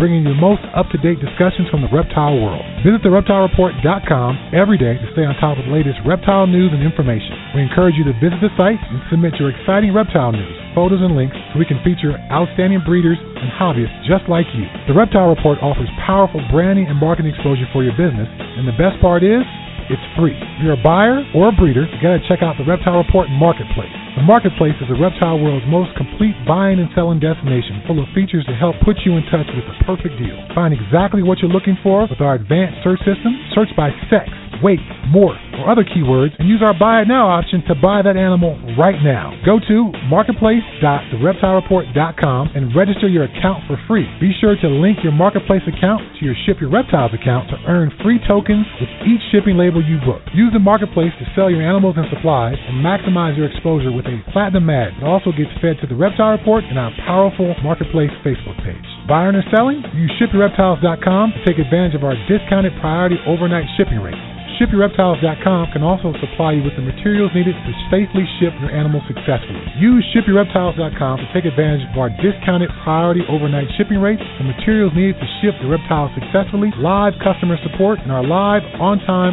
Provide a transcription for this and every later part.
bringing you the most up-to-date discussions from the reptile world. Visit thereptilereport.com every day to stay on top of the latest reptile news and information. We encourage you to visit the site and submit your exciting reptile news, photos, and links so we can feature outstanding breeders and hobbyists just like you. The Reptile Report offers powerful branding and marketing exposure for your business, and the best part is, it's free. If you're a buyer or a breeder, you gotta check out the Reptile Report Marketplace. The Marketplace is the reptile world's most complete buying and selling destination, full of features to help put you in touch with the perfect deal. Find exactly what you're looking for with our advanced search system. Search by sex, weight, morph, or other keywords, and use our Buy It Now option to buy that animal right now. Go to marketplace.thereptilereport.com and register your account for free. Be sure to link your Marketplace account to your Ship Your Reptiles account to earn free tokens with each shipping label you book. Use the Marketplace to sell your animals and supplies and maximize your exposure with a platinum ad. It also gets fed to the Reptile Report and our powerful Marketplace Facebook page. Buying or selling? Use ShipYourReptiles.com to take advantage of our discounted priority overnight shipping rate. ShipYourReptiles.com can also supply you with the materials needed to safely ship your animals successfully. Use ShipYourReptiles.com to take advantage of our discounted priority overnight shipping rates, the materials needed to ship your reptiles successfully, live customer support, and our live, on-time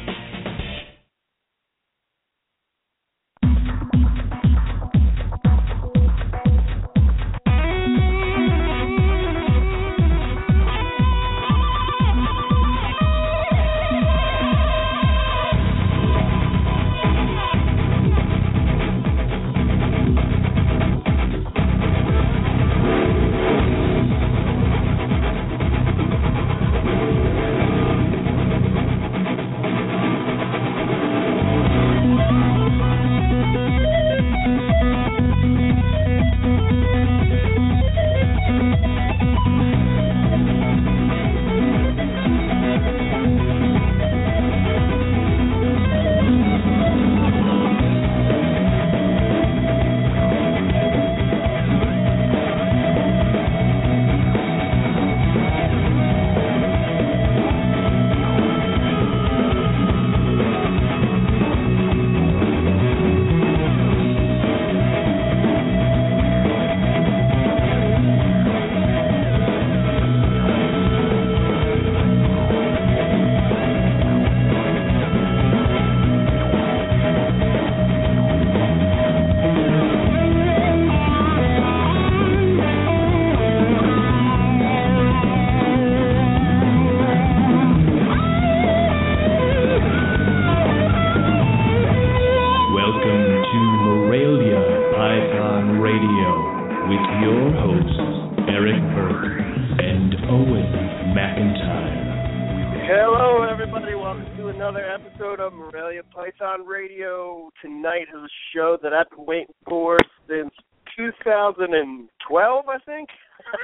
Tonight is a show that I've been waiting for since 2012, I think.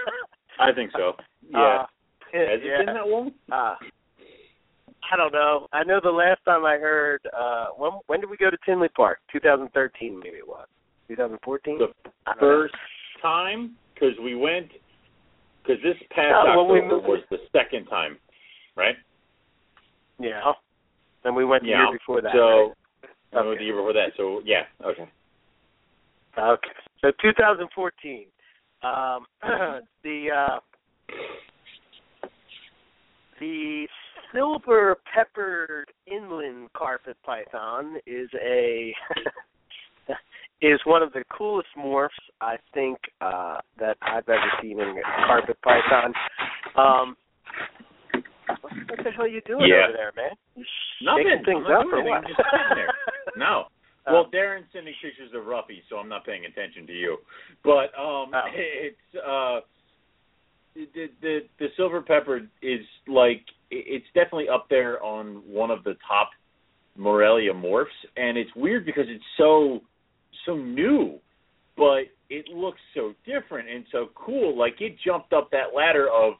I think so. Yeah. Uh, Has it yeah. been that long? Uh, I don't know. I know the last time I heard, uh, when when did we go to Tinley Park? 2013, maybe it was. 2014. The first time because we went because this past No, we October was the second time, right? Yeah. Then we went the Yeah. year before that. So right? Okay. the year before that. So yeah, okay. Okay. So 2014. Um, the uh, the silver peppered inland carpet python is a is one of the coolest morphs I think uh, that I've ever seen in a carpet python. Um, what, what the hell are you doing Yeah. over there, man? You Nothing. Shaking things I'm up or what? I'm just sitting there. No. Um, Well, Darren's sending pictures of Ruffy, so I'm not paying attention to you. But um, Oh. it's uh, the the the silver pepper is like it's definitely up there on one of the top Morelia morphs, and it's weird because it's so so new, but it looks so different and so cool. Like it jumped up that ladder of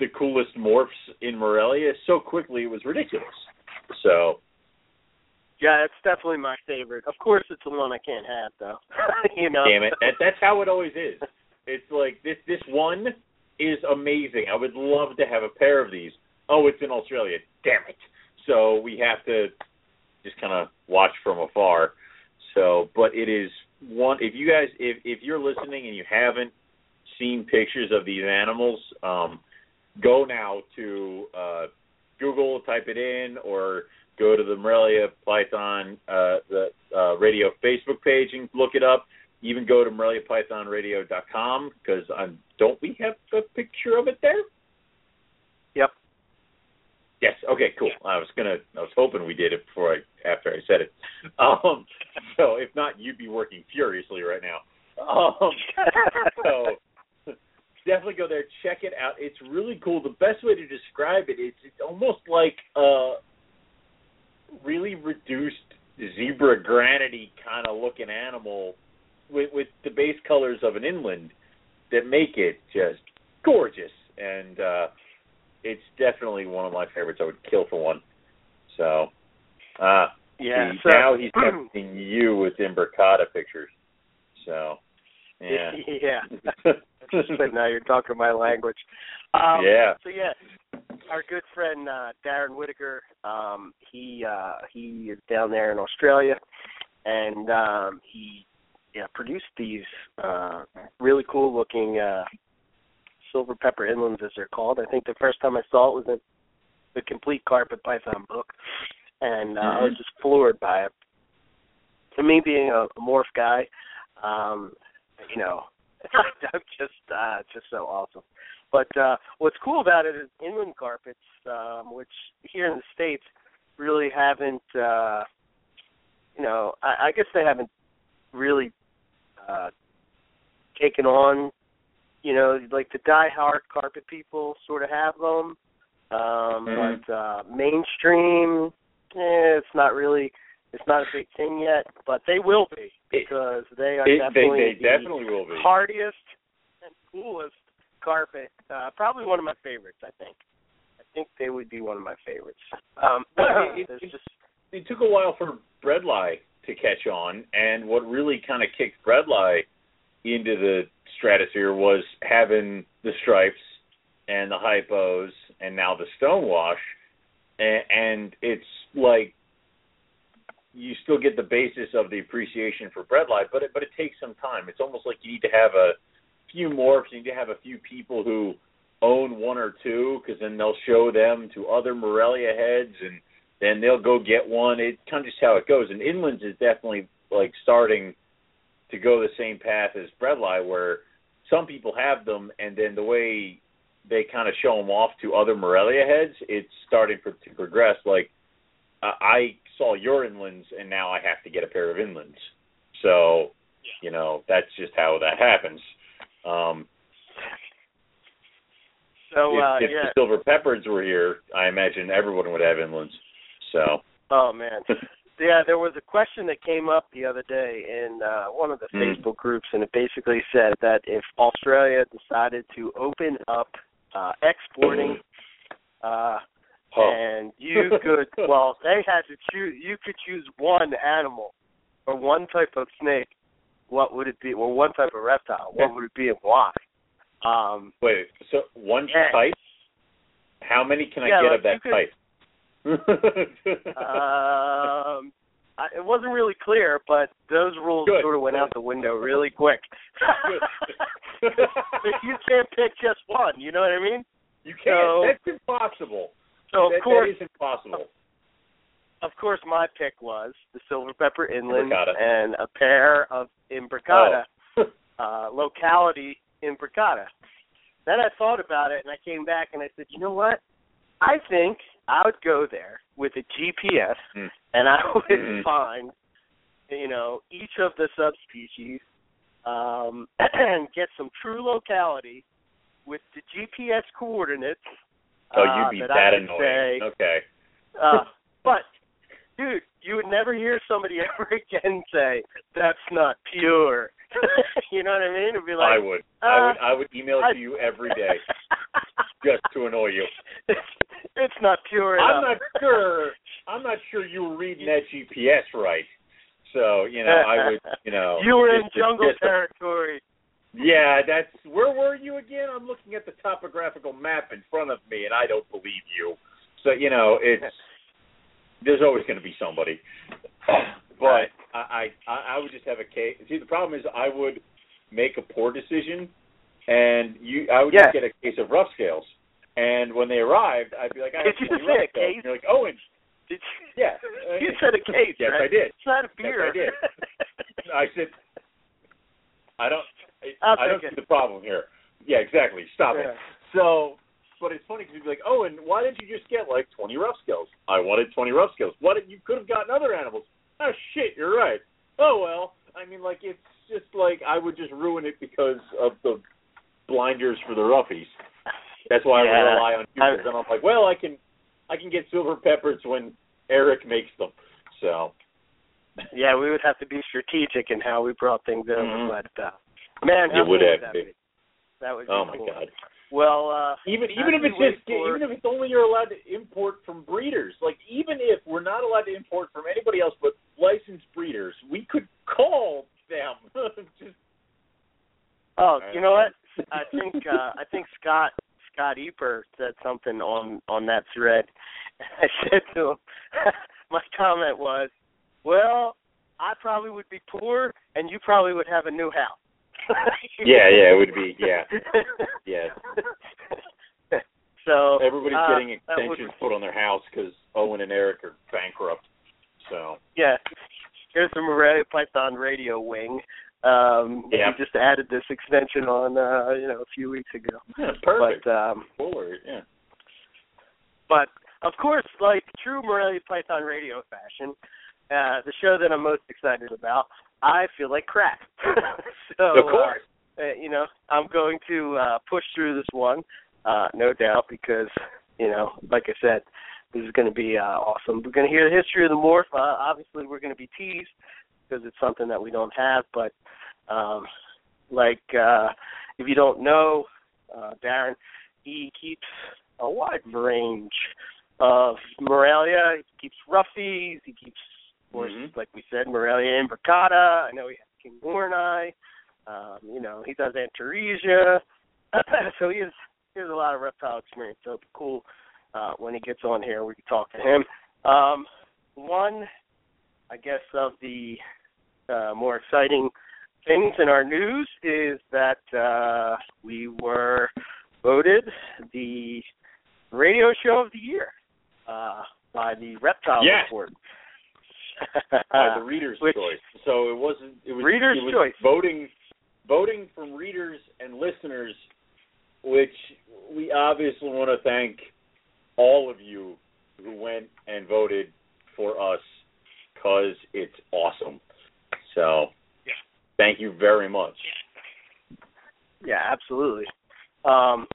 the coolest morphs in Morelia so quickly it was ridiculous. So yeah, it's definitely my favorite. Of course, it's the one I can't have though. you know. Damn it! That, that's how it always is. It's like this. This one is amazing. I would love to have a pair of these. Oh, it's in Australia. Damn it! So we have to just kind of watch from afar. So, but it is one. If you guys, if if you're listening and you haven't seen pictures of these animals, um, go now to uh, Google, type it in, or go to the Morelia Python uh, the uh, radio Facebook page and look it up. Even go to MoreliaPythonRadio.com because um, don't we have a picture of it there? Yep. Yes. Okay. Cool. I was gonna. I was hoping we did it before I after I said it. Um, so if not, you'd be working furiously right now. Um, so definitely go there, check it out. It's really cool. The best way to describe it is it's almost like a really reduced zebra granity kind of looking animal with with the base colors of an inland that make it just gorgeous and uh it's definitely one of my favorites. I would kill for one. So uh yeah, see, so, now he's tempting you with imbricata pictures. So yeah. yeah. but now you're talking my language. Um, yeah. So yeah, our good friend uh, Darren Whittaker, um, he uh, he is down there in Australia, and um, he yeah produced these uh, really cool looking uh, silver pepper inlands as they're called. I think the first time I saw it was in the complete carpet python book, and uh, mm-hmm. I was just floored by it. To me, being a, a morph guy, um, you know, I'm just uh, just so awesome. But uh, what's cool about it is inland carpets, um, which here in the states really haven't, uh, you know, I, I guess they haven't really uh, taken on. You know, like the die-hard carpet people sort of have them, um, Mhm. but uh, mainstream, eh, it's not really. It's not a big thing yet, but they will be because they are It- they definitely they the definitely will be. hardiest and coolest carpet. Uh, probably one of my favorites. I think. I think they would be one of my favorites. Um, it- it- just it took a while for Bredli to catch on, and what really kind of kicked Bredli into the stratosphere was having the stripes and the hypos, and now the stonewash, and, and it's like you still get the basis of the appreciation for Bredli, but it, but it takes some time. It's almost like you need to have a few morphs, you need to have a few people who own one or two, because then they'll show them to other Morelia heads, and then they'll go get one. It's kind of just how it goes. And Inlands is definitely like starting to go the same path as Bredli, where some people have them, and then the way they kind of show them off to other Morelia heads, it's starting pro- to progress. Like uh, I saw your Inlands, and now I have to get a pair of Inlands. So, you know, that's just how that happens. Um, so uh, if, if yeah. the Silver Peppards were here, I imagine everyone would have Inlands. So. Oh man. Yeah, there was a question that came up the other day in uh, one of the Mm. Facebook groups, and it basically said that if Australia decided to open up uh, exporting, uh, Oh. and you could, well, they had to choose. You could choose one animal or one type of snake. What would it be? Or one type of reptile. What would it be, and why? Um, Wait, so one Yeah. type? How many can I get like of that could- type? um, I, it wasn't really clear, but those rules Good. sort of went out the window really quick. You can't pick just one. You know what I mean? you can't. So- That's impossible. So of that, course, that is impossible. of course, my pick was the silver pepper inland Imbricata. and a pair of imbricata, Oh. uh, locality imbricata. Then I thought about it, and I came back and I said, you know what? I think I would go there with a GPS, Mm. and I would Mhm. find, you know, each of the subspecies, um, and get some true locality with the GPS coordinates. Oh, uh, you'd be that that annoying. say, Okay. uh, but dude, you would never hear somebody ever again say that's not pure. you know what I mean? It'd be like I would. uh, I would. I would email it I- to you every day just to annoy you. it's, it's not pure I'm not sure. I'm not sure you were reading that GPS right. So you know, I would. You know, you were in just- jungle just- territory. Yeah, that's where were you again? I'm looking at the topographical map in front of me, and I don't believe you. So you know, it's there's always going to be somebody. But I, I I would just have a case. See, the problem is I would make a poor decision, and you I would Yeah. just get a case of rough scales. And when they arrived, I'd be like, I Did you 20 say a case? And you're like, oh, and Did yeah, you said a case, Yes, right? I did. It's not a Yes, beer. I did. I said, I don't, I'll I don't see the problem here. Yeah, exactly. Stop Yeah. it. So, but it's funny because you'd be like, oh, and why didn't you just get like 20 rough scales? I wanted 20 rough scales. What you could have gotten other animals? Oh shit, you're right. Oh well, I mean, like it's just like I would just ruin it because of the blinders for the roughies. That's why I rely on humans, and I'm like, well, I can, I can get silver peppers when Eric makes them. So, Yeah, we would have to be strategic in how we brought things Mhm. but uh man, You how would cool have that to. be? That would be oh my cool. god. Well, uh Even even if it's just for- even if it's only you're allowed to import from breeders, like even if we're not allowed to import from anybody else but licensed breeders, we could call them. just oh, you know what? I think uh I think Scott Scott Eipper said something on on that thread. I said to him my comment was, Well, I probably would be poor and you probably would have a new house. Yeah, yeah, it would be- yeah. Yeah. So everybody's uh, getting that would- extensions put on their house because Owen and Eric are bankrupt. So Yeah. Here's the Morelia Python radio wing. Um Yeah. we just added this extension on uh, you know, a few weeks ago. yeah, perfect. But um Fuller, yeah. but of course, like true Morelia Python radio fashion, uh the show that I'm most excited about, I feel like crap. so of course. uh, uh, you know, I'm going to uh push through this one, uh, no doubt, because, you know, like I said, this is going to be uh, awesome. We're going to hear the history of the morph. Uh, obviously, we're going to be teased because it's something that we don't have. But um, like, uh, if you don't know, uh, Darren, he keeps a wide range of Morelia. He keeps Ruffies. He keeps, course, Mhm. like we said, Morelia imbricata. I know he has kinghorni. Um, you know, he does Antaresia. so he has he has a lot of reptile experience. So it'd be cool uh, when he gets on here. We can talk to him. Um, one, I guess, of the uh, more exciting things in our news is that uh, we were voted the radio show of the year uh, by the Reptile Yes. Report. By the reader's which- choice. So it wasn't it was Reader's it was choice. voting voting from readers and listeners which we obviously want to thank all of you who went and voted for us cuz it's awesome. So thank you very much. Yeah, absolutely. Um,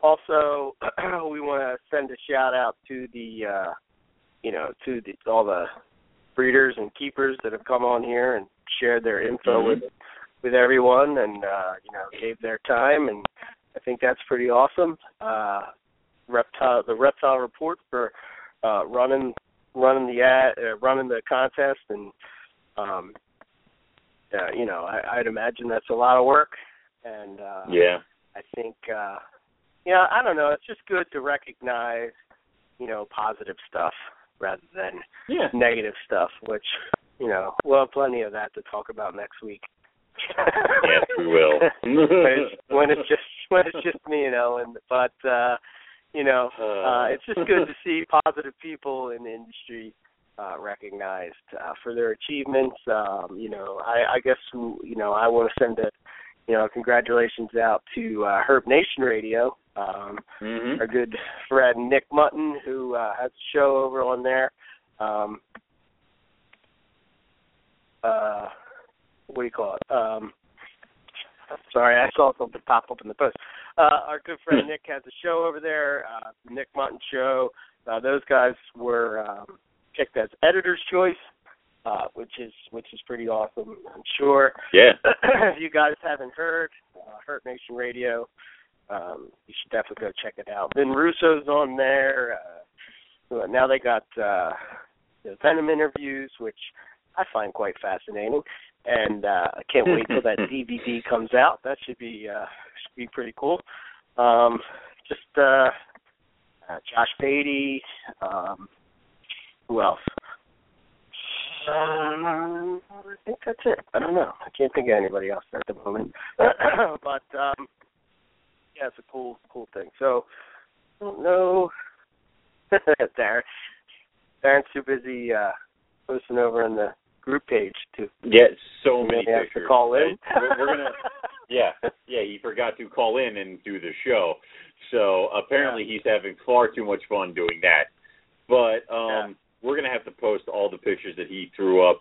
also, we want to send a shout out to the, uh, you know, to the, all the breeders and keepers that have come on here and shared their info Mhm. with with everyone, and uh, you know, gave their time, and I think that's pretty awesome. Uh, reptile, the reptile report for uh, running running the ad, uh, running the contest, and um, uh, you know, I, I'd imagine that's a lot of work, and uh, Yeah. I think uh you know, I don't know, it's just good to recognize, you know, positive stuff rather than Yeah. negative stuff, which, you know, we'll have plenty of that to talk about next week. Yes, we will. when, it's, when it's just when it's just me and Ellen. But uh you know, uh it's just good to see positive people in the industry uh recognized uh, for their achievements. Um, you know, I, I guess you know, I want to send a you know, congratulations out to uh, Herp Nation Radio, um, Mhm. our good friend Nick Mutton, who uh, has a show over on there. Um, uh, what do you call it? Um, sorry, I saw something pop up in the post. Uh, our good friend Nick has a show over there, uh, Nick Mutton Show. Uh, those guys were um, picked as editor's choice, uh, which is which is pretty awesome. I'm sure. Yeah. if you guys haven't heard, uh, Herp Nation Radio, um, you should definitely go check it out. Then Russo's on there. Uh, now they got uh, the Venom interviews, which I find quite fascinating, and uh, I can't wait till that DVD comes out. That should be uh, should be pretty cool. Um, just uh, uh, Josh Beatty. Um, who else? Um, I think that's it. I don't know. I can't think of anybody else at the moment. but um, yeah, it's a cool, cool thing. So I don't know. Darren, Darren's too busy uh, posting over in the group page to. Yeah, so many pictures. to call in. We're, we're gonna. Yeah, yeah. He forgot to call in and do the show, so apparently he's having far too much fun doing that. But um, We're gonna have to post all the pictures that he threw up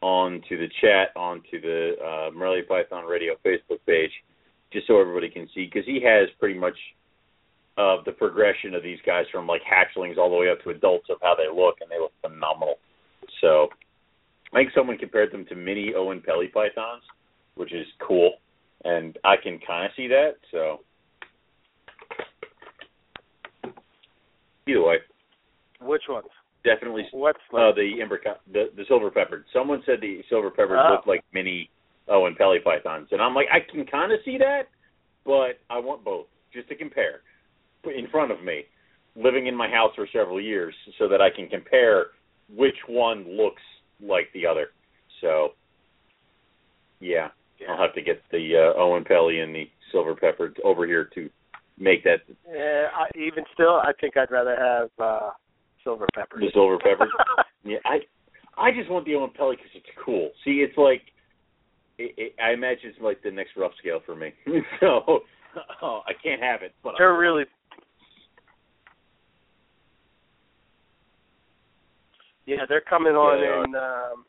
onto the chat, onto the uh, Morelia Python Radio Facebook page, just so everybody can see, because he has pretty much of the progression of these guys from like hatchlings all the way up to adults of how they look, and they look phenomenal. So I think someone compared them to mini Oenpelli pythons, which is cool, and I can kind of see that. So either way, Which ones? Definitely What's uh, like? the Imbrica- the the silver peppered. Someone said the silver peppered Oh. looked like mini Oenpelli pythons, and I'm like, I can kind of see that, but I want both just to compare in front of me, living in my house for several years, so that I can compare which one looks like the other. So, yeah, yeah. I'll have to get the uh, Oenpelli and the silver peppered over here to make that Yeah, I, even still, I think I'd rather have uh silver pepper. the silver peppered. Yeah, I I just want the Oenpelli because it's cool. See, it's like it, it, I imagine it's like the next rough scale for me. so oh, I can't have it, but They're really. Yeah, they're coming on Yeah, they in. Um,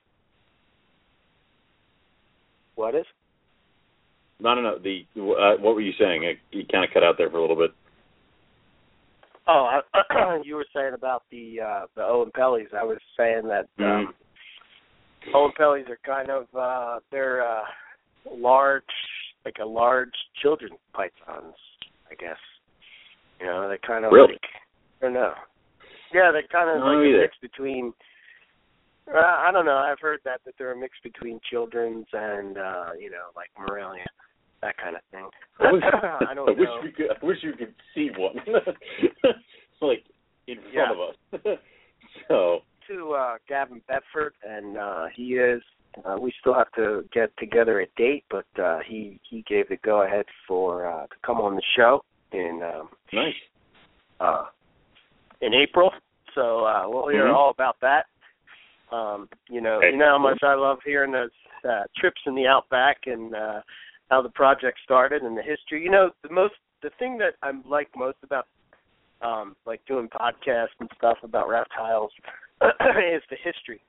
what is? no, no, no. The uh, what were you saying? I, you kind of cut out there for a little bit. Oh, I, you were saying about the uh the Oenpellis. I was saying that um Oenpellis are kind of uh they're uh large like a large children pythons, I guess. You know, they kind of Really? like I don't know. Yeah, they're kind of No, like a mix between uh, I don't know. I've heard that that they're a mix between children's and uh, you know, like Morelia, that kind of thing. I wish, I I wish we could. I wish you could see one, like in front Yeah. of us. so to uh, Gavin Bedford, and uh, he is. Uh, we still have to get together a date, but uh, he he gave the go ahead for uh, to come on the show in um, nice. uh, in April. So uh, we'll hear Mhm. all about that. Um, you know, you know how much I love hearing those uh, trips in the outback and uh, how the project started and the history. You know, the most the thing that I like most about um, like doing podcasts and stuff about reptiles is the history.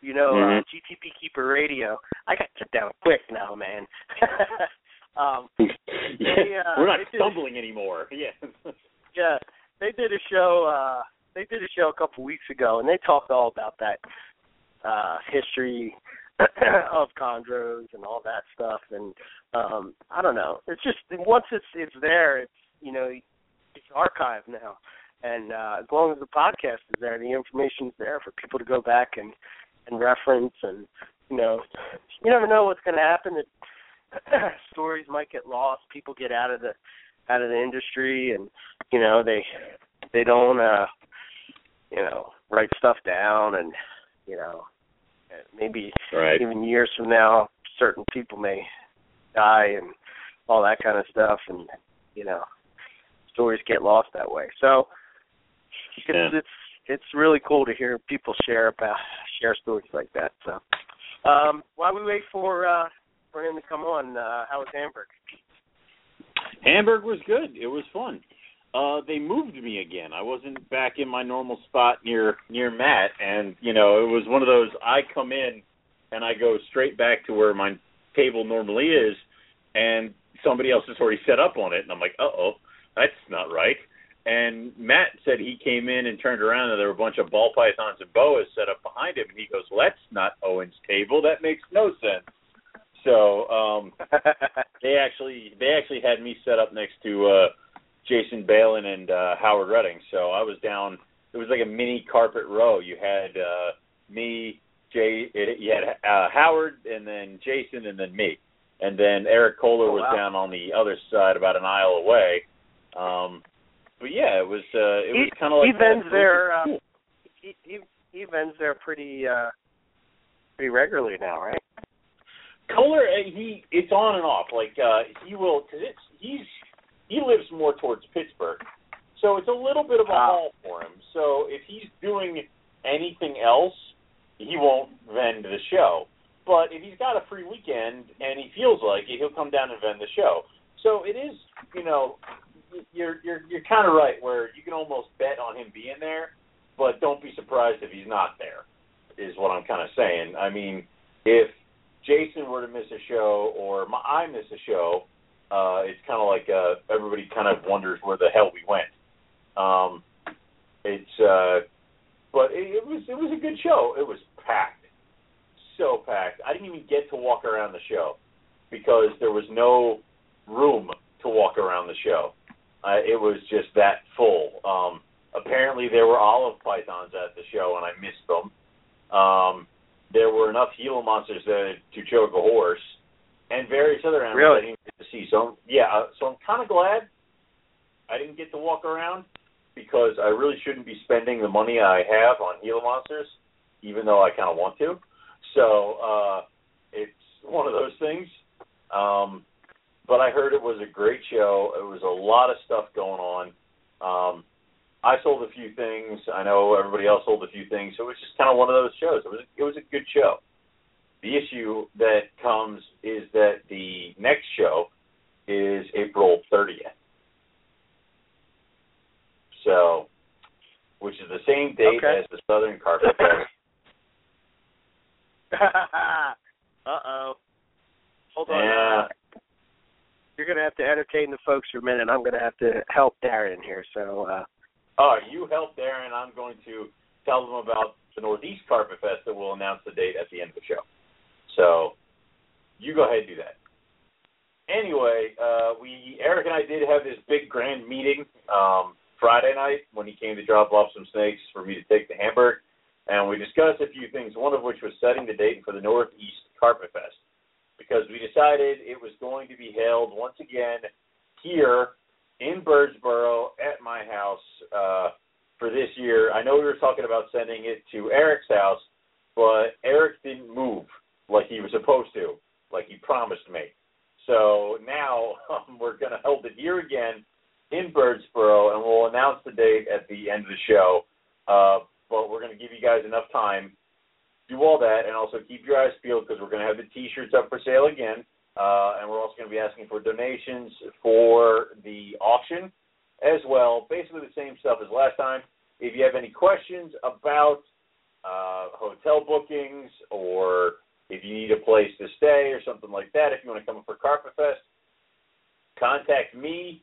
You know, uh, Mhm. GTP Keeper Radio. I got to down quick now, man. um, yeah, uh, we're not they stumbling anymore. Yeah. yeah, they did a show. uh They did a show a couple weeks ago, and they talked all about that uh history of chondros and all that stuff. And um I don't know. It's just once it's it's there, it's you know it's archived now. And uh as long as the podcast is there, the information's there for people to go back and and reference and you know you never know what's going to happen. It, stories might get lost. People get out of the out of the industry, and you know they they don't uh you know write stuff down, and you know maybe right. even years from now, certain people may die and all that kind of stuff, and you know stories get lost that way. So it's Yeah. it's it's really cool to hear people share about share stories like that. So um while we wait for uh for him to come on, uh how was Hamburg? Hamburg was good. It was fun. Uh they moved me again. I wasn't back in my normal spot near near Matt and you know, it was one of those I come in and I go straight back to where my table normally is and somebody else is already set up on it and I'm like, "Uh-oh, that's not right." And Matt said he came in and turned around and there were a bunch of ball pythons and boas set up behind him. And he goes, well, "That's not Owen's table. That makes no sense." So um they actually they actually had me set up next to uh Jason Balin and uh Howard Redding. So I was down. It was like a mini carpet row. You had uh me, Jay. It, you had uh Howard, and then Jason, and then me. And then Eric Kohler Oh, was wow. down on the other side, about an aisle away. Um but yeah, it was uh it He- was kind of like he that. there, uh, Cool. he, he he vends there pretty uh pretty regularly now, right? Kohler, uh, he it's on and off. Like uh he will because it's he's he lives more towards Pittsburgh, so it's a little bit of a Ah. haul for him. So if he's doing anything else, he won't vend the show. But if he's got a free weekend and he feels like it, he'll come down and vend the show. So it is, you know, you're you're you're kind of right where you can almost bet on him being there, but don't be surprised if he's not there. Is what I'm kind of saying. I mean, if Jason were to miss a show or my, I miss a show, uh, it's kind of like uh, everybody kind of wonders where the hell we went. Um, it's uh, but it, it was it was a good show. It was packed, so packed. I didn't even get to walk around the show because there was no room to walk around the show. Uh, it was just that full. Um, apparently, there were olive pythons at the show, and I missed them. Um, there were enough Gila monsters there to choke a horse, and various other animals Really? I didn't get to see. So yeah, uh, so I'm kind of glad I didn't get to walk around because I really shouldn't be spending the money I have on Gila monsters, even though I kind of want to. So uh, it's one of those things. Um, but I heard it was a great show. It was a lot of stuff going on. Um, I sold a few things. I know everybody else sold a few things. So it was just kind of one of those shows. It was it was a good show. The issue that comes is that the next show is April 30th. So, which is the same date Okay. as the Southern Carpet Fest. uh oh. Hold on. Yeah. uh, You're gonna have to entertain the folks for a minute. I'm gonna have to help Darren here. So uh Oh, you help Darren. I'm going to tell them about the Northeast Carpet Fest that we'll announce the date at the end of the show. So you go ahead and do that. Anyway, uh, we Eric and I did have this big grand meeting um, Friday night when he came to drop off some snakes for me to take to Hamburg, and we discussed a few things. One of which was setting the date for the Northeast Carpet Fest because we decided it was going to be held once again here in Birdsboro at my house uh, for this year. I know we were talking about sending it to Eric's house, but Eric didn't move like he was supposed to, like he promised me. So now um, we're going to hold it here again in Birdsboro, and we'll announce the date at the end of the show. Uh, but we're going to give you guys enough time to do all that, and also keep your eyes peeled because we're going to have the T-shirts up for sale again. Uh, and we're also going to be asking for donations for the auction as well. Basically the same stuff as last time. If you have any questions about uh, hotel bookings or if you need a place to stay or something like that, if you want to come up for Carpet Fest, contact me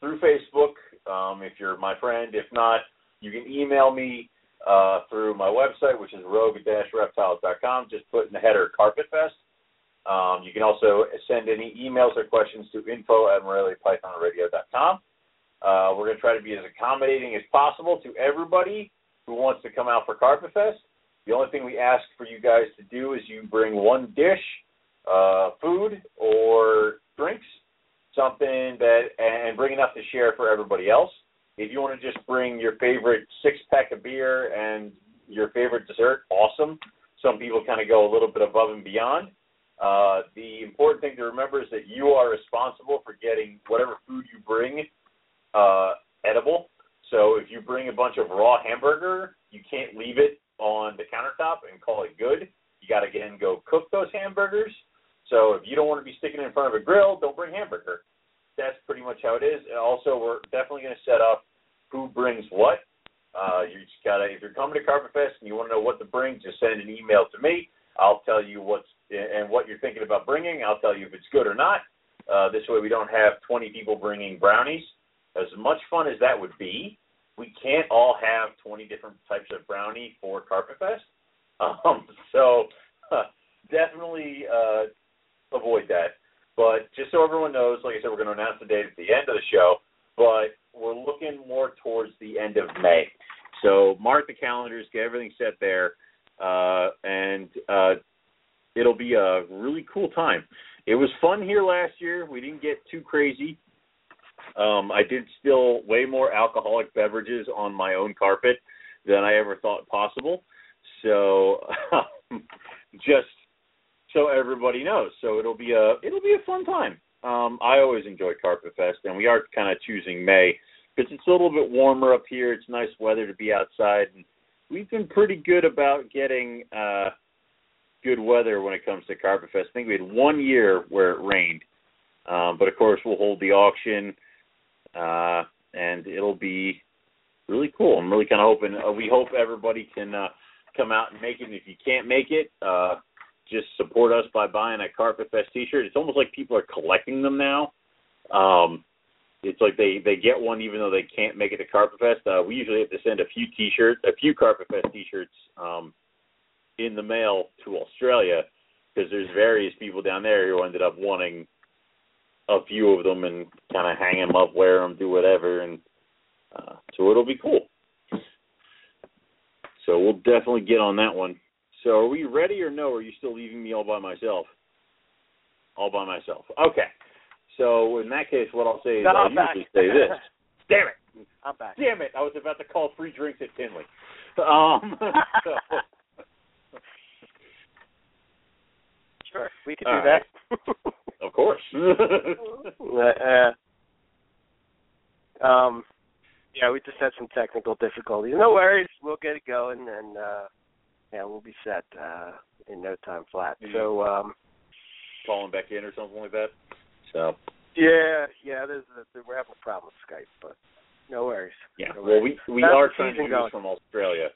through Facebook um, if you're my friend. If not, you can email me uh, through my website, which is rogue-reptiles.com. Just put in the header Carpet Fest. Um, you can also send any emails or questions to info at moreliapythonradio.com. Uh, we're going to try to be as accommodating as possible to everybody who wants to come out for Carpet Fest. The only thing we ask for you guys to do is you bring one dish, uh, food or drinks, something that, and bring enough to share for everybody else. If you want to just bring your favorite six pack of beer and your favorite dessert, awesome. Some people kind of go a little bit above and beyond. Uh, the important thing to remember is that you are responsible for getting whatever food you bring uh, edible. So if you bring a bunch of raw hamburger, you can't leave it on the countertop and call it good. You got to again go cook those hamburgers. So if you don't want to be sticking in front of a grill, don't bring hamburger. That's pretty much how it is. And also, we're definitely going to set up who brings what. Uh, you just gotta if you're coming to Carpet Fest and you want to know what to bring, just send an email to me. I'll tell you what's and what you're thinking about bringing. I'll tell you if it's good or not. Uh, this way, we don't have 20 people bringing brownies as much fun as that would be, we can't all have 20 different types of brownie for Carpet Fest. Um, so uh, definitely uh, avoid that. But just so everyone knows, like I said, we're going to announce the date at the end of the show. But we're looking more towards the end of May. So mark the calendars, get everything set there, uh, and uh, it'll be a really cool time. It was fun here last year. We didn't get too crazy. Um, I did spill way more alcoholic beverages on my own carpet than I ever thought possible. So just so everybody knows. So it'll be a it'll be a fun time. Um, I always enjoy Carpet Fest, and we are kind of choosing May because it's a little bit warmer up here. It's nice weather to be outside, and we've been pretty good about getting uh, good weather when it comes to Carpet Fest. I think we had one year where it rained, um, but of course we'll hold the auction, uh, and it'll be really cool. I'm really kind of hoping. Uh, we hope everybody can uh, come out and make it. And if you can't make it, uh, just support us by buying a Carpet Fest T-shirt. It's almost like people are collecting them now. Um, it's like they they get one even though they can't make it to Carpet Fest. Uh, we usually have to send a few T-shirts, a few Carpet Fest T-shirts um, in the mail to Australia because there's various people down there who ended up wanting a few of them and kind of hang them up, wear them, do whatever, and uh, so it'll be cool. So we'll definitely get on that one. So are we ready or no? Are you still leaving me all by myself? All by myself. Okay. So in that case, what I'll say is No, I'll back. usually say this. Damn it! I'm back. Damn it! I was about to call free drinks at Tinley. Um, so, Sure, we could do that. of course. Uh, uh, um, yeah, we just had some technical difficulties. No worries, we'll get it going, and uh, yeah, we'll be set uh, in no time flat. Mhm. So, um, Calling back in or something like that. So yeah, yeah, there's a, we're having a problem with Skype, but no worries. yeah. No Well, we we How's are trying to season do this from Australia.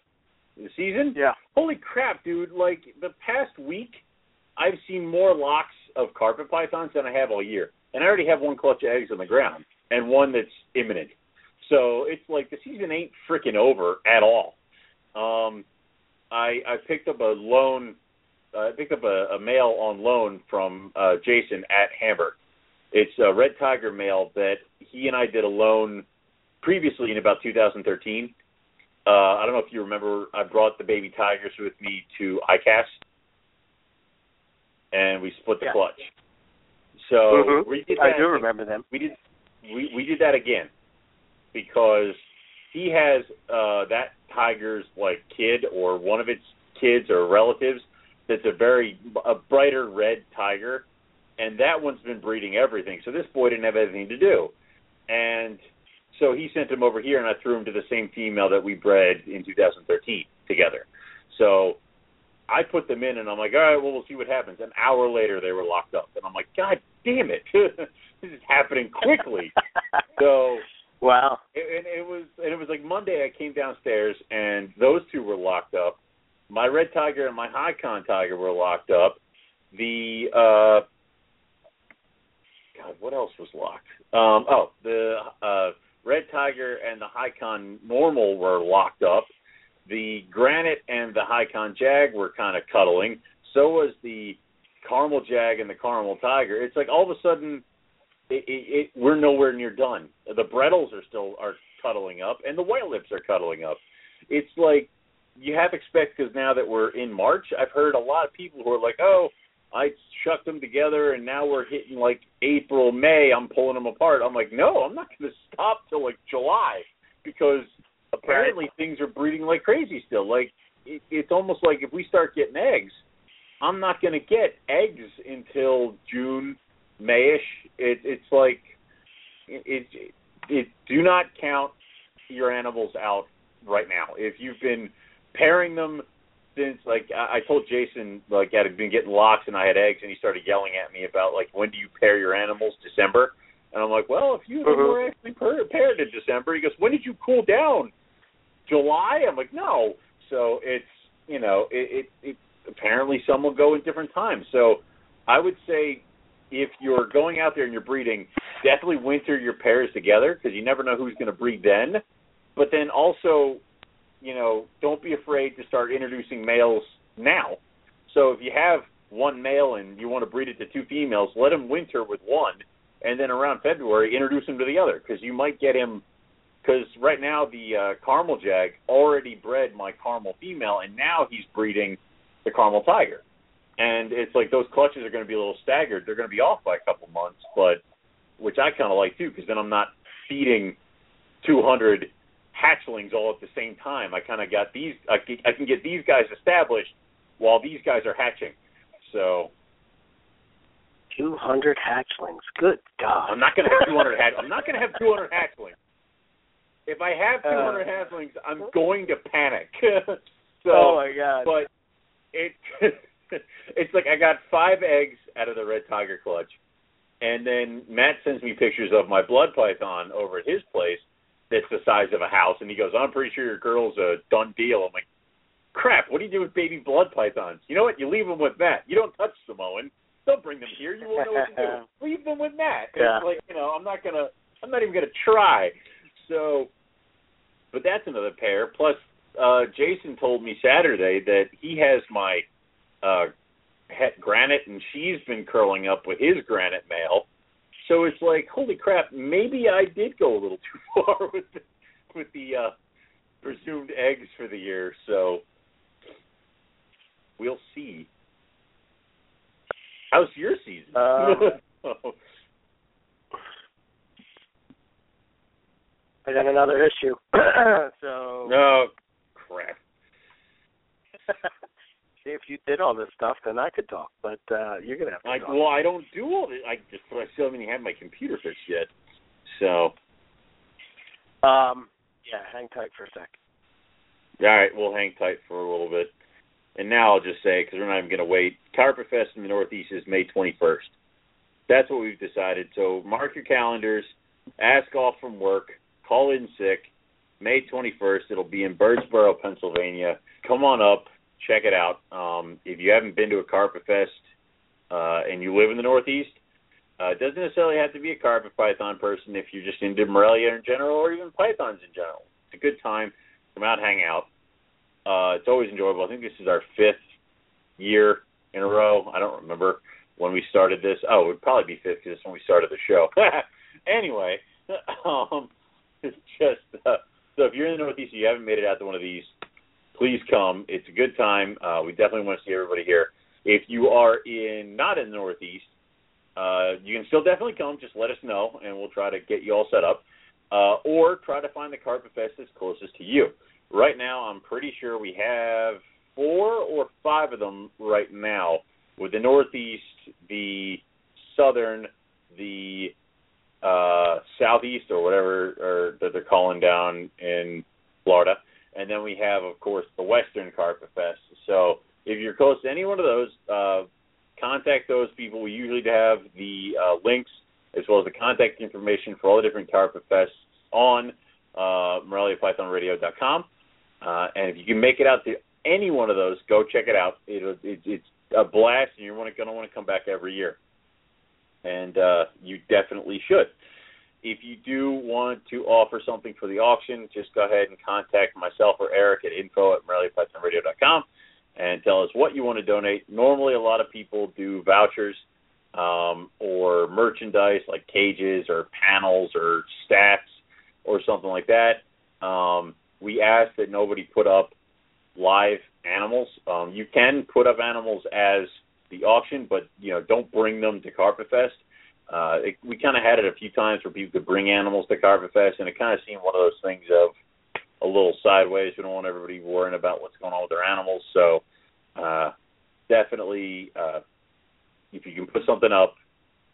The season? Yeah. Holy crap, dude! Like the past week, I've seen more locks of carpet pythons than I have all year, and I already have one clutch of eggs on the ground and one that's imminent. So it's like the season ain't freaking over at all. Um, I I picked up a loan. uh, I picked up a, a male on loan from uh, Jason at Hamburg. It's a red tiger male that he and I did a loan previously in about 2013. Uh, I don't know if you remember, I brought the baby tigers with me to ICAST, and we split the Yeah. clutch. So Mhm. we did I that do remember them. we did we we did that again because he has uh that tiger's like kid or one of its kids or relatives that's a very a brighter red tiger and that one's been breeding everything so this boy didn't have anything to do and so he sent him over here and I threw him to the same female that we bred in 2013 together so I put them in and I'm like all right well we'll see what happens an hour later they were locked up and I'm like god damn it this is happening quickly so wow. it, and it was and it was like Monday. I came downstairs and those two were locked up. My red tiger and my high con tiger were locked up. The uh, God, what else was locked? Um, oh, the uh, red tiger and the high con normal were locked up. The granite and the high con jag were kind of cuddling. So was the caramel jag and the caramel tiger. It's like all of a sudden it, it, it, we're nowhere near done. The Brettles are still are cuddling up, and the White Lips are cuddling up. It's like you have expect because now that we're in March, I've heard a lot of people who are like, "Oh, I chucked them together, and now we're hitting like April, May. I'm pulling them apart." I'm like, "No, I'm not going to stop till like July because apparently things are breeding like crazy still. Like it, it's almost like if we start getting eggs, I'm not going to get eggs until June, Mayish. It, it's like it, it, it. Do not count your animals out right now. If you've been pairing them since, like I, I told Jason, like I had been getting locks and I had eggs, and he started yelling at me about like when do you pair your animals? December. And I'm like, well, if you were actually paired in December, he goes, when did you cool down? July? I'm like, no. So it's you know, it, it, it apparently some will go in different times. So I would say if you're going out there and you're breeding, definitely winter your pairs together because you never know who's going to breed then. But then also, you know, don't be afraid to start introducing males now. So if you have one male and you want to breed it to two females, let him winter with one, and then around February introduce him to the other because you might get him. Because right now the uh, caramel jag already bred my caramel female, and now he's breeding the caramel tiger. And it's like those clutches are going to be a little staggered. They're going to be off by a couple months, but which I kind of like too, because then I'm not feeding 200 hatchlings all at the same time. I kind of got these. I can, I can get these guys established while these guys are hatching. So 200 hatchlings. Good God. I'm not going to have 200 hatch. I'm not going to have 200 hatchlings. If I have 200 uh, hatchlings, I'm going to panic. so, oh my God. But it it's like I got five eggs out of the red tiger clutch, and then Matt sends me pictures of my blood python over at his place. That's the size of a house, and he goes, "I'm pretty sure your girl's a done deal." I'm like, "Crap! What do you do with baby blood pythons? You know what? You leave them with Matt. You don't touch Samoan. Don't bring them here. You won't know what to do. Leave them with Matt. Yeah. It's like you know, I'm not gonna. I'm not even gonna try. So, but that's another pair. Plus, uh Jason told me Saturday that he has my uh granite and she's been curling up with his granite male. So it's like, holy crap, maybe I did go a little too far with the, with the uh presumed eggs for the year. So we'll see. How's your season? Uh, I got another issue. so No crap. See, if you did all this stuff, then I could talk. But uh you're gonna have to. I, talk. well, I don't do all this. I just, but I still haven't even had my computer fixed yet. So, Um. Yeah. Hang tight for a sec. all right, we'll hang tight for a little bit. And now I'll just say, because we're not even going to wait, Carpet Fest in the Northeast is May 21st. That's what we've decided. So mark your calendars, ask off from work, call in sick. May 21st, it'll be in Birdsboro, Pennsylvania. Come on up, check it out. Um, if you haven't been to a Carpet Fest uh, and you live in the Northeast, uh, it doesn't necessarily have to be a carpet python person if you're just into Morelia in general or even pythons in general. It's a good time. Come out, hang out. Uh, it's always enjoyable. I think this is our fifth year in a row. I don't remember when we started this. Oh, it would probably be fifth because when we started the show. anyway, um, it's just uh, so if you're in the Northeast and you haven't made it out to one of these, please come. It's a good time. Uh, we definitely want to see everybody here. If you are in not in the Northeast, uh, you can still definitely come. Just let us know, and we'll try to get you all set up, uh, or try to find the Carpet Fest that's closest to you. Right now, I'm pretty sure we have four or five of them right now, with the Northeast, the Southern, the uh, Southeast, or whatever or that they're calling down in Florida, and then we have, of course, the Western Carpet Fest. So if you're close to any one of those, uh, contact those people. We usually have the uh, links as well as the contact information for all the different Carpet Fests on uh, MoreliaPythonRadio.com. Uh, and if you can make it out to any one of those, go check it out. It, it, it's a blast, and you're going to want to come back every year. And uh, you definitely should. If you do want to offer something for the auction, just go ahead and contact myself or Eric at info at MoreliaPythonRadio.com and tell us what you want to donate. Normally, a lot of people do vouchers um, or merchandise like cages or panels or stacks or something like that. Um, we ask that nobody put up live animals. Um, you can put up animals as the auction, but you know don't bring them to Carpet Fest. Uh, it, we kind of had it a few times where people could bring animals to Carpet Fest, and it kind of seemed one of those things of a little sideways. We don't want everybody worrying about what's going on with their animals, so uh, definitely, uh, if you can put something up,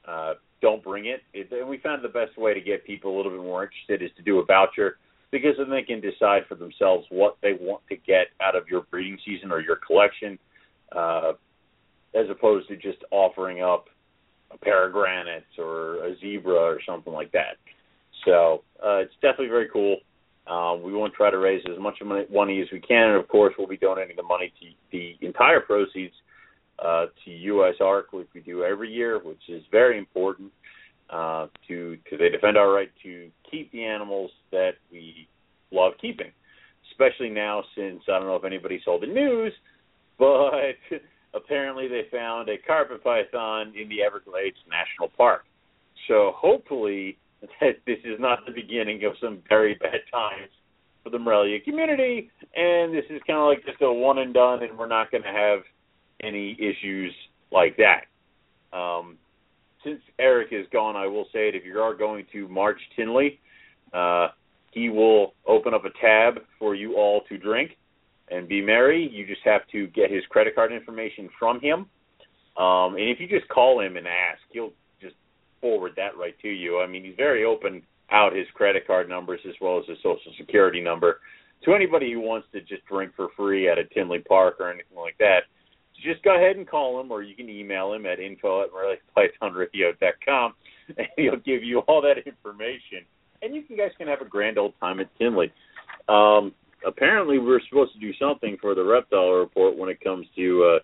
uh, don't bring it. it. And we found the best way to get people a little bit more interested is to do a voucher because then they can decide for themselves what they want to get out of your breeding season or your collection, uh, as opposed to just offering up a pair of granites or a zebra or something like that. So uh, it's definitely very cool. Um, we want to try to raise as much money as we can, and of course, we'll be donating the money to the entire proceeds uh, to USARK, which we do every year, which is very important uh, to because they defend our right to keep the animals that we love keeping. Especially now, since I don't know if anybody saw the news, but apparently they found a carpet python in the Everglades National Park. So hopefully that this is not the beginning of some very bad times for the Morelia community, and this is kind of like just a one and done, and we're not going to have any issues like that. Um, since Eric is gone, I will say it: if you are going to March Tinley, uh, he will open up a tab for you all to drink and be merry. You just have to get his credit card information from him, um, and if you just call him and ask, he'll just forward that right to you. I mean, he's very open out his credit card numbers as well as his social security number to anybody who wants to just drink for free at a Tinley Park or anything like that. Just go ahead and call him, or you can email him at info at com, and he'll give you all that information. And you guys can have a grand old time at Tinley. Um, apparently, we're supposed to do something for the reptile report when it comes to uh,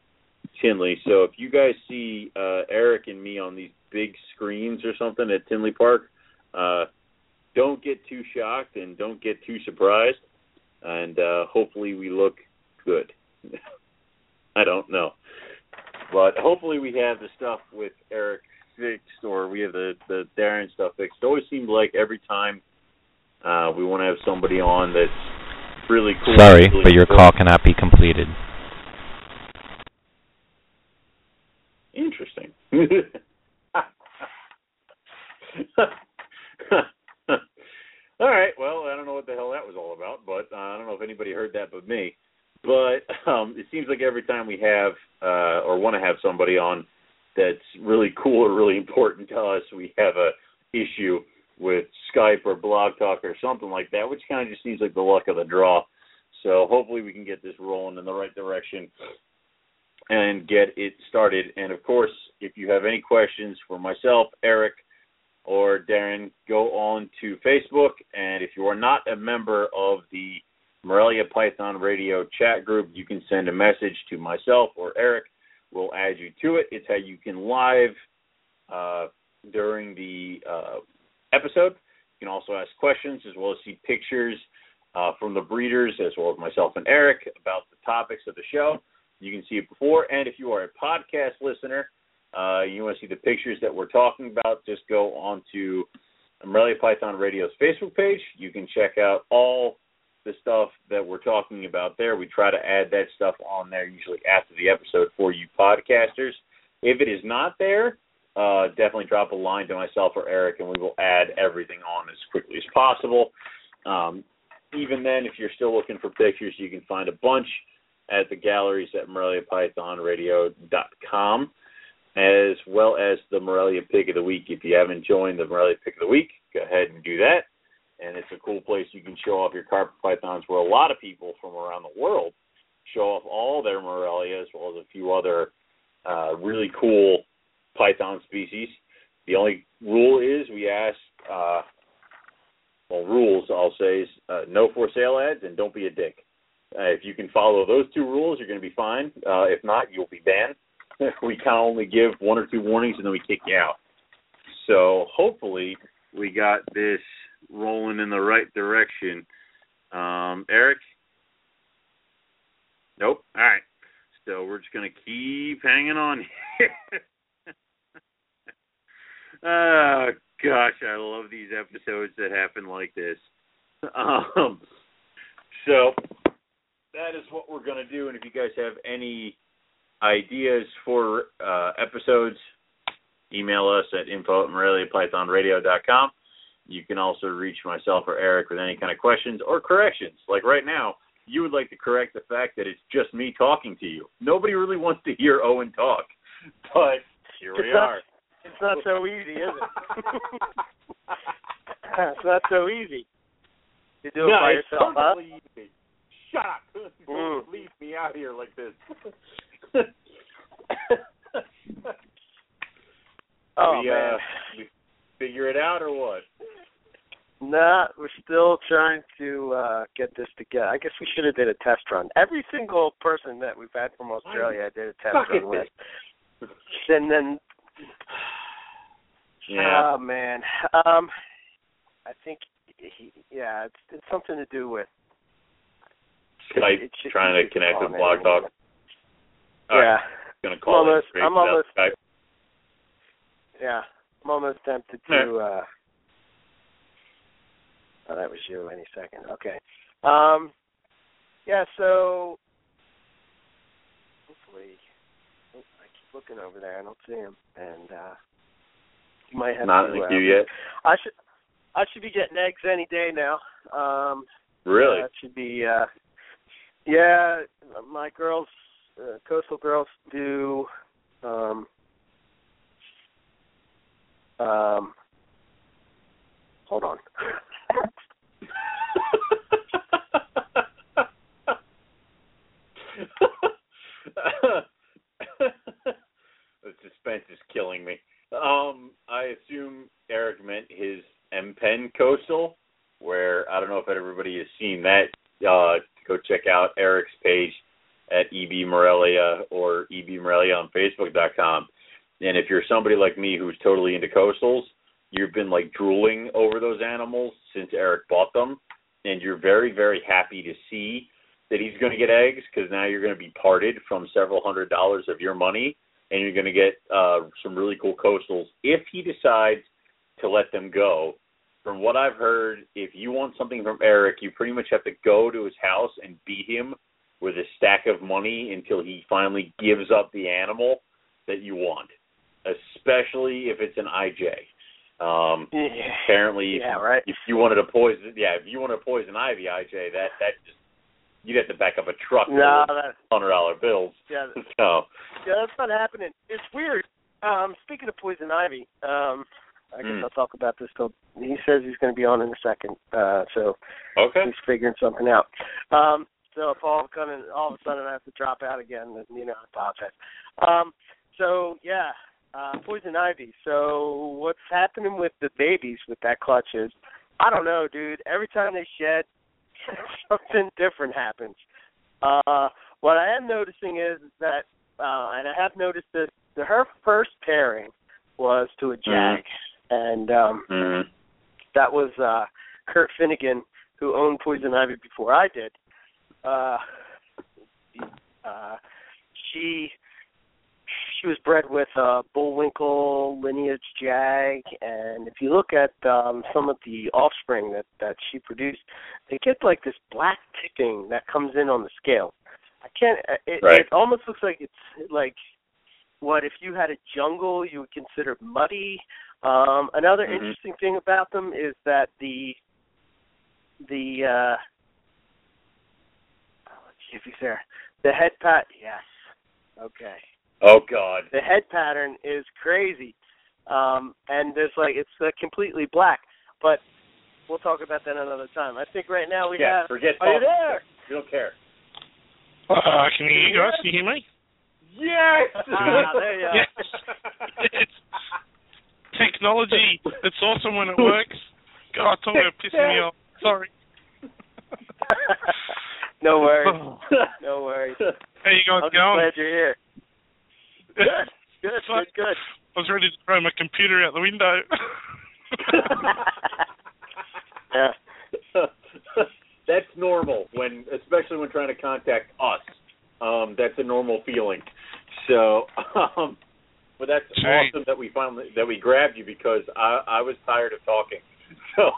Tinley. So if you guys see uh, Eric and me on these big screens or something at Tinley Park, uh, don't get too shocked and don't get too surprised. And uh, hopefully, we look good. I don't know, but hopefully, we have the stuff with Eric fixed, or we have the the Darren stuff fixed. It always seems like every time uh, we want to have somebody on that's really cool. Sorry, really but your cool. call cannot be completed. Interesting. all right. Well, I don't know what the hell that was all about, but uh, I don't know if anybody heard that but me. But um, it seems like every time we have uh, or want to have somebody on that's really cool or really important to us, we have a issue with Skype or Blog Talk or something like that, which kind of just seems like the luck of the draw. So hopefully we can get this rolling in the right direction and get it started. And of course, if you have any questions for myself, Eric, or Darren, go on to Facebook. And if you are not a member of the Morelia Python Radio chat group, you can send a message to myself or Eric. We'll add you to it. It's how you can live uh, during the uh, episode. You can also ask questions as well as see pictures uh, from the breeders as well as myself and Eric about the topics of the show. You can see it before. And if you are a podcast listener, uh, you want to see the pictures that we're talking about, just go on to Morelia Python Radio's Facebook page. You can check out all the stuff that we're talking about there. We try to add that stuff on there usually after the episode for you podcasters. If it is not there, uh, definitely drop a line to myself or Eric, and we will add everything on as quickly as possible. Um, even then, if you're still looking for pictures, you can find a bunch at the galleries at MoreliaPythonRadio.com, as well as the Morelia Pick of the Week. If you haven't joined the Morelia Pick of the Week, go ahead and do that. And it's a cool place you can show off your carpet pythons, where a lot of people from around the world show off all their Morelia, as well as a few other uh, really cool python species. The only rule is we ask, uh, well, rules I'll say is uh, no for sale ads and don't be a dick. Uh, if you can follow those two rules, you're going to be fine. Uh, if not, you'll be banned. we kind of only give one or two warnings and then we kick you out. So hopefully we got this rolling in the right direction. Um, Eric? Nope. All right. So we're just going to keep hanging on oh, gosh, I love these episodes that happen like this. Um, so that is what we're going to do. And if you guys have any ideas for uh, episodes, email us at info at moreliapythonradio.com. You can also reach myself or Eric with any kind of questions or corrections. Like right now, you would like to correct the fact that it's just me talking to you. Nobody really wants to hear Owen talk, but here we are. It's not so easy, is it? it's not so easy. You do it no, by it's yourself, huh? easy. Shut up! Mm. Don't leave me out here like this. Oh we, man. uh, we figure it out or what? Nah, we're still trying to uh get this together. I guess we should have did a test run. Every single person that we've had from Australia, I did a test run with. And then, Yeah. oh man, um, I think, he, yeah, it's, it's something to do with Skype it should- trying it to connect with Blog. Talk. All right, yeah, gonna call I'm almost- I'm almost- yeah. I'm almost tempted to. uh Oh, that was you. Any second. Okay. Um. Yeah. So. Hopefully, oh, I keep looking over there. I don't see him, and uh you might have Not in the uh, queue yet. I should. I should be getting eggs any day now. Um. Really? That should be. uh Yeah, my girls, uh, coastal girls, do. Um. Um. Hold on. the suspense is killing me. Um, I assume Eric meant his M Pen Coastal, where I don't know if everybody has seen that. Uh, go check out Eric's page at EB Morelia or EB Morelia on Facebook.com. And if you're somebody like me who's totally into coastals, you've been like drooling over those animals since Eric bought them, and you're very, very happy to see that he's going to get eggs because now you're going to be parted from several hundred dollars of your money, and you're going to get uh, some really cool coastals if he decides to let them go. From what I've heard, if you want something from Eric, you pretty much have to go to his house and beat him with a stack of money until he finally gives up the animal that you want, especially if it's an IJ. Um, yeah. apparently, Yeah. Right. if you wanted to poison, yeah, if you wanted to poison ivy, IJ, that that just you'd have to back up a truck No. full hundred dollar bills. Yeah. So, Yeah. That's not happening. It's weird. Um. Speaking of poison ivy. Um. I guess Mm. I'll talk about this till he says he's going to be on in a second. Uh. So okay, he's figuring something out. Um, so if all of a sudden, all of a sudden I have to drop out again, then you know I apologize. Um, so yeah, uh, poison ivy. So what's happening with the babies with that clutch is, I don't know, dude. Every time they shed, something different happens. Uh, what I am noticing is that, uh, and I have noticed this. The, her first pairing was to a jag, and um, mm-hmm. that was uh Kurt Finnegan who owned Poison Ivy before I did. Uh uh she she was bred with uh Bullwinkle lineage jag and if you look at um some of the offspring that that she produced, they get like this black tipping that comes in on the scale. I can't it, Right. it almost looks like it's like what if you had a jungle you would consider muddy um, another Mhm. interesting thing about them is that the the uh let's see if he's there. The head pat yes. Okay. Oh God, The head pattern is crazy. Um and there's like it's uh, completely black. But we'll talk about that another time. I think right now we yeah, have forget. Are you there? We don't care. Uh, I can hear you guys. Can you hear me? Yes. Ah, there you are. Yes. it's technology. It's awesome when it works. God, talking about pissing me off. Sorry. no worries. No worries. How you I'm guys just going? glad you're here. Good. Good, good, good. I was ready to throw my computer out the window. yeah. that's normal when, especially when trying to contact us. Um, that's a normal feeling. So, um, but that's Gee. awesome that we finally that we grabbed you because I I was tired of talking. So,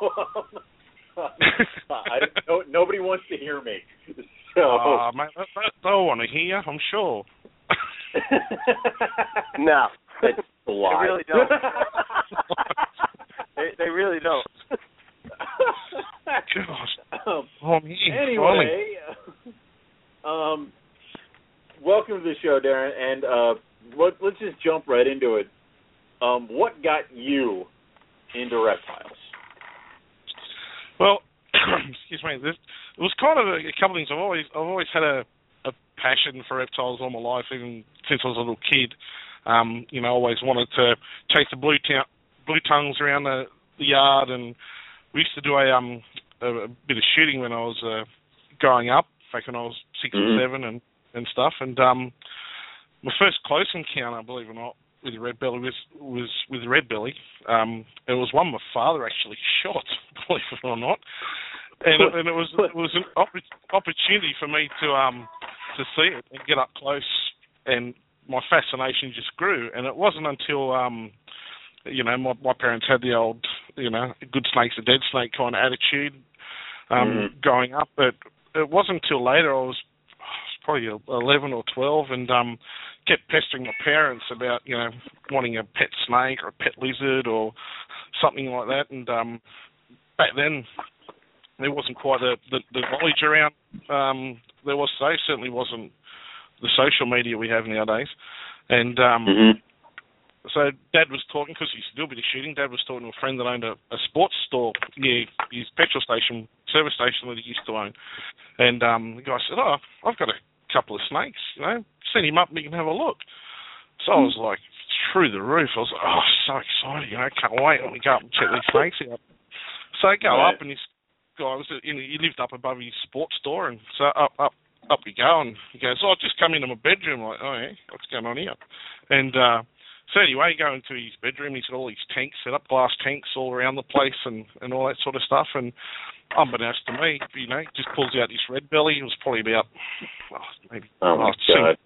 um, I no, nobody wants to hear me. So, mate, they, they- they'll want to hear, I'm sure. No. They, that's a lie. really don't. they, they really don't. Gosh. Um, I'm here. finally. anyway, um, welcome to the show, Darren, and uh, let, let's just jump right into it. Um, what got you into reptiles? Well, excuse me. This it was kind of a, a couple of things. I've always I've always had a a passion for reptiles all my life, even since I was a little kid. Um, you know, always wanted to chase the blue ta- blue tongues around the, the yard and we used to do a um a, a bit of shooting when I was uh, growing up, back when I was 6 Mhm. or seven and and stuff. And um, my first close encounter, believe it or not, with a red belly was was with red belly. Um, it was one my father actually shot, believe it or not. And, it- and it was it was an opportunity for me to um to see it and get up close, and my fascination just grew. And it wasn't until um you know my my parents had the old you know good snake's a dead snake kind of attitude um Mhm. growing up, but it wasn't until later I was probably 11 or 12 and um kept pestering my parents about you know wanting a pet snake or a pet lizard or something like that and um back then there wasn't quite the the, the knowledge around um there was today certainly wasn't the social media we have nowadays and um Mhm. so Dad was talking because he used to do a bit of shooting. Dad was talking to a friend that owned a, a sports store near his petrol station, service station that he used to own. And um, the guy said, "Oh, I've got a couple of snakes. You know, send him up and you can have a look." So I was like through the roof. I was like, "Oh, so excited! You know, can't wait. Let me go up and check these snakes out." So I go Right. up and this guy was in. He lived up above his sports store, and so up, up, up we go. And he goes, "Oh, I just come into my bedroom." I'm like, "Oh, yeah, what's going on here?" And uh, so anyway, go into his bedroom. He's got all these tanks set up, glass tanks all around the place, and and all that sort of stuff. And unbeknownst to me, you know, just pulls out this red belly. It was probably about oh, maybe Oh my God.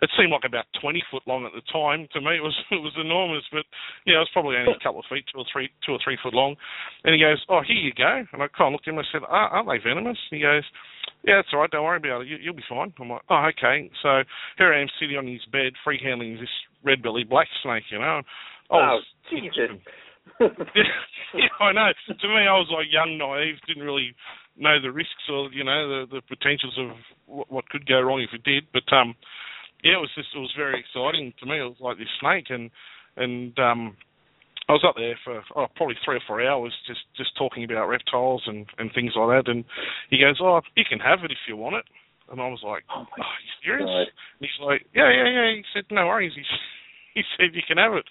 It seemed like about twenty foot long at the time. To me, it was it was enormous, but yeah, it was probably only a couple of feet, two or three, two or three foot long. And he goes, "Oh, here you go." And I kind of looked at him. And I said, "Are- "Aren't they venomous?" And he goes, "Yeah, it's all right. Don't worry about it. You, you'll be fine." I'm like, "Oh, okay." So here I am sitting on his bed, free handling this red belly black snake. You know, I Oh, was Jesus. yeah, I know. To me, I was like young, naive, didn't really know the risks or you know the the potentials of what, what could go wrong if it did. But um, yeah, it was just it was very exciting to me. It was like this snake, and and um, I was up there for oh, probably three or four hours just just talking about reptiles and and things like that. And he goes, "Oh, you can have it if you want it." And I was like, Oh "Oh, you serious?" God. And he's like, "Yeah, yeah, yeah." He said, "No worries." He he said, "You can have it."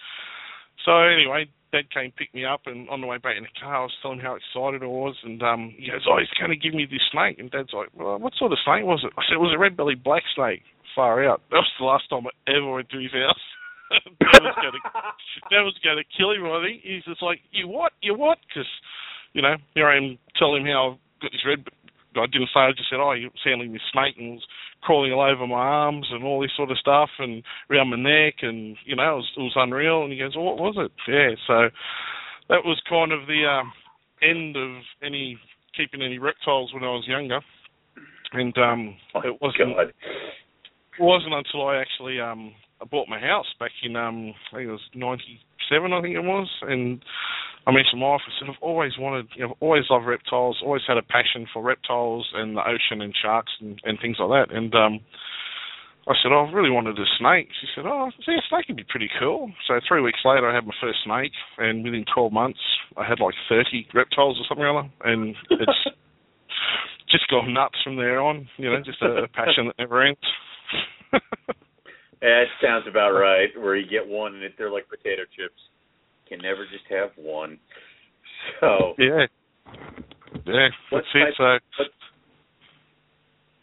So anyway, Dad came pick me up, and on the way back in the car, I was telling him how excited I was, and um, he goes, "Oh, he's going to give me this snake." And Dad's like, "Well, what sort of snake was it?" I said, "It was a red-bellied black snake." Far out. That was the last time I ever went to his house. Dad was going to, Dad was going to kill him. I think he's just like, "You what? You what?" Because, you know, here I am telling him how I've got this red. I didn't say. I just said, "Oh, you're handling this snake," and was crawling all over my arms and all this sort of stuff, and around my neck, and you know, it was, it was unreal. And he goes, well, "What was it?" Yeah, so that was kind of the um, end of any keeping any reptiles when I was younger, and um, it wasn't God. It wasn't until I actually um I bought my house back in um I think it was ninety seven I think it was and I mentioned my wife I said I've always wanted you know, I've always loved reptiles, always had a passion for reptiles and the ocean and sharks and, and things like that and um I said, oh, I really wanted a snake. She said, oh, see, a snake would be pretty cool. So three weeks later, I had my first snake, and within 12 months, I had like 30 reptiles or something or other, and it's just gone nuts from there on. You know, just a passion that never ends. That sounds about right. Where you get one and they're like potato chips. Can never just have one. So, yeah, yeah, What type- So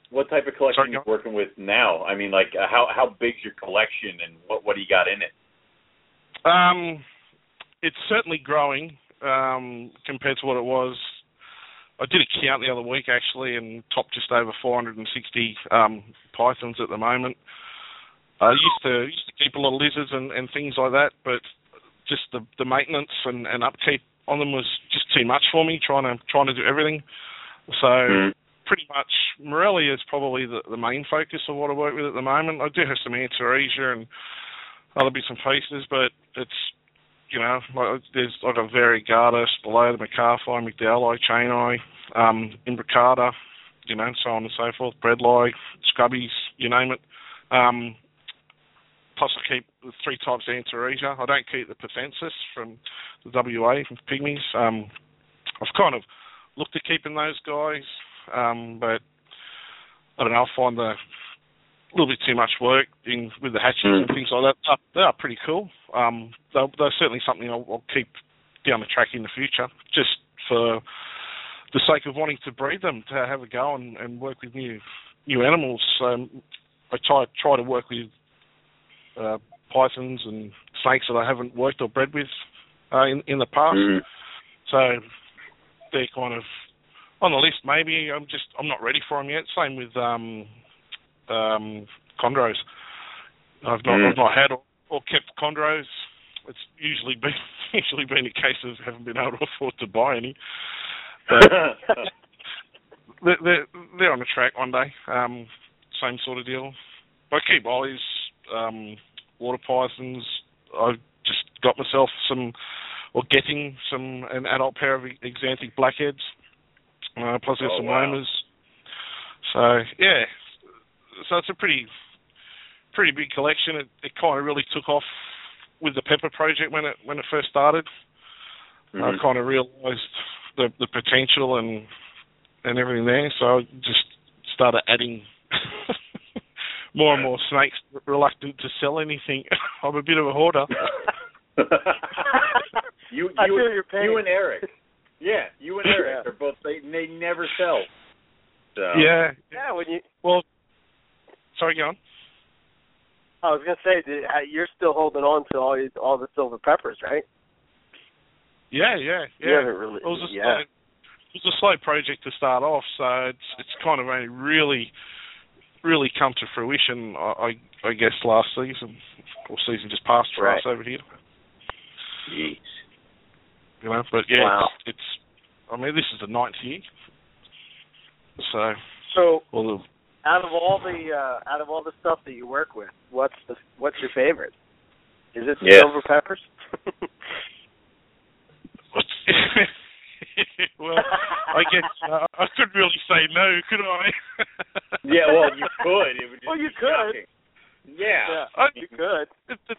what type of collection Sorry, are you working with now? I mean, like uh, how how big's your collection and what what do you got in it? Um, it's certainly growing um, compared to what it was. I did a count the other week actually, and topped just over 460 um, pythons at the moment. I used to used to keep a lot of lizards and, and things like that, but just the the maintenance and, and upkeep on them was just too much for me. Trying to trying to do everything, so Mm. pretty much Morelia is probably the, the main focus of what I work with at the moment. I do have some Antaresia and other bits and pieces, but it's you know like there's like a variegatus below the McCarthy, McDowell, chain eye, um, imbricata, you know, so on and so forth, bredli, scrubbies, you name it. Um, plus I keep the three types of Antaresia. I don't keep the perthensis from the WA from Pygmies. Um, I've kind of looked at keeping those guys, um, but I don't know. I'll find the little bit too much work in with the hatches and things like that. They are pretty cool. Um, they're, they're certainly something I'll, I'll keep down the track in the future. Just for the sake of wanting to breed them, to have a go and, and work with new new animals. Um, I try try to work with uh, pythons and snakes that I haven't worked or bred with uh, in in the past. Mhm. So they're kind of on the list. Maybe I'm just I'm not ready for them yet. Same with um, um, chondros. I've not Mm. I've not had or, or kept chondros. It's usually been usually been a case of haven't been able to afford to buy any. But they're, they're, they're on the track one day. Um, same sort of deal. I keep eyes, um, water pythons. I've just got myself some, or getting some, an adult pair of exanthic blackheads. Uh, plus there's Oh, some wow. So yeah, so it's a pretty, pretty big collection. It, it kind of really took off with the pepper project when it when it first started. I Mhm. kind of realised the the potential and and everything there, so I just started adding more and more snakes. Reluctant to sell anything. I'm a bit of a hoarder. you I you feel your pain. you and Eric. Yeah, you and Eric Yeah. are both they they never sell. So Yeah. yeah, when you Well, sorry, go on. I was gonna say you're still holding on to all all the silver peppers, right? Yeah, yeah, yeah. really. It was a yeah. slow, it was a slow project to start off, so it's it's kind of only really really come to fruition. I I, I guess last season or season just passed for Right. us over here. Jeez. You know, but yeah, Wow. it's, it's I mean this is the ninth year, so So, well out of all the uh, out of all the stuff that you work with, what's the what's your favorite? Is it the Yeah. silver peppers? well, I guess uh, I couldn't really say no, could I? Yeah, well, you could. It would just Well, you could. shocking. Yeah. yeah, I- you could. it- it-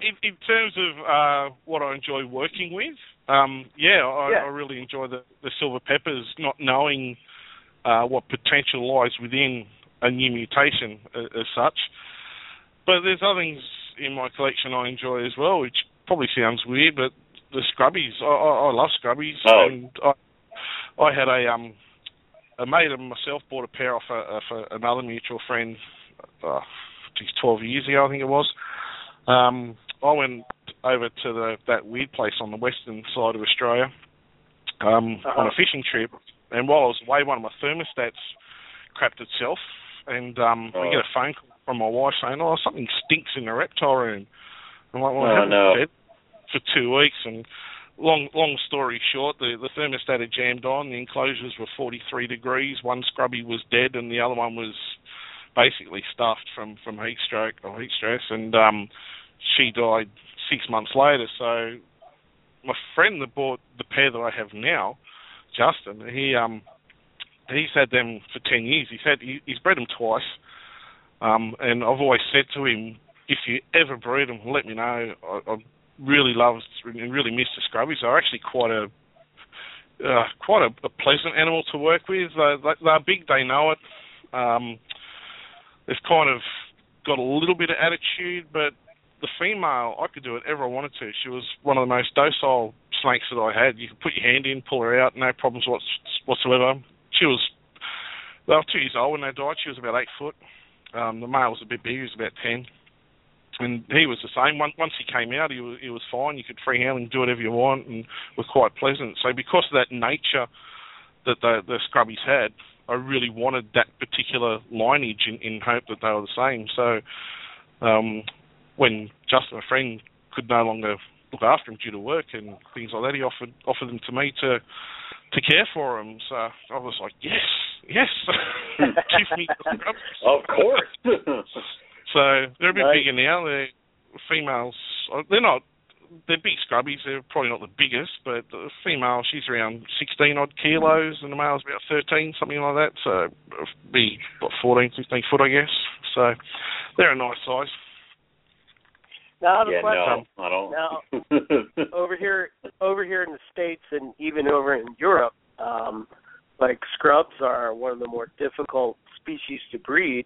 in, in terms of uh, what I enjoy working with, um, yeah, I, Yeah. I really enjoy the, the silver peppers, not knowing uh, what potential lies within a new mutation as, as such. But there's other things in my collection I enjoy as well, which probably sounds weird, but the scrubbies, I, I, I love scrubbies, Oh. and I, I had a um, a mate and myself bought a pair off, a, another mutual friend, uh, geez, 12 years ago, I think it was. Um, I went over to the that weird place on the western side of Australia um, Uh-huh. on a fishing trip, and while I was away, one of my thermostats crapped itself, and um, Oh. we get a phone call from my wife saying, "Oh, something stinks in the reptile room." I'm like, "Well, I Oh, haven't no. fed for two weeks," and long long story short, the the thermostat had jammed on. The enclosures were 43 degrees. One scrubby was dead, and the other one was basically stuffed from from heat stroke or heat stress, and um, she died six months later. So my friend that bought the pair that I have now, Justin, he um he's had them for ten years. He's had he, he's bred them twice, um, and I've always said to him, if you ever breed them, let me know. I, I really love and really miss the scrubbies. They're actually quite a uh, quite a, a pleasant animal to work with. They're, they're big, they know it. Um, they've kind of got a little bit of attitude, but the female, I could do whatever I wanted to. She was one of the most docile snakes that I had. You could put your hand in, pull her out, no problems whatsoever. She was, were two years old when they died. She was about eight foot. Um, the male was a bit bigger, he was about ten. And he was the same. Once he came out, he was he was fine. You could freehand and do whatever you want, and was quite pleasant. So because of that nature that the the scrubbies had, I really wanted that particular lineage in, in hope that they were the same. So um, when Justin, a friend, could no longer look after him due to work and things like that, he offered offered them to me to to care for him. So I was like, yes, yes, give me the scrubbies. Of course. So they're a bit Right. bigger now. They're females. uh, They're not. They're big scrubbies. They're probably not the biggest, but the female, she's around 16 odd kilos, and the male's about 13, something like that. So be what 14, 15 foot, I guess. So they're a nice size. Now, I have a yeah, question. no, I don't. over here over here in the states and even over in Europe, um, like scrubs are one of the more difficult species to breed.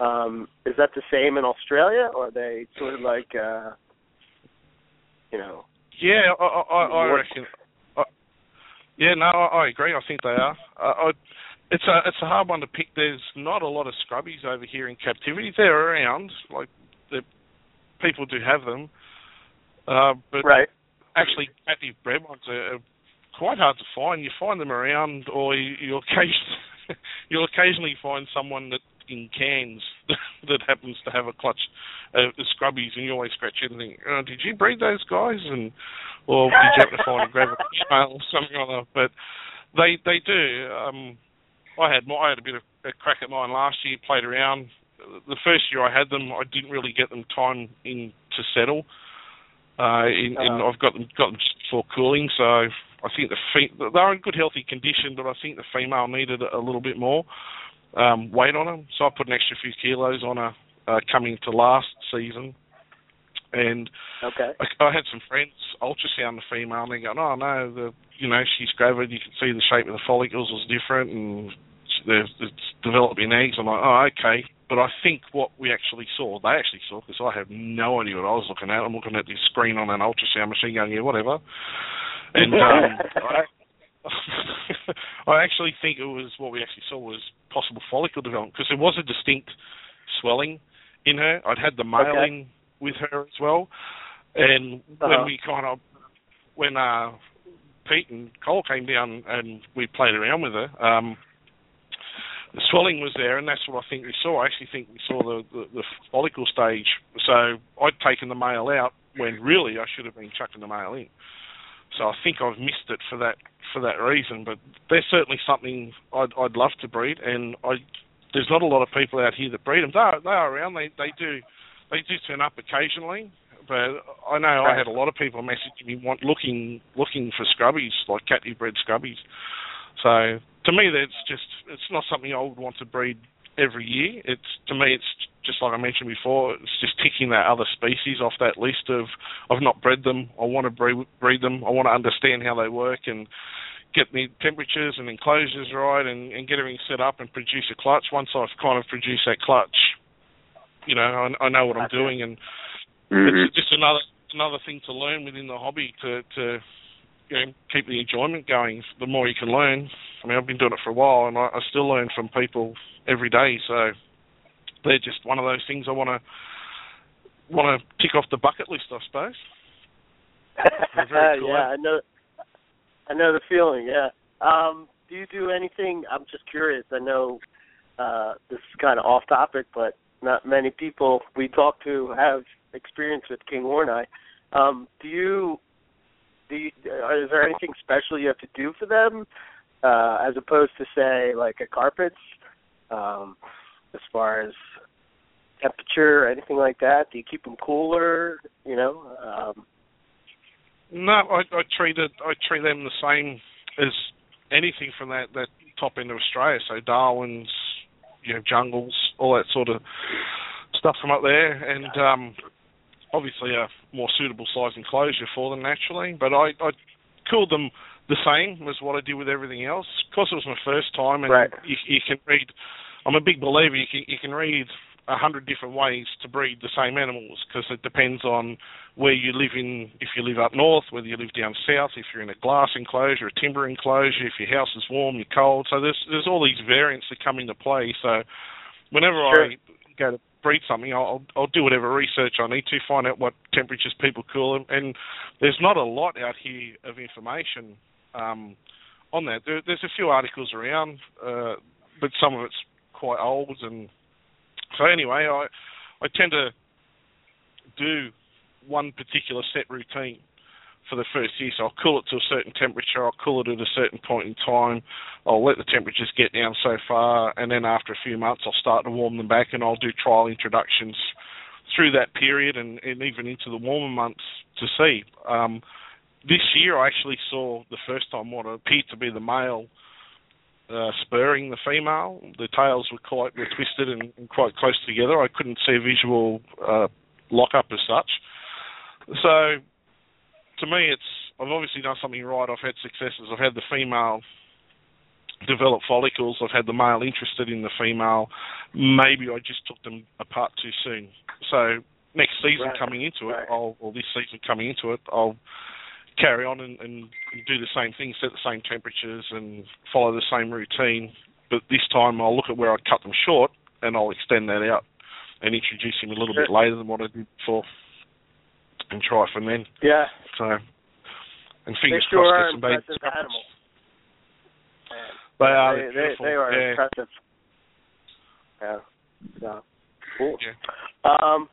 Um, is that the same in Australia, or are they sort of like, uh, you know? Yeah, I, I, I reckon. I, Yeah, no, I, I agree. I think they are. Uh, I, it's a it's a hard one to pick. There's not a lot of scrubbies over here in captivity. They're around, like the people do have them, uh, but right. actually captive bred ones are, are quite hard to find. You find them around, or you, you occasionally you'll occasionally find someone that in Cairns that happens to have a clutch of scrubbies, and you always scratch head and think, oh, "Did you breed those guys?" and or did you happen to find a grab a female or something like that? But they they do. Um, I had I had a bit of a crack at mine last year. Played around. The first year I had them, I didn't really get them time in to settle. Uh, in, and Uh-huh. I've got them got them before cooling, so I think the fe- they're in good healthy condition, but I think the female needed a little bit more um, weight on them. So I put an extra few kilos on her uh, coming to last season, and Okay. I, I had some friends ultrasound the female, and they go, "Oh no, the you know she's gravid. You can see the shape of the follicles was different, and there's it's developing eggs." I'm like, "Oh, okay." But I think what we actually saw, they actually saw, because I have no idea what I was looking at. I'm looking at this screen on an ultrasound machine, going, "Yeah, whatever." And um, I, I actually think it was what we actually saw was possible follicle development because there was a distinct swelling in her. I'd had the male Okay. in with her as well, and when Uh-huh. we kind of when uh, Pete and Cole came down and we played around with her, um, the swelling was there, and that's what I think we saw. I actually think we saw the, the, the follicle stage. So I'd taken the male out when really I should have been chucking the male in. So I think I've missed it for that for that reason. But they're certainly something I'd I'd love to breed, and I there's not a lot of people out here that breed them. They are, they are around. They they do they do turn up occasionally. But I know I had a lot of people messaging me want looking looking for scrubbies like captive bred scrubbies. So to me, that's just it's not something I would want to breed every year. It's to me, it's just like I mentioned before. It's just ticking that other species off that list of I've not bred them. I want to breed breed them. I want to understand how they work and get the temperatures and enclosures right and, and get everything set up and produce a clutch. Once I've kind of produced that clutch, you know, I, I know what I'm doing and Mm-hmm. it's just another another thing to learn within the hobby to to you know keep the enjoyment going. The more you can learn. I mean, I've been doing it for a while, and I, I still learn from people every day. So they're just one of those things I want to want to tick off the bucket list, I suppose. Cool. yeah, I know. I know the feeling. Yeah. Um, do you do anything? I'm just curious. I know uh, this is kind of off topic, but not many people we talk to have experience with kinghorni. Um, do you? Do you, uh, is there anything special you have to do for them, uh, as opposed to say like a carpets, um, as far as temperature or anything like that? Do you keep them cooler? You know. Um, No, I, I treat it. I treat them the same as anything from that that top end of Australia. So Darwin's, you know, jungles, all that sort of stuff from up there, and um, obviously a more suitable size enclosure for them naturally. But I, I cooled them the same as what I did with everything else. Because it was my first time, and Right. you, you can read. I'm a big believer. You can you can read a hundred different ways to breed the same animals because it depends on where you live in. If you live up north, whether you live down south, if you're in a glass enclosure, a timber enclosure, if your house is warm, you're cold. So there's there's all these variants that come into play. So whenever Sure. I go to breed something, I'll I'll do whatever research I need to find out what temperatures people cool them. And there's not a lot out here of information um, on that. There, there's a few articles around, uh, but some of it's quite old. And so anyway, I I tend to do one particular set routine for the first year. So I'll cool it to a certain temperature. I'll cool it at a certain point in time. I'll let the temperatures get down so far, and then after a few months, I'll start to warm them back, and I'll do trial introductions through that period and, and even into the warmer months to see. Um, this year, I actually saw the first time what appeared to be the male uh, spurring the female. The tails were quite were twisted and, and quite close together. I couldn't see a visual uh, lock up as such. So to me, it's I've obviously done something right. I've had successes. I've had the female develop follicles. I've had the male interested in the female. Maybe I just took them apart too soon. So next season Right, coming into it, right. I'll, or this season coming into it, I'll carry on and, and do the same thing, set the same temperatures and follow the same routine. But this time I'll look at where I cut them short and I'll extend that out and introduce him a little Sure. bit later than what I did before and try from then. Yeah. So, and They fingers sure crossed are get some baby impressive animals. They are they, they, they are yeah. impressive. Yeah. So cool. Yeah. Um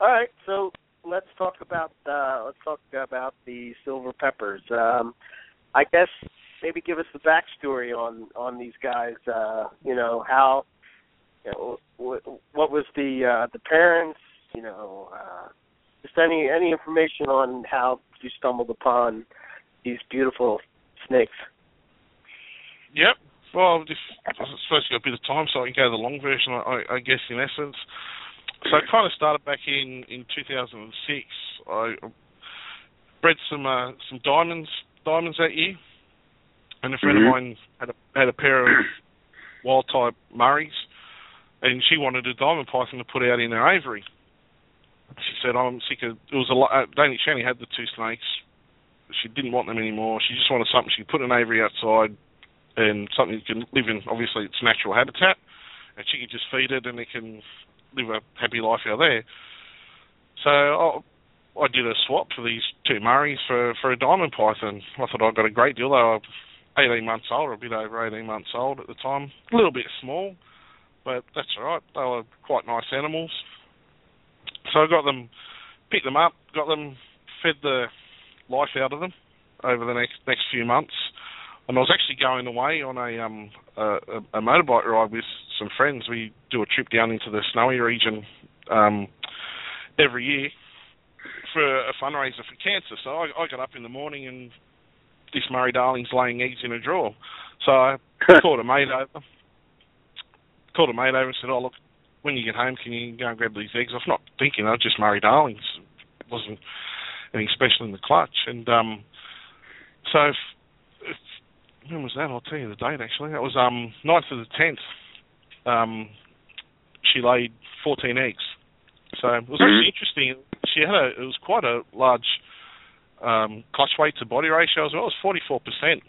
all right, so let's talk about uh let's talk about the silver peppers. Um I guess maybe give us the backstory on on these guys, uh, you know, how you know what, what was the uh the parents, you know, uh just any any information on how you stumbled upon these beautiful snakes. Yep. Well, if, I was supposed to go a bit of time, so I can go the long version. I, I guess in essence, so I kind of started back in in 2006. I bred some uh, some diamonds diamonds that year, and a friend Mhm. of mine had a had a pair of wild type Murrays, and she wanted a diamond python to put out in her aviary. She said, "I'm sick of." It was a lot. Uh, Danny Shani had the two snakes. She didn't want them anymore. She just wanted something she could put an aviary outside and something you can live in. Obviously, its natural habitat, and she can just feed it, and it can live a happy life out there. So I, I did a swap for these two Murrays for for a diamond python. I thought I got a great deal. They were 18 months old, or a bit over 18 months old at the time. A little bit small, but that's all right. They were quite nice animals. So I got them, picked them up, got them, fed the life out of them over the next next few months and I was actually going away on a um a, a, motorbike ride with some friends. We do a trip down into the snowy region um every year for a fundraiser for cancer. So I, I got up in the morning and this Murray Darling's laying eggs in a drawer. So I called a mate over, called a mate over and said, "Oh look, when you get home, can you go and grab these eggs?" I was not thinking, I just Murray Darlings. It wasn't anything special in the clutch, and um so if, if when was that? I'll tell you the date actually. That was um 9th of the tenth. Um, she laid fourteen eggs. So it was actually interesting. She had a it was quite a large um, clutch weight to body ratio as well. It was forty four percent.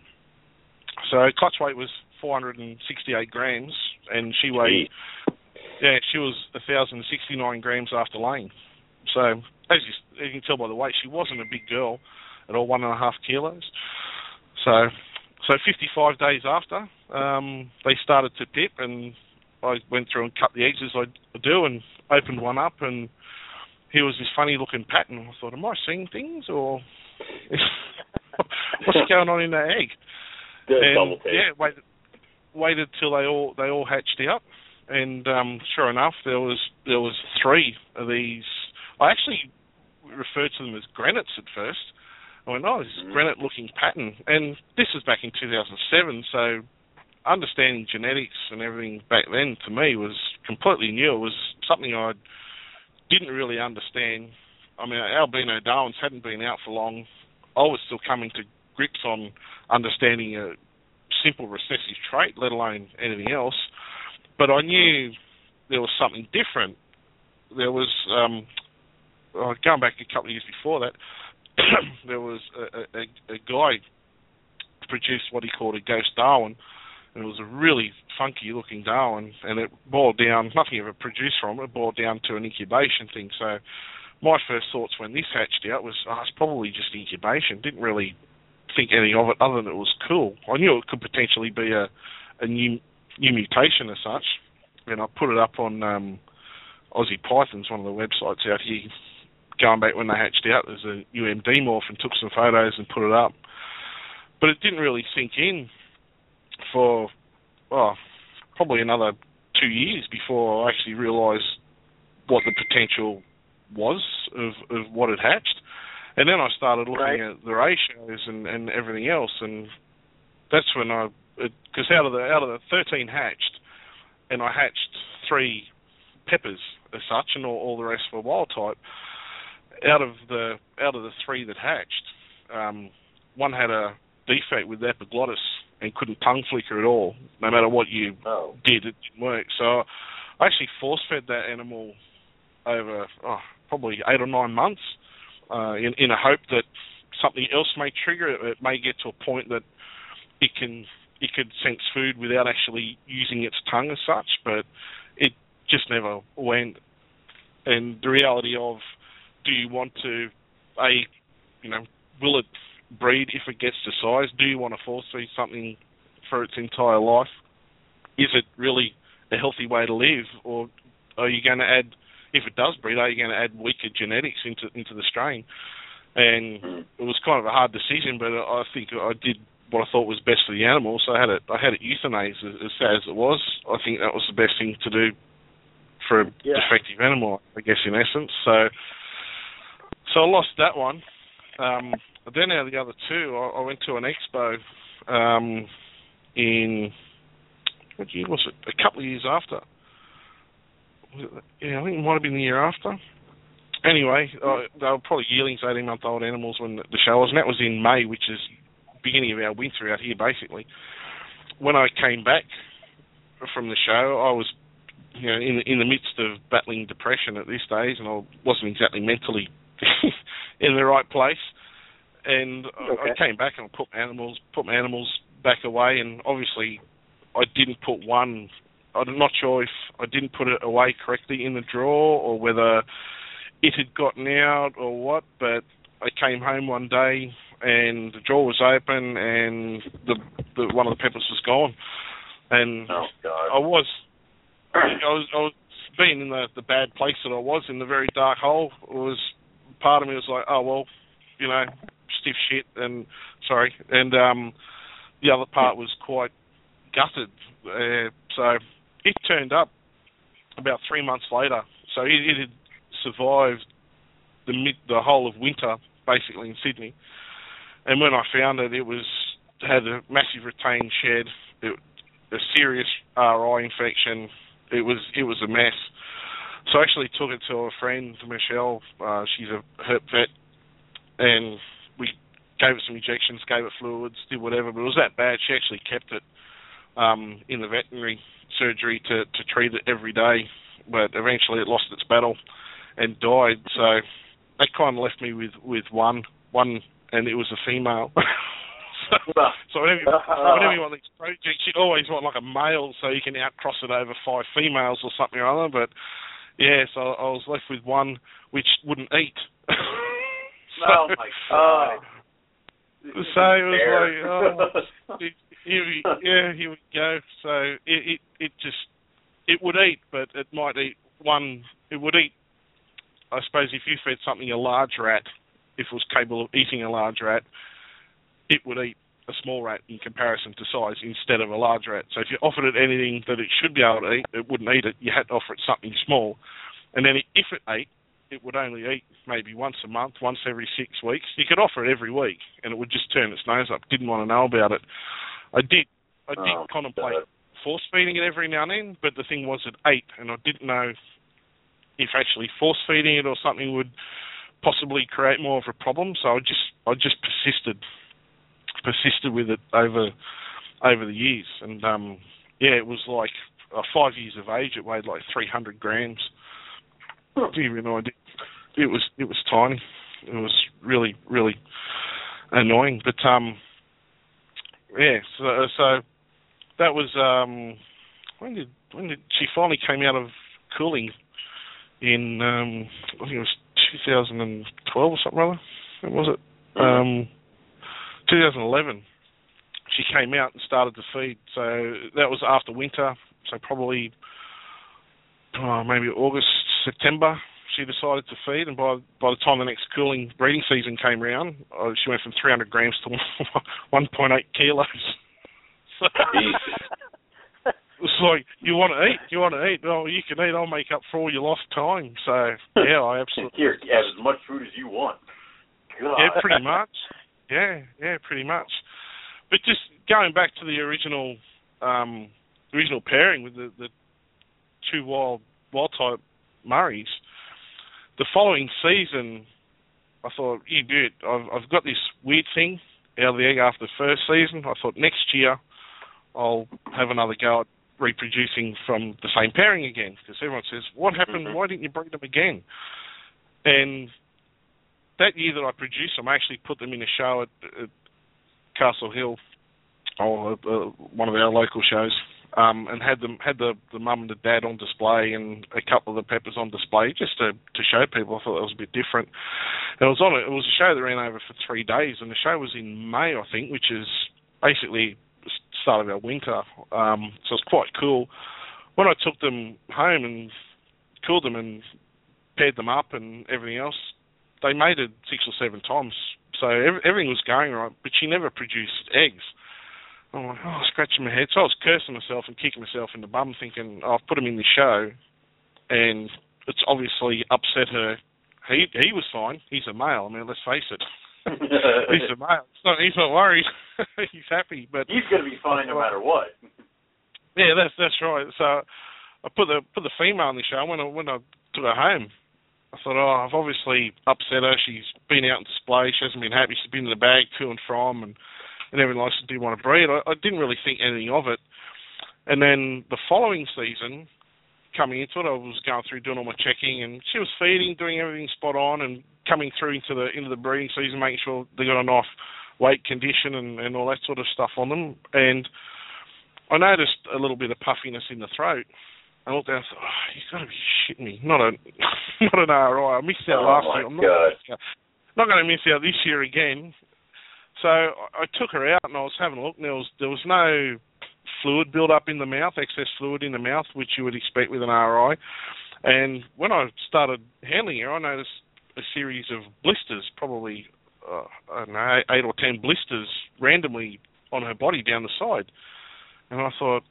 So clutch weight was four hundred and sixty eight grams, and she weighed yeah she was thousand and sixty nine grams after laying. So as you, you can tell by the weight, she wasn't a big girl at all, one and a half kilos. So so 55 days after, um, they started to dip, and I went through and cut the eggs as I do, and opened one up, and here was this funny looking pattern. I thought, am I seeing things, or what's going on in that egg? Good and, yeah, waited waited till they all they all hatched out, and um, sure enough, there was there was three of these. I actually referred to them as granites at first. I went, oh, this is Mhm. granite looking pattern. And this was back in 2007, so understanding genetics and everything back then to me was completely new. It was something I didn't really understand. I mean, albino Darwins hadn't been out for long. I was still coming to grips on understanding a simple recessive trait, let alone anything else. But I knew there was something different. There was, um, uh, going back a couple of years before that, there was a, a, a guy produced what he called a ghost Darwin, and it was a really funky looking Darwin, and it boiled down. Nothing ever produced from it. It boiled down to an incubation thing. So my first thoughts when this hatched out was, oh, it's probably just incubation. Didn't really think anything of it other than it was cool. I knew it could potentially be a a new new mutation as such, and I put it up on um, Aussie Pythons, one of the websites out here going back when they hatched out as a UMD morph and took some photos and put it up. But it didn't really sink in for, well, probably another two years before I actually realised what the potential was of, of what had hatched. And then I started looking Right. at the ratios and, and everything else, and that's when I, because out of the out of the 13 hatched, and I hatched three peppers as such, and all, all the rest were wild type out of the out of the three that hatched, um, one had a defect with the epiglottis and couldn't tongue flicker at all. No matter what you Oh. did, it didn't work. So I actually force fed that animal over oh, probably eight or nine months uh, in in a hope that something else may trigger it. It may get to a point that it can it could sense food without actually using its tongue as such, but it just never went. And the reality of, do you want to, a, you know, will it breed if it gets to size? Do you want to force feed something for its entire life? Is it really a healthy way to live, or are you going to add, if it does breed, are you going to add weaker genetics into into the strain? And hmm. it was kind of a hard decision, but I think I did what I thought was best for the animal. So I had it I had it euthanized as, as sad as it was. I think that was the best thing to do for a Yeah. defective animal, I guess in essence. So so I lost that one. Um, then out of the other two, I, I went to an expo um, in what year was it? A couple of years after. Yeah, I think it might have been the year after. Anyway, uh, they were probably yearlings, eighteen month old animals when the show was, and that was in May, which is beginning of our winter out here, basically. When I came back from the show, I was, you know, in in the midst of battling depression at this stage, and I wasn't exactly mentally in the right place. And I- I came back and I put my animals put my animals back away, and obviously I didn't put one. I'm not sure if I didn't put it away correctly in the drawer or whether it had gotten out or what. But I came home one day and the drawer was open and the, the one of the peppers was gone. And Oh I was I was I was being in the the bad place that I was in the very dark hole It was part of me was like, oh well, you know, stiff shit and sorry, and um, the other part was quite gutted. Uh, so it turned up about three months later. So it, it had survived the mid the whole of winter basically in Sydney. And when I found it, it was had a massive retained shed, it, a serious RI infection. It was it was a mess. So I actually took it to a friend, Michelle. Uh, she's a herp vet, and we gave it some injections, gave it fluids, did whatever. But it was that bad. She actually kept it um, in the veterinary surgery to to treat it every day. But eventually, it lost its battle and died. So that kind of left me with with one one, and it was a female. so, so whenever, you- uh-huh. whenever you want these projects, you always want like a male so you can outcross it over five females or something or other. But yeah, so I was left with one which wouldn't eat. so, oh my God. so it was like, oh, it, here we, yeah, here we go. So it, it it just it would eat, but it might eat one. It would eat. I suppose if you fed something a large rat, if it was capable of eating a large rat, it would eat a small rat in comparison to size instead of a large rat. So if you offered it anything that it should be able to eat, it wouldn't eat it. You had to offer it something small, and then if it ate, it would only eat maybe once a month, once every six weeks. You could offer it every week, and it would just turn its nose up. Didn't want to know about it. I did. I did Oh, contemplate God. force feeding it every now and then, but the thing was it ate, and I didn't know if actually force feeding it or something would possibly create more of a problem. So I just I just persisted persisted with it over over the years, and um, yeah, it was like uh, five years of age. It weighed like 300 grams. To give you an idea, it was it was tiny. It was really really annoying, but um, yeah. So so that was um, when did when did she finally came out of cooling in um, I think it was 2012 or something rather. When was it? Um, 2011. She came out and started to feed. So that was after winter. So probably oh, maybe August, September. She decided to feed, and by by the time the next cooling breeding season came around, uh, she went from 300 grams to 1.8 kilos. So, it's like you want to eat, you want to eat. Well, you can eat. I'll make up for all your lost time. So yeah, I absolutely Here, have as much food as you want. God. yeah, pretty much. Yeah, yeah, pretty much. But just going back to the original, um, original pairing with the, the two wild wild type Murrays, the following season, I thought, you do it. I've, I've got this weird thing out of the egg after the first season. I thought next year I'll have another go at reproducing from the same pairing again because everyone says, "What happened? Mhm. Why didn't you breed them again?" And that year that I produced them, I actually put them in a show at, at Castle Hill, or uh, one of our local shows, um, and had them had the the mum and the dad on display and a couple of the peppers on display just to to show people. I thought that was a bit different. And it was on it was a show that ran over for three days, and the show was in May, I think, which is basically start of our winter. Um, so it's quite cool. When I took them home and cooled them and paired them up and everything else, they mated six or seven times. So every, everything was going right, but she never produced eggs. I'm like, oh, scratching my head. So I was cursing myself and kicking myself in the bum, thinking, oh, I've put him in the show, and it's obviously upset her. He he was fine. He's a male. I mean, let's face it. He's a male. It's not, he's not worried. he's happy, but he's going to be fine no matter what. Yeah, that's that's right. So I put the put the female in the show when I when I took her home. I thought, oh, I've obviously upset her. She's been out in display. She hasn't been happy. She's been in the bag to and from, and and everything else didn't want to breed. I, I didn't really think anything of it. And then the following season, coming into it, I was going through doing all my checking, and she was feeding, doing everything spot on, and coming through into the into the breeding season, making sure they got enough weight condition and, and all that sort of stuff on them. And I noticed a little bit of puffiness in the throat. I looked down and thought, oh, you've got to be shitting me. Not a not an RI. I missed out oh last year. I'm not, not going to miss out this year again. So I took her out and I was having a look. And there was there was no fluid build up in the mouth, excess fluid in the mouth, which you would expect with an RI. And when I started handling her, I noticed a series of blisters, probably uh, I don't know, eight or ten blisters randomly on her body down the side. And I thought,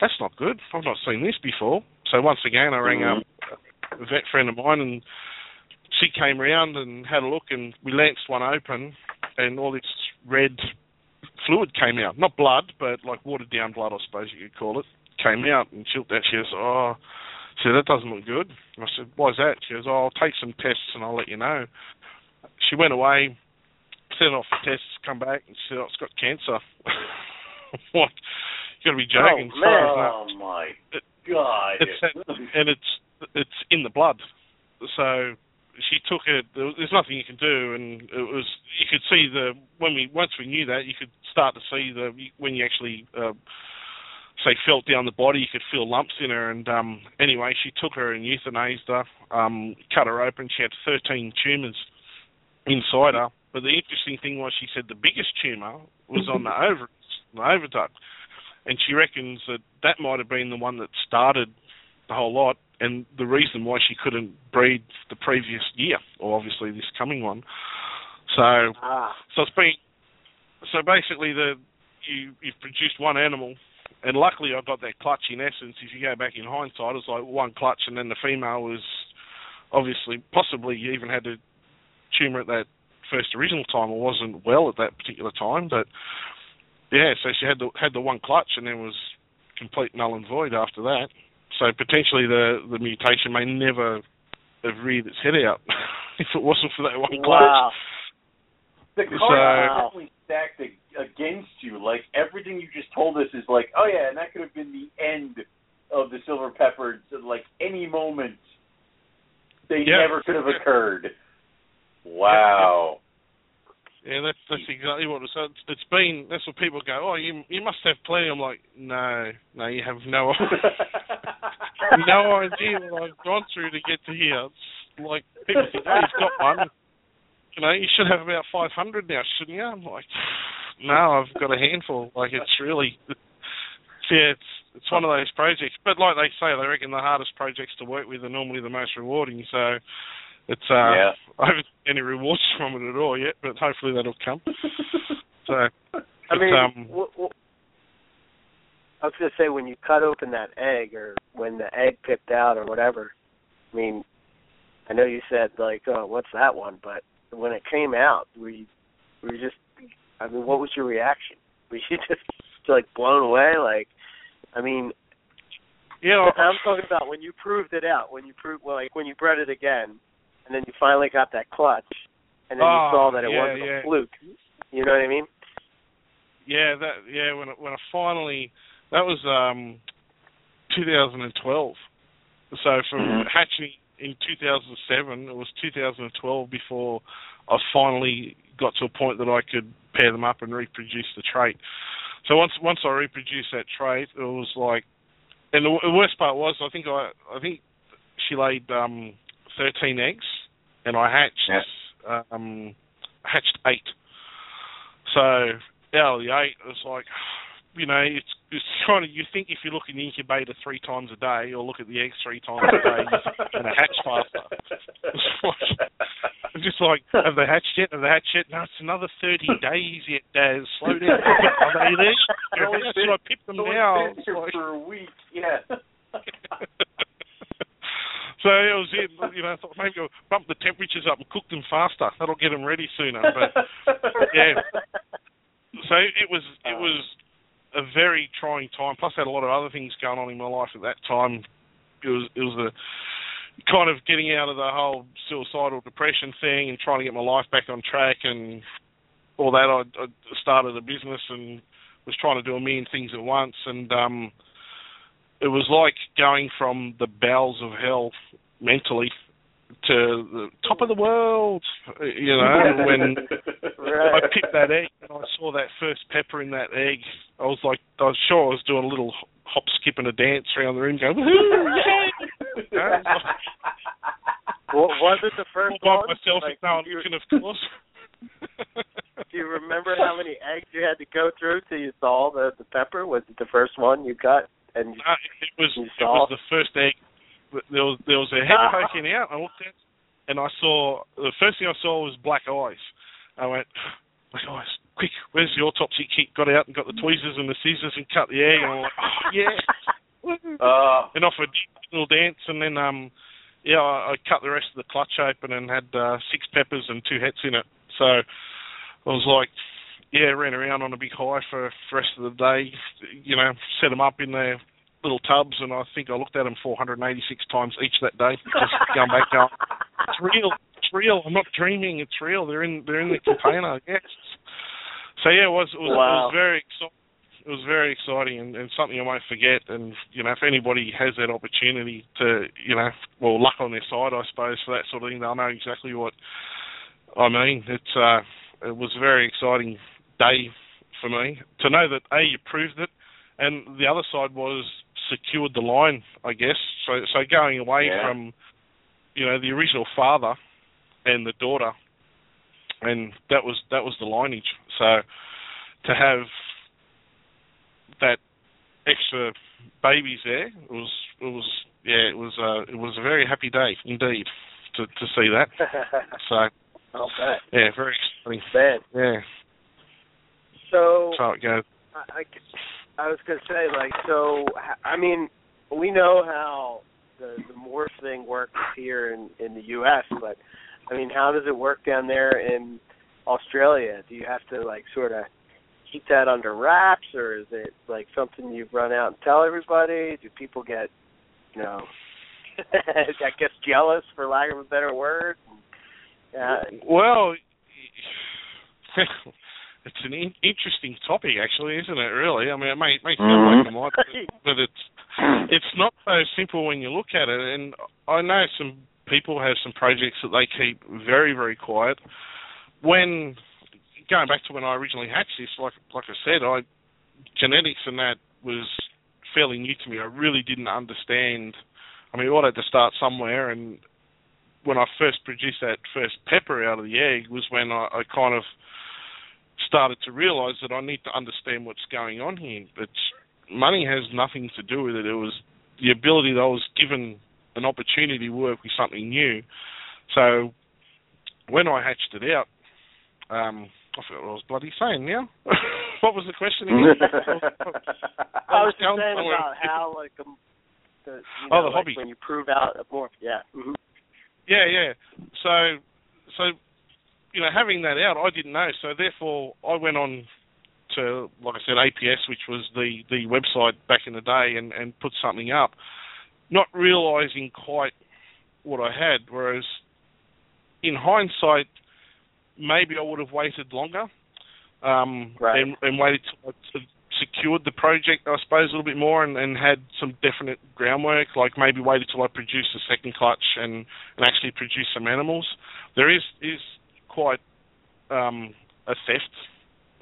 that's not good. I've not seen this before. So once again, I rang Mm-hmm. up a vet friend of mine, and she came round and had a look, and we lanced one open, and all this red fluid came out. Not blood, but like watered down blood, I suppose you could call it. Came out, and she looked at. She goes, "Oh," she said, "That doesn't look good." I said, "Why's that?" She goes, "Oh, I'll take some tests and I'll let you know." She went away, sent off the tests, come back, and she said, "Oh, it's got cancer." what? You got to be joking. Oh, man. Oh my God! It's and it's it's in the blood. So she took it. There's nothing you can do, and it was you could see the when we once we knew that you could start to see the when you actually uh, say felt down the body, you could feel lumps in her. And um, anyway, she took her and euthanized her, um, cut her open. She had 13 tumours inside her. But the interesting thing was, she said the biggest tumour was on the ovaries, the oviduct, and she reckons that that might have been the one that started the whole lot, and the reason why she couldn't breed the previous year, or obviously this coming one. So, Ah. so it's been, so basically the you you've produced one animal, and luckily I've got that clutch. In essence, if you go back in hindsight, it's like one clutch, and then the female was obviously possibly you even had a tumor at that first original time, or wasn't well at that particular time, but yeah, so she had the had the one clutch, and then was complete null and void after that. So potentially the the mutation may never have reared its head out if it wasn't for that one clutch. Wow. The So- cards are definitely stacked against you. Like everything you just told us is like, oh yeah, and that could have been the end of the silver peppers. at, Like any moment, they Yeah. never could have occurred. Wow. Yeah, that's that's exactly what it was. It's, it's been that's what people go. Oh, you you must have plenty. I'm like, no, no, you have no no idea what I've gone through to get to here. It's like people think, oh, you've got one. You know, you should have about 500 now, shouldn't you? I'm like, no, I've got a handful. Like it's really, yeah, it's it's one of those projects. But like they say, they reckon the hardest projects to work with are normally the most rewarding. So it's uh, Yeah. I haven't any rewards from it at all yet, but hopefully that'll come. So I But, mean, um, wh- wh- I was gonna say when you cut open that egg, or when the egg pipped out, or whatever. I mean, I know you said like, "Oh, what's that one?" But when it came out, were you were you just? I mean, what was your reaction? Were you just like blown away? Like, I mean, yeah, I- I'm talking about when you proved it out, when you proved, well, like when you bred it again, and then you finally got that clutch, and then Oh, you saw that it yeah, wasn't yeah. a fluke. You know what I mean? Yeah, that yeah when when I finally that was um 2012. So from Mhm. hatching in 2007. It was 2012 before I finally got to a point that I could pair them up and reproduce the trait. So once once I reproduced that trait, it was like, and the, the worst part was I think I I think she laid um, 13 eggs, and I hatched Yeah. um, hatched eight. So out of the eight, it was like, you know, it's it's kind of you think if you look in the incubator three times a day or look at the eggs three times a day, going to hatch faster. It's like, just like, have they hatched yet? Have they hatched yet? No, it's another 30 days yet, Daz. Slow down. Are they there? They've only Yes, been- I picked them now. like- for a week. Yeah. so it was it. You know, I thought maybe I'll bump the temperatures up and cook them faster. That'll get them ready sooner. But yeah. so it was it uh. was a very trying time. Plus, I had a lot of other things going on in my life at that time. It was it was a kind of getting out of the whole suicidal depression thing and trying to get my life back on track and all that. I, I started a business and was trying to do a million things at once, and um, it was like going from the bowels of hell mentally to the top of the world. You know, when I picked that egg and I saw that first pepper in that egg, I was like, I was sure I was doing a little hop, skip, and a dance around the room, going, woohoo, yay! You know, like, Well, was it the first all one? by myself Like, with no do, you, looking, of course. do you remember how many eggs you had to go through till you saw the the pepper? Was it the first one you got? And Uh, it was You it was the first egg. There was there was a head poking out. I looked at, and I saw the first thing I saw was black eyes. I went, black eyes, quick! Where's the autopsy kit? Got out and got the tweezers and the scissors and cut the egg. And I'm like, oh yeah. Uh, and off a little dance, and then um, yeah, I, I cut the rest of the clutch open and had uh, six peppers and two hets in it. So I was like, yeah, ran around on a big high for the rest of the day. You know, set them up in their little tubs, and I think I looked at them 486 times each that day. Just going back, going, it's real, it's real. I'm not dreaming. It's real. They're in, they're in the container. Yes. So yeah, it was, it was, it was very exciting it was very exciting and, and something I won't forget. And you know, if anybody has that opportunity to, you know, well, luck on their side, I suppose, for that sort of thing, they'll know exactly what I mean. It's uh, it was a very exciting day for me to know that a you proved it, and the other side was secured the line, I guess. So so going away Yeah. from, you know, the original father and the daughter, and that was that was the lineage. So to have that extra babies there it was it was yeah it was uh, it was a very happy day indeed to to see that. So yeah, very exciting. Man, Yeah, so how it goes. I, I, I was gonna say like so. I mean, we know how the the morph thing works here in in the U.S., but I mean, how does it work down there in Australia? Do you have to like sort of keep that under wraps, or is it like something you run out and tell everybody? Do people get, you know, I guess jealous for lack of a better word? Uh, Well, it's an in- interesting topic, actually, isn't it? Really, I mean, it may may feel like Mhm. a lot, but, but it's it's not so simple when you look at it. And I know some people have some projects that they keep very very quiet. When going back to when I originally hatched this, like like I said, I genetics and that was fairly new to me. I really didn't understand. I mean, I had to start somewhere, and when I first produced that first pepper out of the egg was when I, I kind of started to realise that I need to understand what's going on here. It's money has nothing to do with it. It was the ability that I was given an opportunity to work with something new. So when I hatched it out, um, I forgot what I was bloody saying now. what was the question again? I was just saying about how like um, the you Oh, the like hobby. when you prove out more. morph. Yeah. hmm Yeah, yeah. So, so you know, having that out, I didn't know. So therefore, I went on to, like I said, APS, which was the the website back in the day, and and put something up, not realizing quite what I had. Whereas, in hindsight, maybe I would have waited longer, um, Right. and and waited till I secured the project, I suppose, a little bit more and, and had some definite groundwork, like maybe waited till I produced the second clutch and, and actually produced some animals. There is is quite um, a theft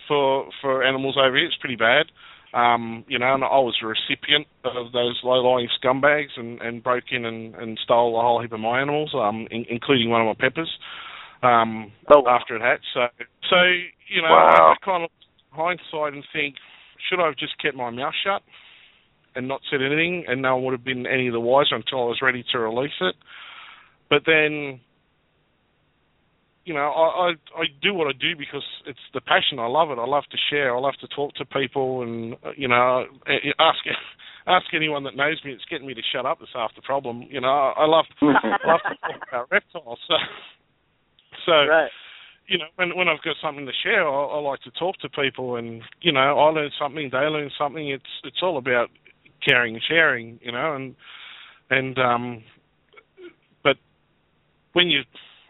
for for animals over here. It's pretty bad. Um, you know, and I was a recipient of those low-lying scumbags and, and broke in and, and stole a whole heap of my animals, um, in, including one of my peppers. Um, Oh. after it hatched. So, so you know, Wow. I kind of hindsight and think, should I have just kept my mouth shut and not said anything, and no one would have been any the wiser until I was ready to release it. But then, you know, I, I I do what I do because it's the passion. I love it. I love to share. I love to talk to people, and uh, you know, ask ask anyone that knows me. It's getting me to shut up. That's half the problem. You know, I, I love I love to talk about reptiles. So, so Right. you know, when when I've got something to share, I, I like to talk to people, and you know, I learn something, they learn something. It's it's all about caring and sharing, you know, and and um, but when you,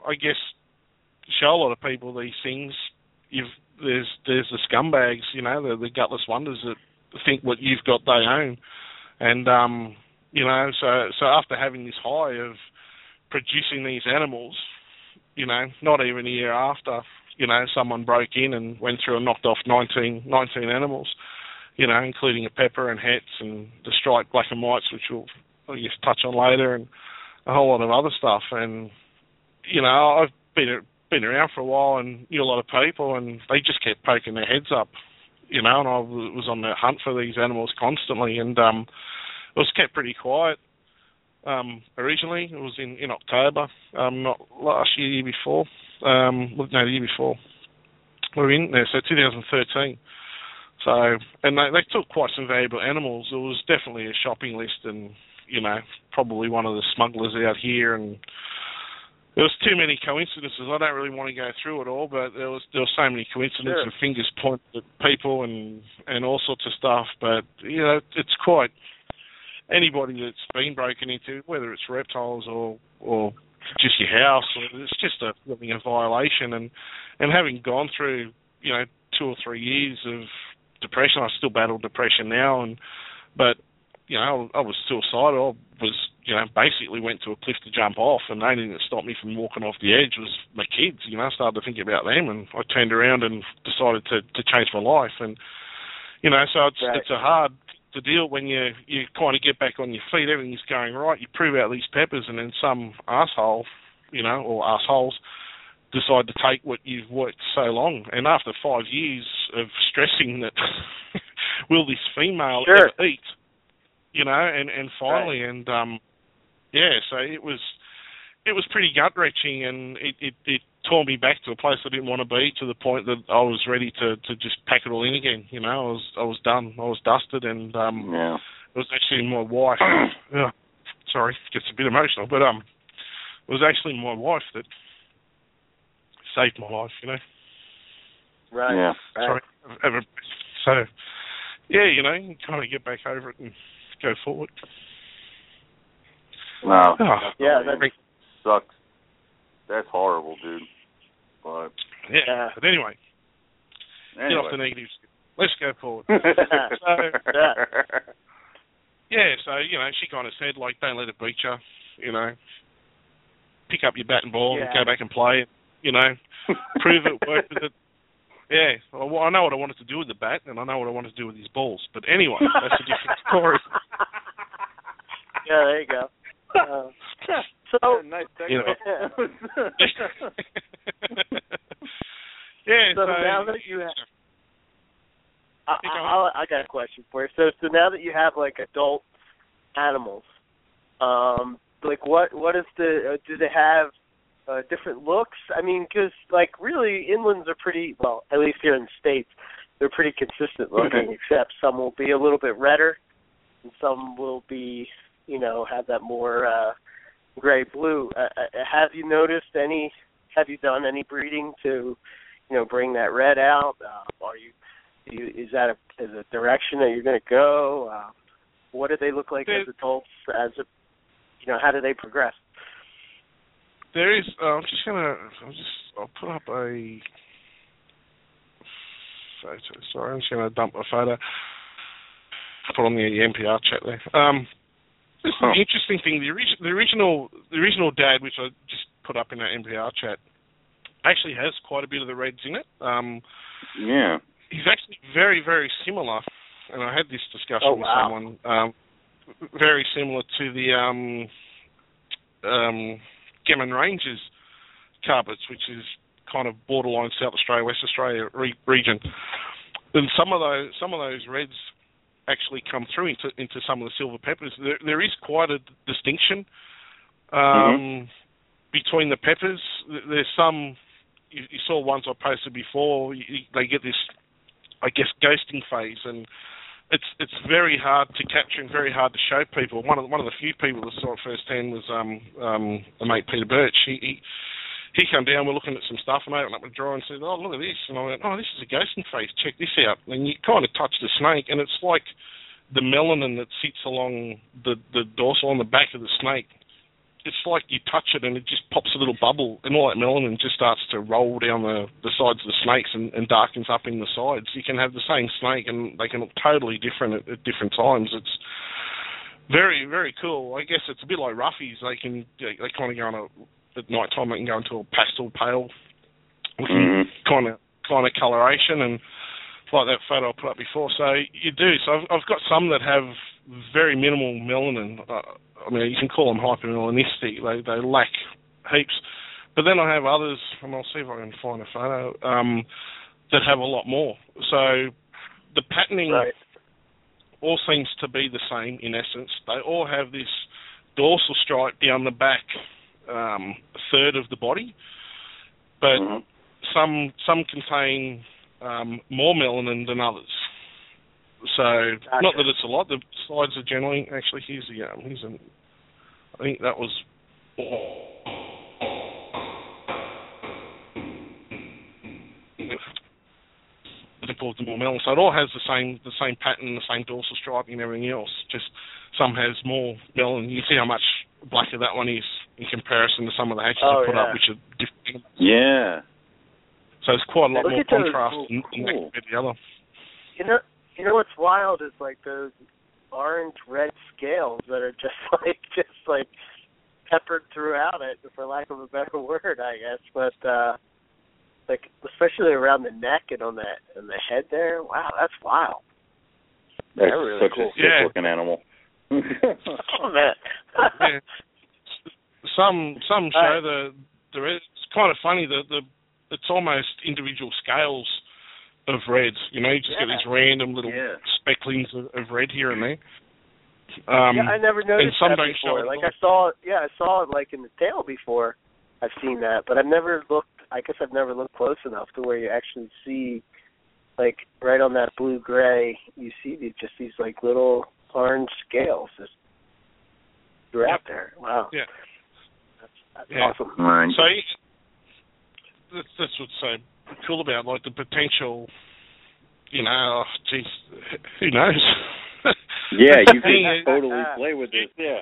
I guess, show a lot of people these things, you've there's there's the scumbags, you know, the the gutless wonders that think what you've got they own, and um, you know, so so after having this high of producing these animals, you know, not even a year after, you know, someone broke in and went through and knocked off 19, 19 animals, you know, including a pepper and hets and the striped black and whites, which we'll I guess touch on later, and a whole lot of other stuff. And you know, I've been been around for a while and knew a lot of people, and they just kept poking their heads up, you know. And I was on the hunt for these animals constantly, and um, it was kept pretty quiet um, originally. It was in, in October, um, not last year, year before. Um, no, the year before. We were in there, so 2013. So, and they, they took quite some valuable animals. It was definitely a shopping list, and you know, probably one of the smugglers out here, and there was too many coincidences. I don't really want to go through it all, but there was there were so many coincidences Sure. and fingers pointed at people and and all sorts of stuff. But you know, it's quite anybody that's been broken into, whether it's reptiles or or just your house, or it's just a a violation. And and having gone through you know two or three years of depression, I still battle depression now, and but you know I was suicidal. I was you know basically went to a cliff to jump off, and the only thing that stopped me from walking off the edge was my kids. You know, I started to think about them, and I turned around and decided to to change my life. And you know, so it's Right. it's a hard to deal when you you kind of get back on your feet, everything's going right, you prove out these peppers, and then some asshole, you know, or assholes decide to take what you've worked so long. And after five years of stressing that, will this female Sure. ever eat? You know, and and finally, and um, yeah, so it was it was pretty gut wrenching, and it, it it tore me back to a place I didn't want to be, to the point that I was ready to to just pack it all in again. You know, I was I was done, I was dusted, and um, yeah. it was actually my wife. yeah, sorry, gets a bit emotional, but um, it was actually my wife that saved my life. You know, Right. Yeah. Sorry. Ever, so, yeah, you know, you kind of get back over it and go forward. No. Oh, Yeah, that- great. sucks. That's horrible, dude. But yeah. Yeah. But anyway, get off the negatives. Let's go forward. Yeah. Yeah, so you know, she kind of said like, don't let it beat you. You know, pick up your bat and ball and go back and play it. You know, prove it, work with it. Yeah, well, I know what I wanted to do with the bat, and I know what I wanted to do with these balls. But anyway, that's a different story. yeah, there you go. Uh, so nice You know. yeah, So so, now that you have- I, I. I I got a question for you. So, so now that you have like adult animals, um, like what what is the uh, do they have uh, different looks? I mean, because like really inlands are pretty well, at least here in the states, they're pretty consistent looking. except some will be a little bit redder, and some will be you know have that more uh, gray blue. Uh, uh, have you noticed any? Have you done any breeding to you know bring that red out? Uh, are you you, is that a, is a direction that you're going to go? Uh, what do they look like as adults? As a, you know, how do they progress? there is. Uh, I'm just gonna. I'm just. I'll put up a photo. Sorry, I'm just going to dump a photo. Put on the NPR chat there. Um, this is an interesting thing. The, ori- the original, the original dad, which I just put up in our NPR chat, actually has quite a bit of the reds in it. Um, Yeah. he's actually very, very similar, and I had this discussion Oh, with wow. someone. Um, very similar to the um, um, Gammon Ranges carpets, which is kind of borderline South Australia, West Australia re- region. And some of those, some of those reds actually come through into into some of the silver peppers. There, there is quite a distinction um, between the peppers. There's some you, you saw ones I posted before. You- they get this, I guess, ghosting phase, and it's it's very hard to capture and very hard to show people. One of the, one of the few people that saw it firsthand was um um the mate Peter Birch. He. he he came down, we're looking at some stuff, and I opened up a drawer and said, "Oh, look at this!" And I went, "Oh, this is a ghosting face. Check this out." And you kind of touch the snake, and it's like the melanin that sits along the the dorsal on the back of the snake. It's like you touch it, and it just pops a little bubble, and all that melanin just starts to roll down the the sides of the snakes and, and darkens up in the sides. You can have the same snake, and they can look totally different at, at different times. It's very very cool. I guess it's a bit like roughies. They can they, they kind of go on a at night time they can go into a pastel pale looking Mhm. kind of kind of coloration and like that photo I put up before. So you do. So I've, I've got some that have very minimal melanin. Uh, I mean, you can call them hypermelanistic. They they lack heaps. But then I have others, and I'll see if I can find a photo um, that have a lot more. So the patterning Right. all seems to be the same in essence. They all have this dorsal stripe down the back um, third of the body, but Mhm. some some contain um, more melanin than others. So Gotcha. not that it's a lot. The sides are generally actually here's the um, here's an I think that was. The more melanin, so it all has the same the same pattern, the same dorsal striping, and everything else. Just some has more melanin. You see how much blacker that one is in comparison to some of the hatches Oh, I put yeah. up, which are different. Yeah. So it's quite a lot Look more at those contrast cool- in, in cool. compared the other. You know, you know what's wild is like those orange red scales that are just like just like peppered throughout it, for lack of a better word, I guess. But uh like especially around the neck and on the and the head there. Wow, that's wild. That's They're really such cool. a sick Yeah. looking animal. Oh man. yeah. Some some show the the red. It's kind of funny the the it's almost individual scales of reds. You know, you just get these random little Yeah. specklings of, of red here and there. Um, yeah, I never noticed that don't before. Like. I saw yeah, I saw it like in the tail before. I've seen that, but I've never looked I guess I've never looked close enough to where you actually see like right on that blue gray, you see these just these like little orange scales just throughout there. Wow. Yeah. That's, that's Yeah. awesome. Right. So that's that's what's so cool about like the potential. You know, oh, geez, who knows? yeah, you Yeah. can totally play with it. Yeah.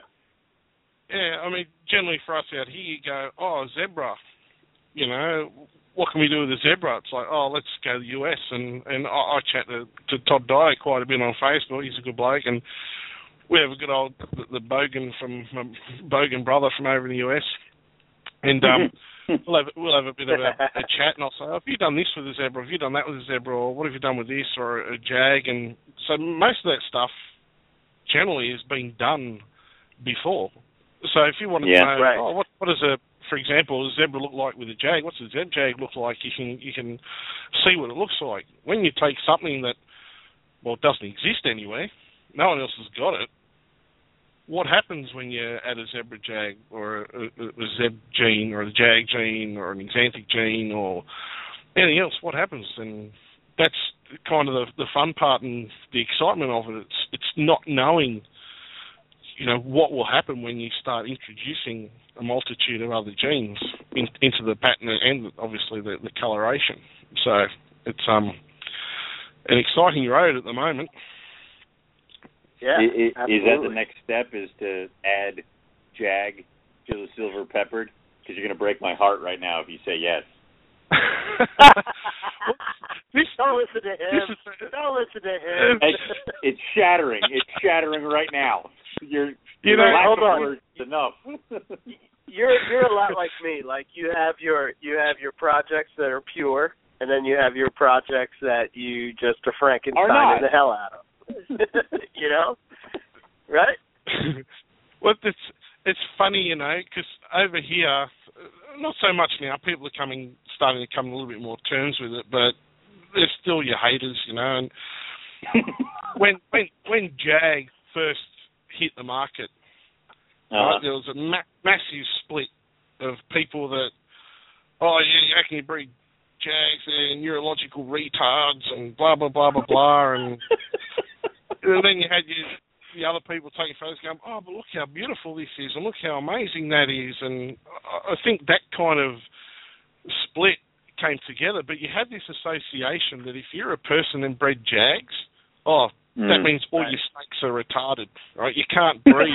Yeah, I mean, generally for us out here, you go, oh, zebra. You know, what can we do with a zebra? It's like, oh, let's go to the US. And and I, I chat to, to Todd Dyer quite a bit on Facebook. He's a good bloke, and we have a good old the, the Bogan from um, Bogan brother from over in the US, and um, we'll have we'll have a bit of a, a chat, and I'll say, oh, have you done this with a zebra? Have you done that with a zebra? Or what have you done with this or a jag? And so most of that stuff generally has been done before. So if you want to Yeah. know, Right. oh, what what does a for example, a zebra look like with a jag? What's a zeb jag look like? You can you can see what it looks like. When you take something that well doesn't exist anywhere, no one else has got it. What happens when you add a zebra jag or a, a, zeb gene or a jag gene or an xanthic gene or anything else? What happens? And that's kind of the, the fun part and the excitement of it. It's it's not knowing, you know, what will happen when you start introducing a multitude of other genes in, into the pattern and obviously the, the coloration. So it's um an exciting road at the moment. Yeah. I- i- is that the next step? Is to add Jag to the silver peppered? Because you're going to break my heart right now if you say yes. this Don't listen to him. is Don't listen to him. It's, it's shattering. It's shattering right now. You're You know, lack hold of on. words enough. you're you're a lot like me. Like you have your you have your projects that are pure, and then you have your projects that you just are Are not. The hell out of. you know, right? well, it's it's funny, you know, because over here, not so much now. People are coming, starting to come a little bit more terms with it, but there's still your haters, you know. And when when when Jag first hit the market, right, Uh, there was a ma- massive split of people that, oh yeah, how can you breed Jags? They're neurological retards and blah blah blah blah blah, and and then you had your, the other people taking photos going, oh, but look how beautiful this is, and look how amazing that is. And I think that kind of split came together. But you had this association that if you're a person and bred Jags, oh, that Mm. means all your snakes are retarded, right? You can't breed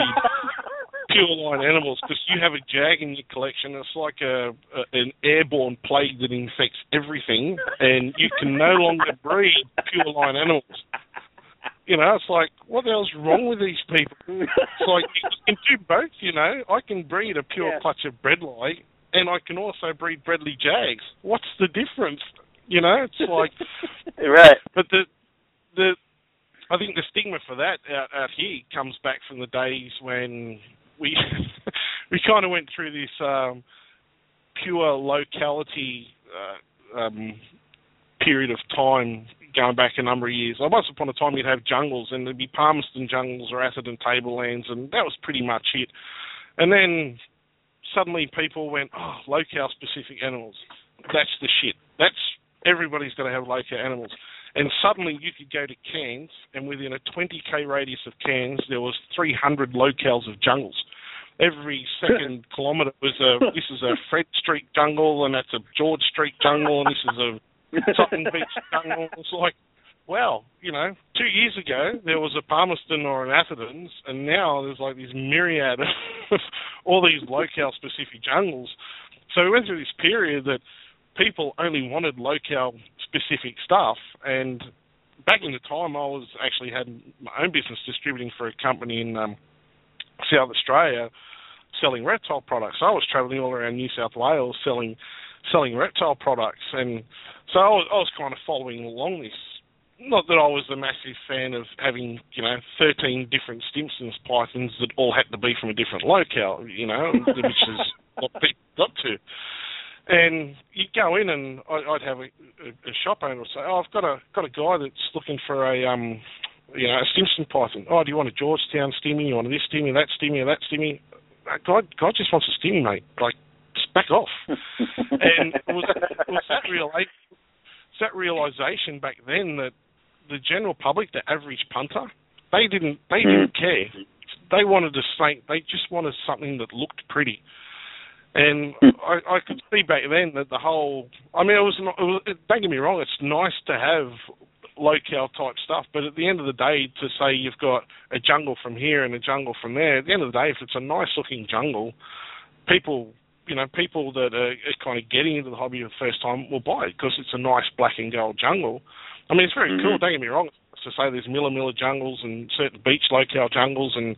pure line animals because you have a jag in your collection. It's like a, a an airborne plague that infects everything, and you can no longer breed pure line animals. You know, it's like what the hell's wrong with these people? It's like you can do both. You know, I can breed a pure Yeah. clutch of bredli, and I can also breed bredli jags. What's the difference? You know, it's like right. but the the I think the stigma for that out, out here comes back from the days when we we kind of went through this um, pure locality uh, um, period of time going back a number of years. Like once upon a time, you'd have jungles, and there'd be Palmerston jungles or Atherton tablelands, and that was pretty much it. And then suddenly people went, oh, locale specific animals. That's the shit. That's everybody's got to have locale animals. And suddenly you could go to Cairns, and within a 20k radius of Cairns, there was 300 locales of jungles. Every second kilometre was a this is a Fred Street jungle, and that's a George Street jungle, and this is a Sutton Beach. It's like, well, you know, two years ago there was a Palmerston or an Atherton's, and now there's like this myriad of all these locale specific jungles. So we went through this period that people only wanted locale specific stuff, and back in the time I was actually had my own business distributing for a company in um, South Australia selling reptile products. I was travelling all around New South Wales selling selling reptile products, and so I was, I was kind of following along this. Not that I was a massive fan of having, you know, 13 different Stimson's pythons that all had to be from a different locale, you know, which is what people got to. And you'd go in, and I- I'd have a, a, shop owner say, "Oh, I've got a got a guy that's looking for a um, you know, a Stimson python. Oh, do you want a Georgetown stimmy? You want this stimmy, that stimmy, that stimmy? God, God just wants a stimmy, mate. Like, just back off." and was was that real was that realization back then that the general public, the average punter, they didn't they hmm. didn't care. They wanted a snake. They just wanted something that looked pretty. And hmm. I, I could see back then that the whole. I mean, it was not. It was, don't get me wrong. It's nice to have locale type stuff, but at the end of the day, to say you've got a jungle from here and a jungle from there, at the end of the day, if it's a nice looking jungle, people you know, people that are, are kind of getting into the hobby for the first time will buy it because it's a nice black and gold jungle. I mean, it's very Mhm. cool. Don't get me wrong. To say there's Millaa Millaa jungles and certain beach locale jungles and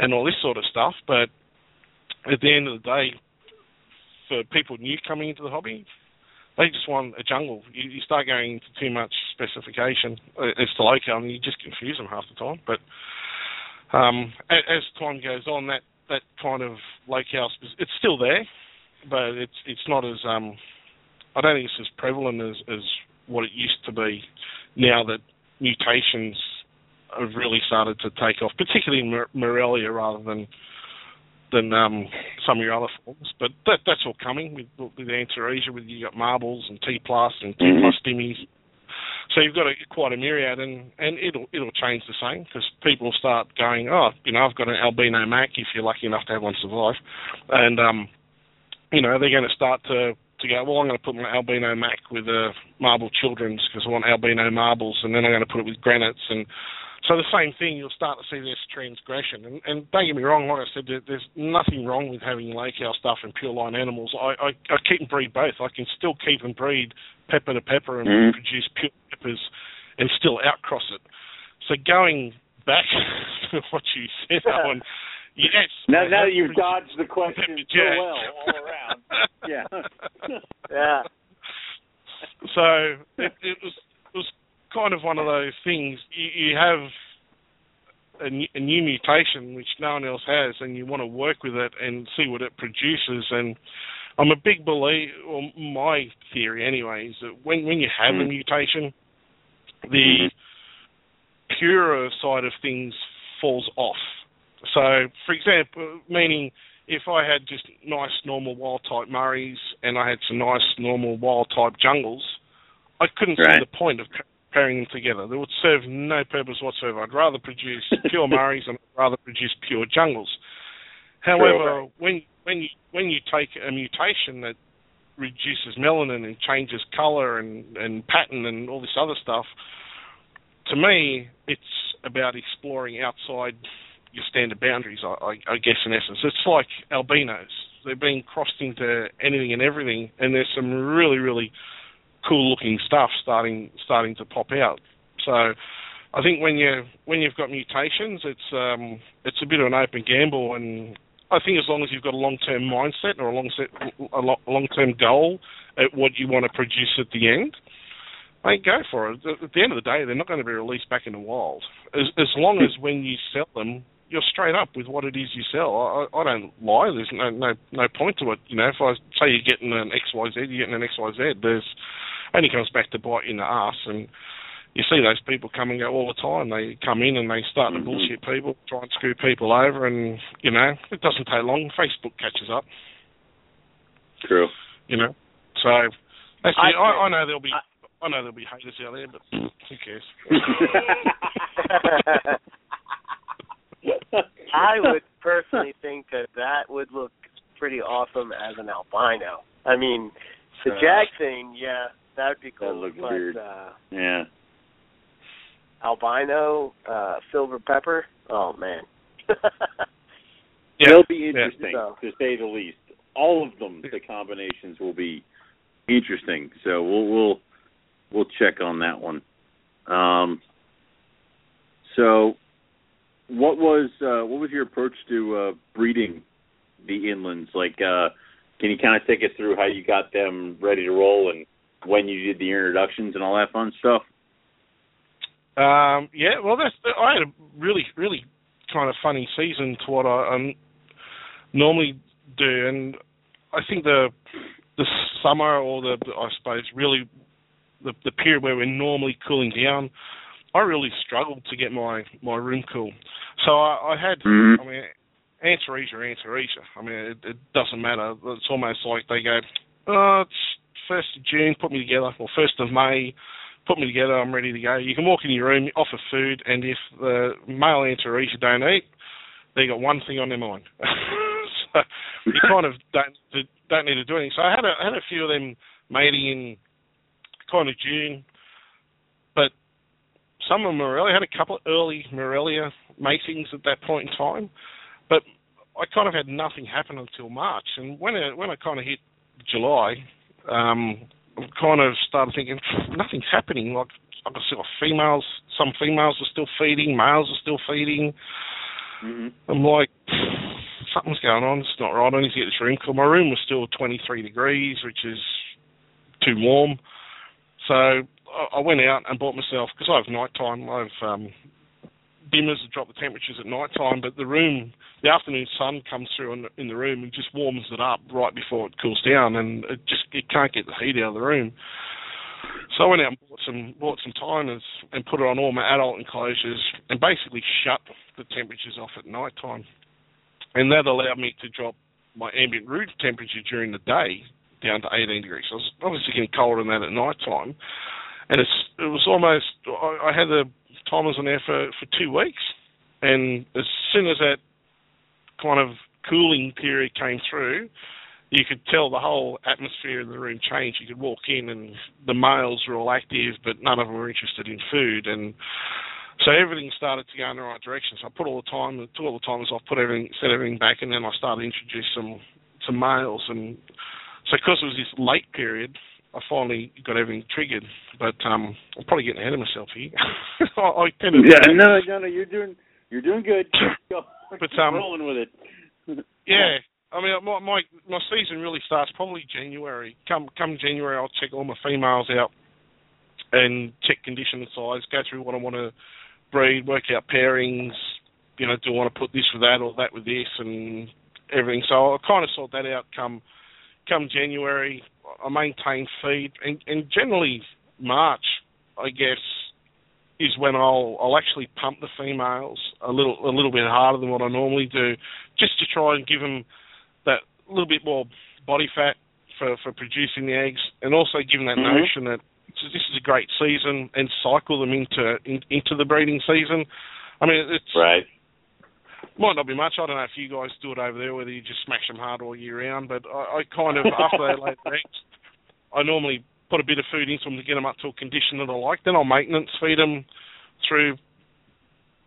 and all this sort of stuff, but at the end of the day, for people new coming into the hobby, they just want a jungle. You, you start going into too much specification uh, as to locale, and you just confuse them half the time. But um, as, as time goes on, that that kind of locale it's still there, but it's it's not as um, I don't think it's as prevalent as as what it used to be. Now that mutations have really started to take off, particularly in Morelia rather than than um, some of your other forms. But that that's all coming with with Antaresia, with you got marbles and T plus and T Mhm. plus stimmies. So you've got a, quite a myriad, and, and it'll it'll change the same because people will start going, oh, you know, I've got an albino mac if you're lucky enough to have one survive, and um, you know, are they're going to start to to go, well, I'm going to put my albino mac with uh, marble children's because I want albino marbles, and then I'm going to put it with granites, and So the same thing, you'll start to see this transgression. And, and don't get me wrong, like I said, there, there's nothing wrong with having locale stuff and pure line animals. I, I, I keep and breed both. I can still keep and breed pepper to pepper and Mhm. produce pure peppers and still outcross it. So going back to what you said, Owen, yes. Now, now that you've dodged the question so well all around. Yeah. Yeah. so it, it was it was kind of one of those things. You, you have a, new- a new mutation which no one else has, and you want to work with it and see what it produces. And I'm a big believer, or my theory anyway, is that when when you have a Mm. mutation, the purer side of things falls off. So, for example, meaning if I had just nice normal wild type Murrays and I had some nice normal wild type jungles, I couldn't Right. see the point of pairing them together. They would serve no purpose whatsoever. I'd rather produce pure Murrays and I'd rather produce pure jungles. However, when when you when you take a mutation that reduces melanin and changes color and, and pattern and all this other stuff, to me, it's about exploring outside your standard boundaries. I, I, I guess in essence, it's like albinos. They're being crossed into anything and everything, and there's some really really cool looking stuff starting starting to pop out. So. I think when you when you've got mutations, it's um, it's a bit of an open gamble, and I think as long as you've got a long term mindset or a long set, a long term goal at what you want to produce at the end, I go for it. At the end of the day, they're not going to be released back in the wild. As as long as when you sell them, you're straight up with what it is you sell. I, I don't lie. There's no no no point to it. You know, if I say you're getting an X Y Z, you're getting an X Y Z. There's only comes back to bite you in the ass and you see those people come and go all the time. They come in and they start to Mhm. bullshit people, try and screw people over, and you know it doesn't take long. Facebook catches up, True. you know. So that's I it. I, I know there'll be I- I know there'll be haters out there, but who cares? I would personally think that that would look pretty awesome as an albino. I mean, the Uh, jag thing, yeah, that would be cool. That'd look but weird. Uh, yeah. albino, uh, silver pepper, oh man. Yeah, They'll be interesting So- to say the least. All of them, the combinations will be interesting. So we'll we'll we'll check on that one. Um, so, what was uh, what was your approach to uh, breeding the inlands? Like, uh, can you kind of take us through how you got them ready to roll and when you did the introductions and all that fun stuff? Um, yeah, well, that's I had a really, really kind of funny season to what I um, normally do, and I think the the summer or the I suppose really the the period where we're normally cooling down, I really struggled to get my my room cool. So I, I had, Mhm. I mean, Antaresia. I mean, it, it doesn't matter. It's almost like they go, oh, it's first of June, put me together, or first of May, put me together, I'm ready to go. You can walk in your room, offer food, and if the male Asia don't eat, they got one thing on their mind. so you kind of don't don't need to do anything. So I had a I had a few of them mating in kind of June, some of Morelia I had a couple of early Morelia matings at that point in time, but I kind of had nothing happen until March, and when it, when I kind of hit July, um, I kind of started thinking nothing's happening. Like I can see like females, some females are still feeding, males are still feeding. Mm-hmm. I'm like, something's going on. It's not right. I need to get this room cool. My room was still 23 degrees, which is too warm. So I went out and bought myself because I have nighttime. I have um, dimmers that drop the temperatures at night time, but the room, the afternoon sun comes through in the, in the room and just warms it up right before it cools down, and it just it can't get the heat out of the room. So I went out and bought some bought some timers and put it on all my adult enclosures and basically shut the temperatures off at night time. And that allowed me to drop my ambient room temperature during the day down to 18 degrees. So I was obviously getting colder than that at night time. And it's it was almost I, I had the timers on there for, for two weeks. And as soon as that kind of cooling period came through, you could tell the whole atmosphere in the room changed. You could walk in and the males were all active, but none of them were interested in food. And so everything started to go in the right direction. So I put all the time, took all the timers off, put everything, set everything back, and then I started to introduce some some males. And so because it was this late period, I finally got everything triggered. But um, I'm probably getting ahead of myself here. I, I tend to yeah, no, no, no, you're doing you're doing good. but um, rolling with it. yeah, I mean, my, my my season really starts probably January. Come come January, I'll check all my females out and check condition and size, go through what I want to breed, work out pairings. You know, do I want to put this with that or that with this and everything. So I kind of sort that out come come January. I maintain feed and, and generally March, I guess, is when I'll I'll actually pump the females a little a little bit harder than what I normally do, just to try and give them that little bit more body fat for for producing the eggs, and also give them that mm-hmm. notion that this is a great season and cycle them into in, into the breeding season. I mean, it's right. Might not be much. I don't know if you guys do it over there, whether you just smash them hard all year round. But I, I kind of after they lay their eggs, I normally put a bit of food into them to get them up to a condition that I like. Then I'll maintenance feed them through,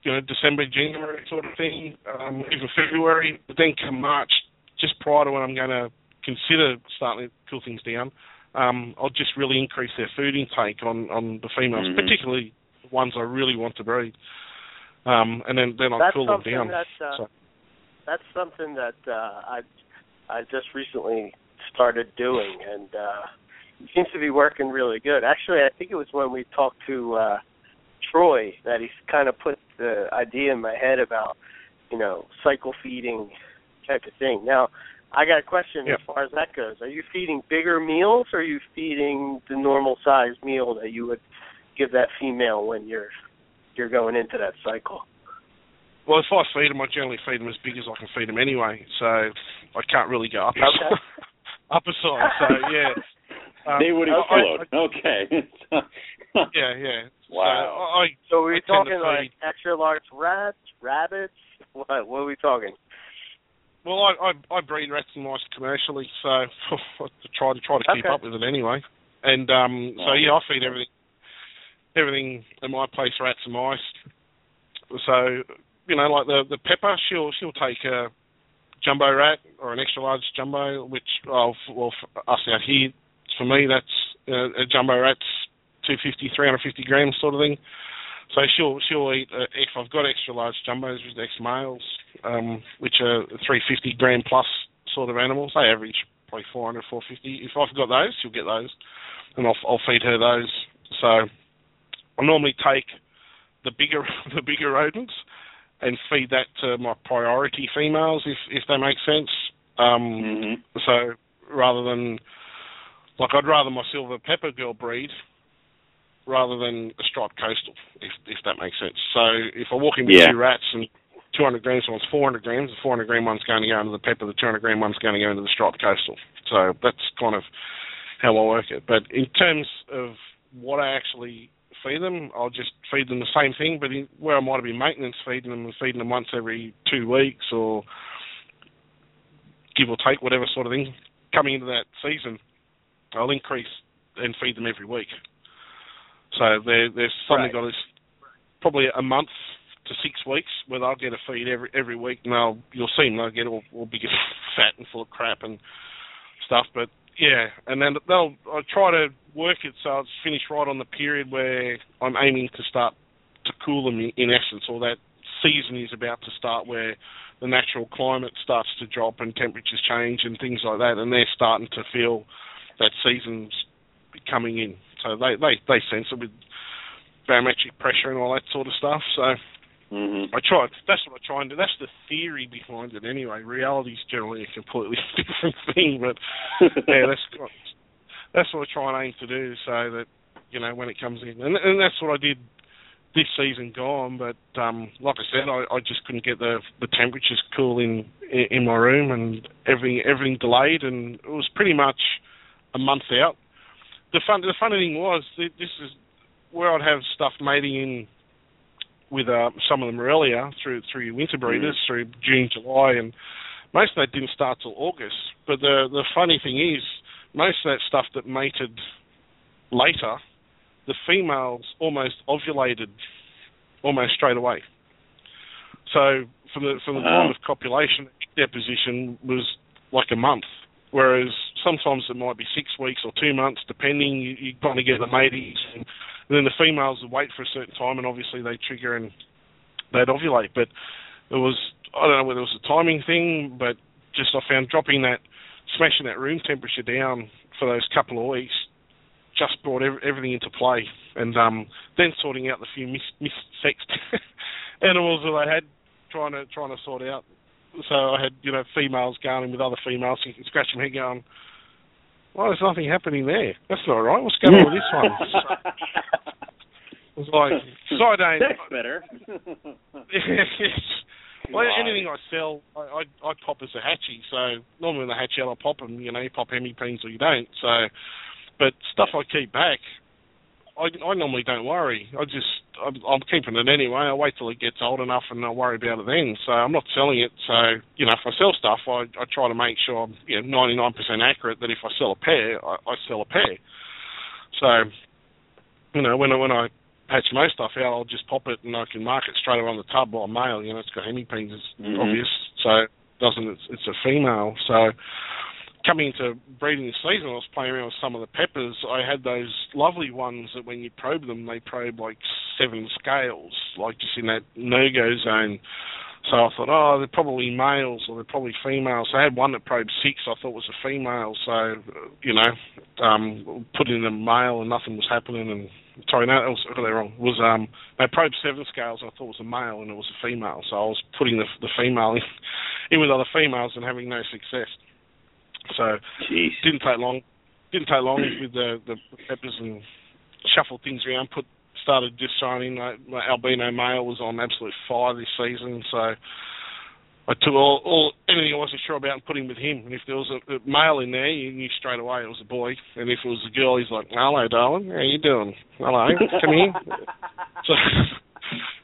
you know, December, January sort of thing, um, even February. But then come March, just prior to when I'm going to consider starting to cool things down, um, I'll just really increase their food intake on, on the females, mm-hmm. particularly ones I really want to breed. Um, and then then I'll cool them down. That, uh, so. That's something that uh, I I just recently started doing, and uh, it seems to be working really good. Actually, I think it was when we talked to uh, Troy that he kind of put the idea in my head about you know cycle feeding type of thing. Now, I got a question yeah. as far as that goes. Are you feeding bigger meals, or are you feeding the normal size meal that you would give that female when you're you're going into that cycle? Well, if I feed them, I generally feed them as big as I can feed them anyway, so I can't really go up okay. up a size. So yeah, um, they would explode. I, I, okay. yeah, yeah. Wow. So, I, so are we I talking like extra large rats, rabbits? What? What are we talking? Well, I, I I breed rats and mice commercially, so I try to try to keep okay. up with it anyway. And um, so yeah, I feed everything everything at my place rats and mice. So you know, like the the pepper, she'll she'll take a jumbo rat or an extra large jumbo, which well, well for us out here, for me that's uh, a jumbo rat's 250, 350 grams sort of thing. So she'll she'll eat uh, if I've got extra large jumbos with ex males, um, which are 350 gram plus sort of animals. They average probably 400, 450. If I've got those, she'll get those, and I'll I'll feed her those. So I normally take the bigger the bigger rodents and feed that to my priority females, if if that makes sense. Um, mm-hmm. So rather than like I'd rather my silver pepper girl breed rather than a striped coastal, if if that makes sense. So if I walk in with yeah. two rats and 200 grams one's 400 grams, the 400 gram one's going to go into the pepper, the 200 gram one's going to go into the striped coastal. So that's kind of how I work it. But in terms of what I actually feed them, I'll just feed them the same thing, but in, where I might have been maintenance feeding them and feeding them once every two weeks or give or take, whatever sort of thing, coming into that season, I'll increase and feed them every week. So there, there's something right. got this probably a month to six weeks where they'll get a feed every every week, and they'll you'll see them they'll get all, all big and fat and full of crap and stuff. But yeah, and then they'll I try to work it so it's finished right on the period where I'm aiming to start to cool them in, in essence, or that season is about to start where the natural climate starts to drop and temperatures change and things like that, and they're starting to feel that season's coming in. So they they they sense it with barometric pressure and all that sort of stuff. So Mm-hmm. I try. That's what I try and do. That's the theory behind it. Anyway, reality is generally a completely different thing. But yeah, that's that's what I try and aim to do, so that you know when it comes in, and, and that's what I did this season gone. But um, like I said, I, I just couldn't get the the temperatures cool in in my room, and everything everything delayed, and it was pretty much a month out. The fun the funny thing was this is where I'd have stuff mating in with uh, some of them earlier through through your winter breeders mm. through June, July, and most of that didn't start till August. But the the funny thing is, most of that stuff that mated later, the females almost ovulated almost straight away. So from the from the Wow. time of copulation, deposition was like a month. Whereas sometimes it might be six weeks or two months, depending. You, you kind of get the maties, and, and then the females would wait for a certain time, and obviously they trigger and they'd ovulate. But it was I don't know whether it was a timing thing, but just I found dropping that, smashing that room temperature down for those couple of weeks, just brought ev- everything into play, and um, then sorting out the few mis- missexed animals that I had, trying to trying to sort out. So I had you know females going in with other females, so you can scratch my head going, well, there's nothing happening there. That's not right. What's going on with this one? It was like Sidane. That's better. well, Why? anything I sell, I, I I pop as a hatchie. So normally when the hatch I pop them. You know, you pop hemipenes or you don't. So, but stuff I keep back, I I normally don't worry. I just I'm, I'm keeping it anyway. I wait till it gets old enough and I'll worry about it then. So I'm not selling it. So you know, if I sell stuff, I I try to make sure I'm you know 99% accurate. That if I sell a pair, I, I sell a pair. So, you know, when I when I patch most stuff out, I'll just pop it and I can mark it straight away on the tub by male. You know, it's got hemipenes, it's Mhm. obvious. So it doesn't it's, it's a female. So coming into breeding season, I was playing around with some of the peppers. I had those lovely ones that when you probe them, they probe like seven scales, like just in that no-go zone. So I thought, oh, they're probably males or they're probably females. So I had one that probed six. I thought was a female. So you know, um, put in a male and nothing was happening. And sorry, no, that was I wrong. It was um, they probed seven scales. I thought was a male and it was a female. So I was putting the the female in, in with other females and having no success. So Jeez. didn't take long. Didn't take long with the the peppers and shuffled things around. Put started just signing. My, my albino male was on absolute fire this season, so I took all, all anything I wasn't sure about and put him with him. And if there was a, a male in there, you knew straight away it was a boy. And if it was a girl, he's like, "Hello, darling, how you doing? Hello, come here." So,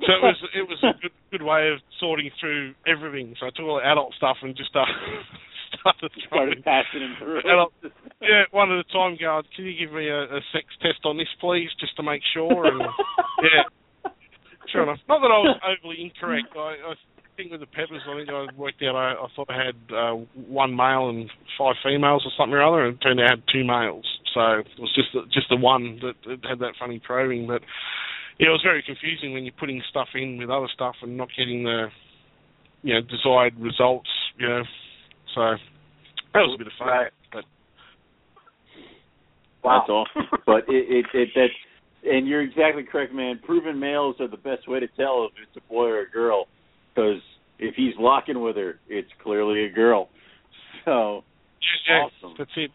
so it was it was a good good way of sorting through everything. So I took all the adult stuff and just uh, started throwing Started passing him through. adult, yeah, one at a time. Go, can you give me a, a sex test on this, please, just to make sure? And yeah, sure enough. Not that I was overly incorrect. I, I think with the peppers, I think I worked out. I, I thought I had uh, one male and five females or something or other, and it turned out I had two males. So it was just the, just the one that, that had that funny probing. But yeah, it was very confusing when you're putting stuff in with other stuff and not getting the you know desired results. You know, so that was a bit of fun. Right. But Wow. That's awesome. But it, it, it that's and you're exactly correct, man. Proven males are the best way to tell if it's a boy or a girl, because if he's locking with her, it's clearly a girl. So yeah, Awesome. that's it.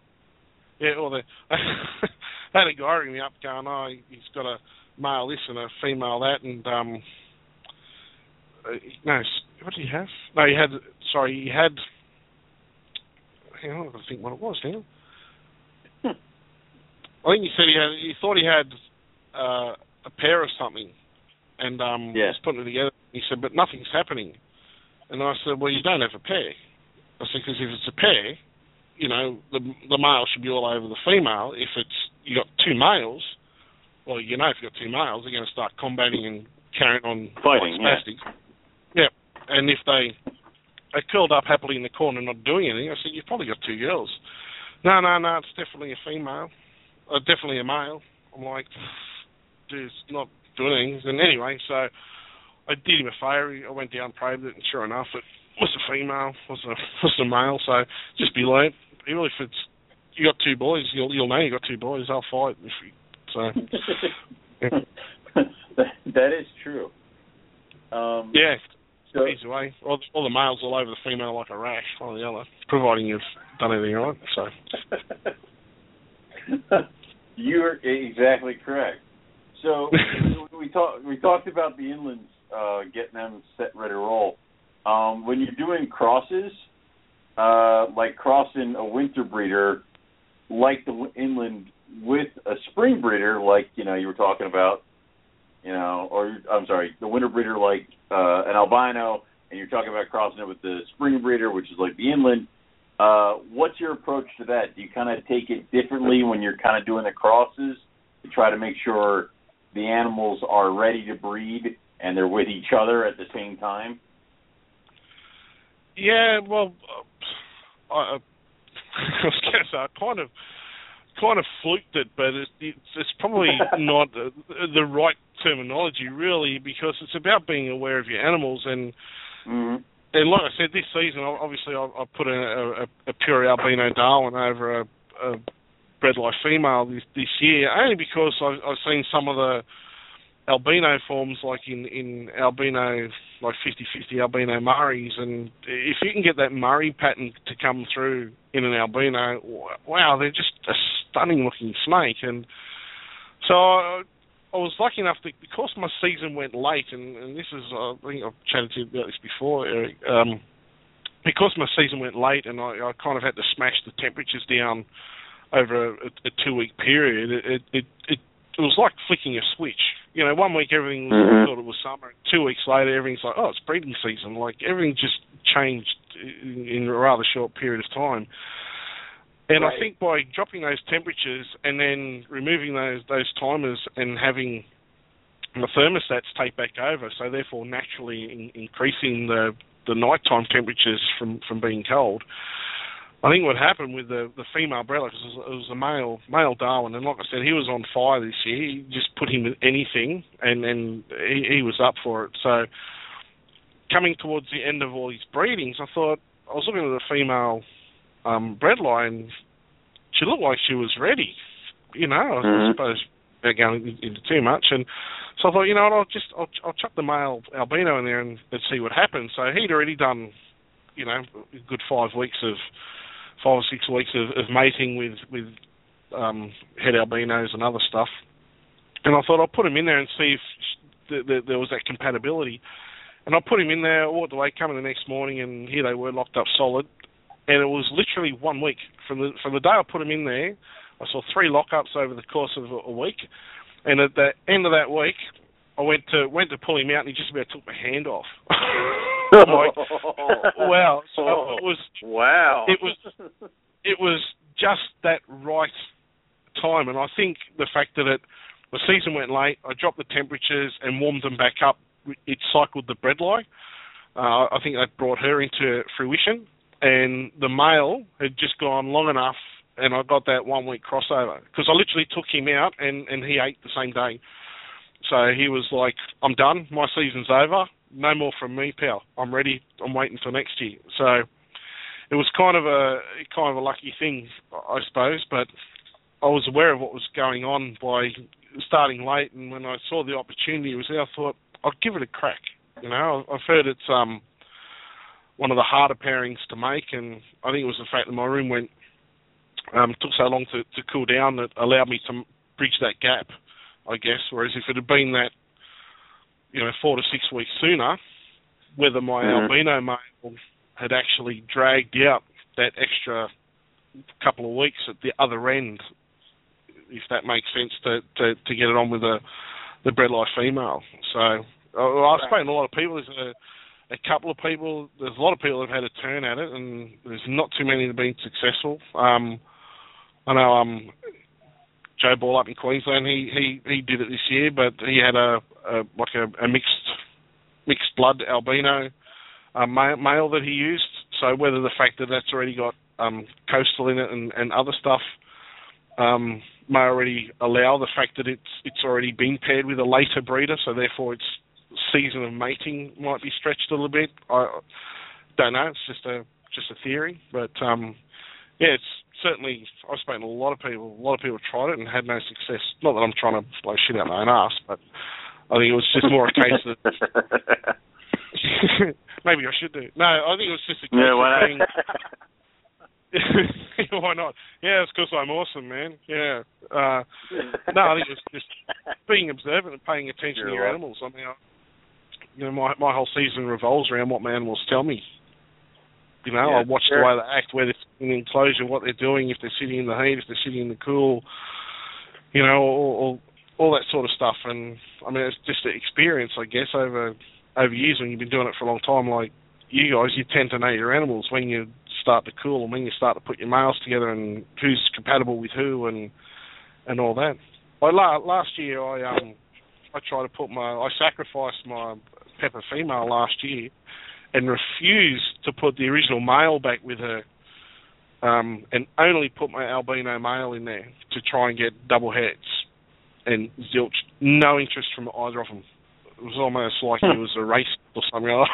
Yeah, well, the, I had a guy ring me up going, oh, he's got a male this and a female that, and um, uh, no, what did he have? No, he had. Sorry, he had. Hang on, I've got to think what it was now. Hmm. I think he said he had. He thought he had uh, a pair of something, and um, Yeah. was putting it together. He said, but nothing's happening. And I said, well, you don't have a pair. I said, because if it's a pair, you know, the the male should be all over the female. If it's you got two males, well, you know, if you got two males, they're going to start combating and carrying on Fighting, like spastic. Yeah. And if they they curled up happily in the corner, not doing anything, I said, you've probably got two girls. No, no, no, it's definitely a female. Uh, definitely a male. I'm like, dude, it's not doing anything. And anyway, so I did him a favour. I went down, probed it, and sure enough, it was a female, was a was a male. So just be like, even if it's you got two boys, you'll you'll know you got two boys. They'll fight. If you, so that, that is true. Um, yeah, So, easy way. All, all the males all over the female like a rash, one or the other, providing you've done everything right. So You're exactly correct. So we talked we talked about the inlands uh, getting them set ready to roll. Um, when you're doing crosses, uh, like crossing a winter breeder, like the inland with a spring breeder, like you know you were talking about, you know, or I'm sorry, the winter breeder like uh, an albino, and you're talking about crossing it with the spring breeder, which is like the inland. Uh, what's your approach to that? Do you kind of take it differently when you're kind of doing the crosses to try to make sure the animals are ready to breed and they're with each other at the same time. Yeah, well, uh, I, I say I kind of kind of fluked it, but it's it's, probably not the, the right terminology really because it's about being aware of your animals and Mm-hmm. and like I said, this season obviously I, I put a, a, a pure albino Darwin over a, a bredli female this, this year only because I've, I've seen some of the albino forms like in in albino like 50-50 albino Murrays and if you can get that Murray pattern to come through in an albino wow they're just a stunning looking snake and so I, I was lucky enough to because my season went late and, and this is uh, I think I've chatted to you about this before Eric um, because my season went late and I, I kind of had to smash the temperatures down over a, a two week period it, it it it was like flicking a switch. You know, one week everything was, Mhm. thought it was summer. Two weeks later, everything's like, oh, it's breeding season. Like everything just changed in, in a rather short period of time. And Right. I think by dropping those temperatures and then removing those those timers and having the thermostats take back over, so therefore naturally in, increasing the the nighttime temperatures from from being cold. I think what happened with the the female bredli, because it, was- it was a male male Darwin, and like I said, he was on fire this year. He just put him in anything, and and he, he was up for it. So coming towards the end of all his breedings, I thought I was looking at the female um, bredli, and she looked like she was ready. You know, I Mhm. suppose without going into too much, and so I thought, you know what, I'll just I'll, I'll chuck the male albino in there and, and see what happens. So he'd already done, you know, a good five weeks of five or six weeks of, of mating with with um, het albinos and other stuff, and I thought I'll put him in there and see if th- th- there was that compatibility. And I put him in there, walked away, coming the next morning, and here they were locked up solid. And it was literally one week from the from the day I put him in there. I saw three lockups over the course of a, week, and at the end of that week, I went to went to pull him out, and he just about took my hand off. Like, wow! So it was wow. it was it was just that right time, and I think the fact that it the season went late, I dropped the temperatures and warmed them back up. It cycled the bredli. Uh, I think that brought her into fruition, and the male had just gone long enough, and I got that one week crossover because I literally took him out and and he ate the same day. So he was like, "I'm done. My season's over. No more from me, pal. I'm ready. I'm waiting for next year." So it was kind of a kind of a lucky thing, I suppose. But I was aware of what was going on by starting late, and when I saw the opportunity was there, I thought I'll give it a crack. You know, I've heard it's um one of the harder pairings to make, and I think it was the fact that my room went um took so long to, to cool down that allowed me to bridge that gap, I guess. Whereas if it had been that, you know, four to six weeks sooner, whether my Mhm. albino male had actually dragged out that extra couple of weeks at the other end, if that makes sense, to to, to get it on with the the bredli female. So uh, I've spoken to a lot of people. There's a, a couple of people. There's a lot of people that have had a turn at it, and there's not too many that have been successful. Um, I know um, Joe Ball up in Queensland. He he he did it this year, but he had a, a like a, a mixed mixed blood albino uh, male, male that he used. So whether the fact that that's already got um, coastal in it and, and other stuff um, may already allow the fact that it's it's already been paired with a later breeder, so therefore its season of mating might be stretched a little bit. I don't know. It's just a just a theory, but um, yeah, it's certainly. I've spoken to a lot of people. A lot of people tried it and had no success. Not that I'm trying to blow shit out my own ass, but I think it was just more a case that maybe I should do. No, I think it was just a case yeah, why of being. Why not? Yeah, it's because I'm awesome, man. Yeah. Uh, no, I think it's just being observant and paying attention You're to your right. animals. I mean, I, you know, my my whole season revolves around what my animals tell me. You know, Yeah, I watch sure. the way they act, where they're sitting in the enclosure, what they're doing, if they're sitting in the heat, if they're sitting in the cool, you know, all, all all that sort of stuff. And I mean, it's just an experience, I guess, over over years when you've been doing it for a long time. Like you guys, you tend to know your animals when you start to cool and when you start to put your males together and who's compatible with who and and all that. Like last year, I um I tried to put my I sacrificed my pepper female last year and refused to put the original male back with her. Um, and only put my albino male in there to try and get double hets, and zilch, no interest from either of them. It was almost like he was a race or something.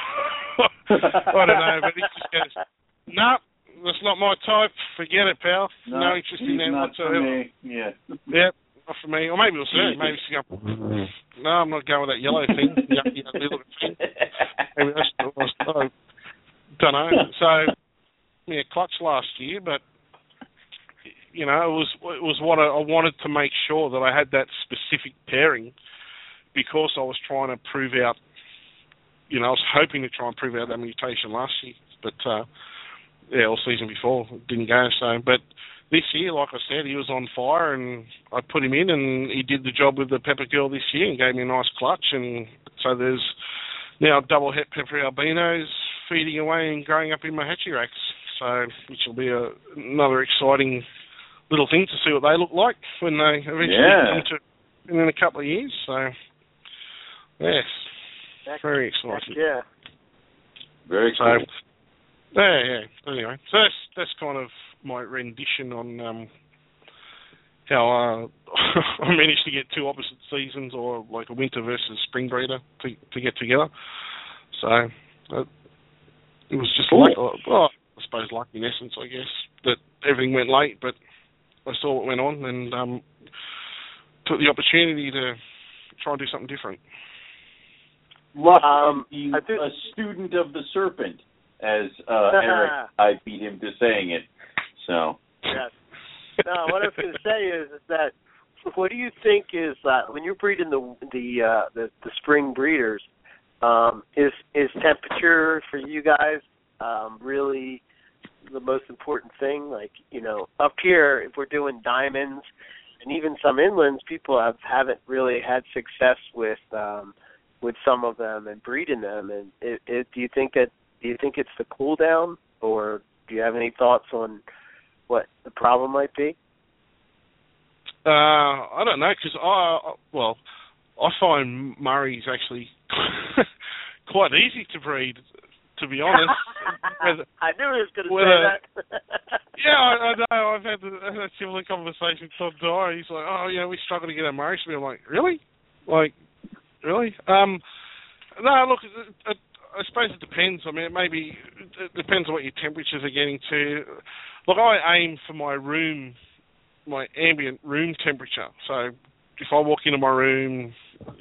I don't know, but he just goes, "Nope, that's not my type. Forget it, pal. No, no interest in that whatsoever." Yeah. Yep, not for me. Or maybe it was her. Maybe she's going, no, I'm not going with that yellow thing. yucky, ugly looking thing. Maybe that's it was. I don't know. So, yeah, clutch last year, but you know, it was it was what I, I wanted to make sure that I had that specific pairing because I was trying to prove out. You know, I was hoping to try and prove out that mutation last year, but uh, yeah, all season before it didn't go. So, but this year, like I said, he was on fire, and I put him in, and he did the job with the Pepper Girl this year, and gave me a nice clutch, and so there's now double het pepper albinos feeding away and growing up in my hatchery racks. So, which will be a, another exciting little thing to see what they look like when they eventually Yeah. come to in a couple of years. So, yes, Heck, very exciting. yeah. Very So, cool. yeah, yeah. Anyway, so that's that's kind of my rendition on um, how uh, I managed to get two opposite seasons, or like a winter versus spring breeder, to to get together. So uh, it was just Cool. luck. Well, I suppose luck in essence, I guess, that everything went late, but I saw what went on and um, took the opportunity to try and do something different. Luck Um, being I think- a student of the serpent, as uh, Eric I beat him to saying it. So Yes. No, what I was going to say is, is that what do you think is uh, when you're breeding the the uh, the, the spring breeders? Um, is is temperature for you guys um, really the most important thing? Like you know, up here, if we're doing diamonds and even some inlands, people have haven't really had success with um, with some of them and breeding them. And it, it, do you think that do you think it's the cool down, or do you have any thoughts on what the problem might be? Uh, I don't know because I well, I find Murray's actually quite easy to breed. To be honest, Whether- I knew he was going to say that. yeah, I, I know. I've had, the, I've had a similar conversation with Todd Dyer. He's like, "Oh, yeah, we struggle to get our Murray. I'm like, "Really? Like, really?" Um, no, look, it, it, I suppose it depends. I mean, it maybe it depends on what your temperatures are getting to. Look, I aim for my room, my ambient room temperature. So if I walk into my room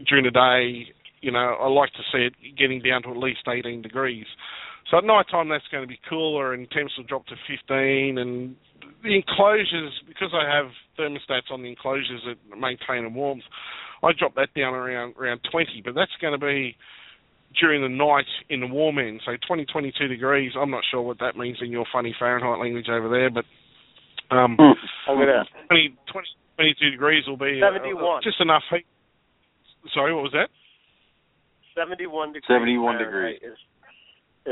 during the day, you know, I like to see it getting down to at least 18 degrees. So at night time, that's going to be cooler, and temps will drop to 15. And the enclosures, because I have thermostats on the enclosures that maintain a warmth, I drop that down around around 20. But that's going to be during the night in the warm end. So 20, 22 degrees. I'm not sure what that means in your funny Fahrenheit language over there, but um, I'm gonna 20, 20, 22 degrees will be uh, 71. just enough heat. Sorry, what was that? 71 degrees. 71 Fahrenheit Is,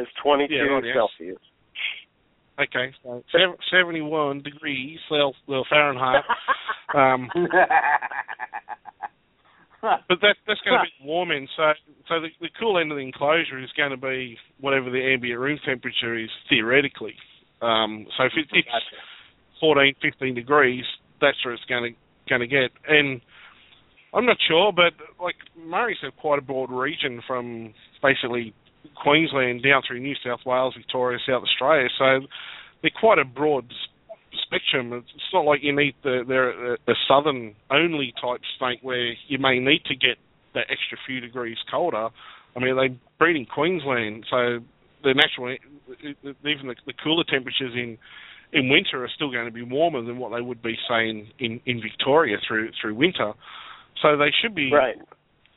is 22 Yeah. Celsius. Okay, so 71 degrees Cel- well, Fahrenheit. Um, but that that's going to be warm end. So so the, the cool end of the enclosure is going to be whatever the ambient room temperature is theoretically. Um, so if it, it's 14, 15 degrees, that's where it's going to going to get. And I'm not sure, but like Murray's a quite a broad region from basically Queensland down through New South Wales, Victoria, South Australia. So they're quite a broad spectrum. It's it's not like you need the they're a, a southern only type snake where you may need to get that extra few degrees colder. I mean, they breed in Queensland, so the natural even the, the cooler temperatures in in winter are still going to be warmer than what they would be, say, in, in, in Victoria through through winter. So they should be Right.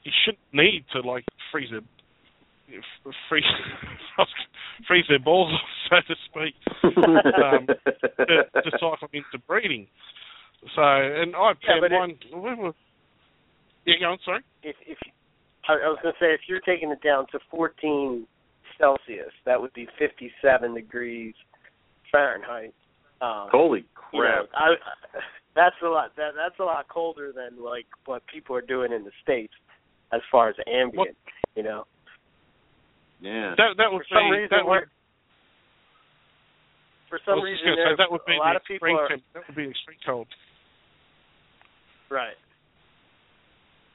you shouldn't need to like freeze their f- freeze freeze their balls off, so to speak, um, to, to cycle into breeding. So, and I Yeah, had but it- one. we were- yeah, go on. Sorry. If, if I, I was going to say, if you're taking it down to 14 Celsius, that would be 57 degrees Fahrenheit. Um, Holy you know, crap! I, that's a lot. That that's a lot colder than like what people are doing in the states. as far as ambient. What? You know. Yeah. That that would for some be reason that would, for some reason there, that would be a lot of people are, temp, that would be extreme cold. Right.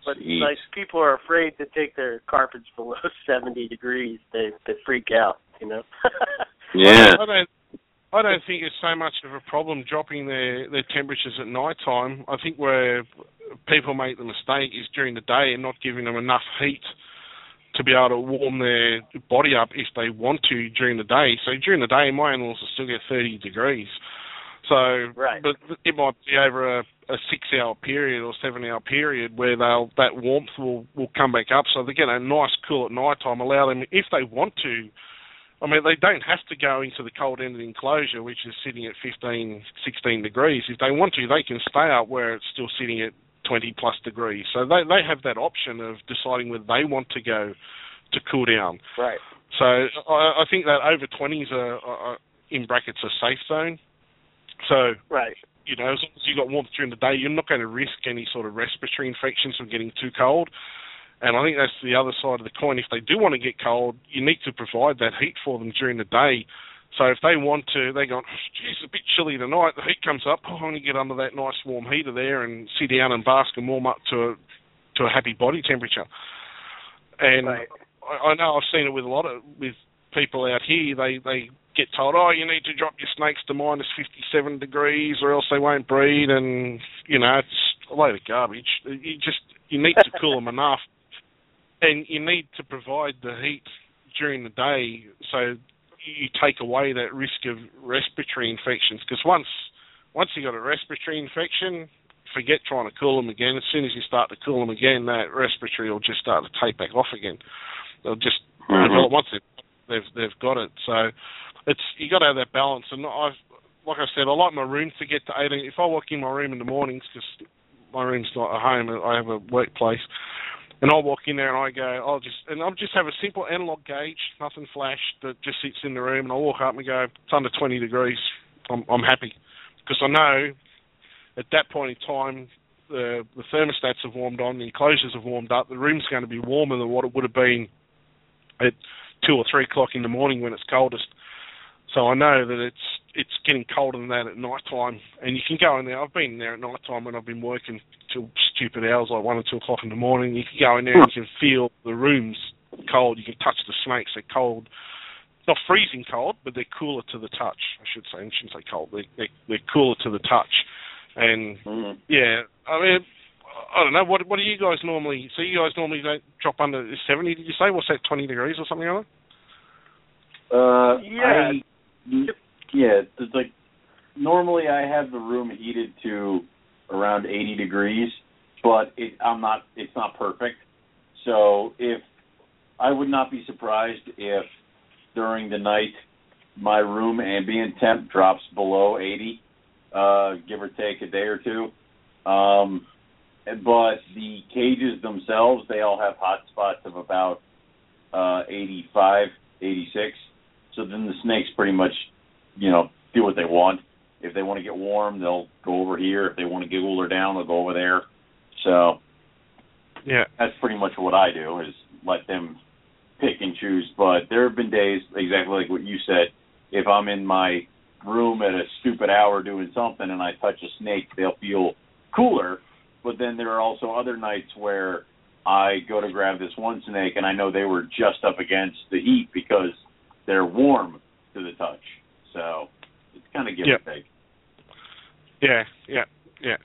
But Jeez. like people are afraid to take their carpets below seventy degrees. They they freak out, you know. Yeah. I don't, I don't think it's so much of a problem dropping their their temperatures at night time. I think where people make the mistake is during the day and not giving them enough heat to be able to warm their body up if they want to during the day. So during the day, my animals will still get 30 degrees. So, right. but it might be over a, a six-hour period or seven-hour period where they'll that warmth will will come back up. So they get a nice cool at night time. Allow them if they want to. I mean, they don't have to go into the cold-ended enclosure, which is sitting at 15, 16 degrees. If they want to, they can stay up where it's still sitting at 20 plus degrees. So they they have that option of deciding whether they want to go to cool down. Right. So I, I think that over 20s are, are in brackets a safe zone. So right. You know, as long as you got warmth during the day, you're not going to risk any sort of respiratory infections from getting too cold. And I think that's the other side of the coin. If they do want to get cold, you need to provide that heat for them during the day. So if they want to, they go, geez, it's a bit chilly tonight. The heat comes up. Oh, I'm going to get under that nice warm heater there and sit down and bask and warm up to a to a happy body temperature. And right. I, I know I've seen it with a lot of with people out here. They they get told, oh, you need to drop your snakes to minus 57 degrees, or else they won't breed. And you know, it's a load of garbage. You just you need to cool them enough, and you need to provide the heat during the day so you take away that risk of respiratory infections because once once you got a respiratory infection, forget trying to cool them again. As soon as you start to cool them again, that respiratory will just start to take back off again. They'll just Mhm. develop once they've, they've they've got it. So it's you got to have that balance. And I've like I said, I like my room to get to 18. If I walk in my room in the mornings, because my room's not a home, I have a workplace, and I'll walk in there and I go, I'll just and I'll just have a simple analog gauge, nothing flash, that just sits in the room, and I'll walk up and go, it's under 20 degrees. I'm I'm happy because I know at that point in time the the thermostats have warmed on, the enclosures have warmed up, the room's going to be warmer than what it would have been at two or three o'clock in the morning when it's coldest. So I know that it's it's getting colder than that at night time, and you can go in there. I've been in there at night time when I've been working till stupid hours, like one or two o'clock in the morning. You can go in there and you can feel the rooms cold. You can touch the snakes; they're cold, not freezing cold, but they're cooler to the touch. I should say. I shouldn't say cold. They, they they're cooler to the touch, and Mhm. yeah, I mean, I don't know. What what do you guys normally? So you guys normally don't drop under seventy? Did you say? What's that? Twenty degrees or something like Uh, Yeah. I, yeah, it's like normally I have the room heated to around 80 degrees, but it, I'm not. It's not perfect. So if I would not be surprised if during the night my room ambient temp drops below 80, uh, give or take a day or two. Um, but the cages themselves, they all have hot spots of about uh, 85, 86. So then the snakes pretty much, you know, do what they want. If they want to get warm, they'll go over here. If they want to get cooler down, they'll go over there. So? Yeah. that's pretty much what I do is let them pick and choose. But there have been days, exactly like what you said, if I'm in my room at a stupid hour doing something and I touch a snake, they'll feel cooler. But then there are also other nights where I go to grab this one snake and I know they were just up against the heat because they're warm to the touch. So it's kind of give Yep. and take. Yeah, yeah, yeah.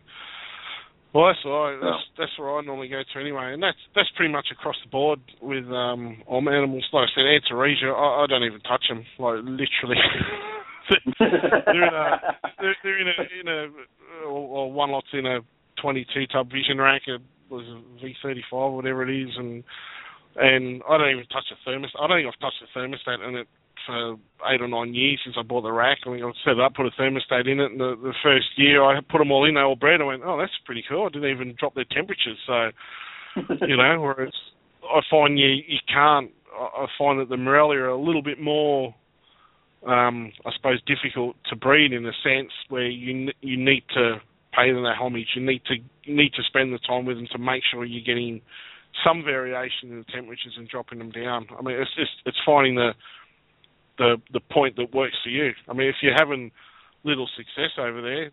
Well, that's all right. That's that's where I normally go to anyway, and that's that's pretty much across the board with um all my animals. Like I said, Antaresia, I, I don't even touch them. Like literally, they're in a they're, they're in a in a or, or one lot's in a 22 tub vision rack. It was a V35 whatever it is, and and I don't even touch the thermostat. I don't think I've touched the thermostat in it for eight or nine years since I bought the rack. I mean, I set it up, put a thermostat in it, and the, the first year I put them all in, they all bred. I went, oh, that's pretty cool. I didn't even drop their temperatures. So, you know, whereas I find you you can't. I I find that the Morelia are a little bit more, um, I suppose, difficult to breed in a sense where you you need to pay them that homage. You need to you need to spend the time with them to make sure you're getting some variation in the temperatures and dropping them down. I mean, it's just it's finding the the the point that works for you. I mean, if you're having little success over there,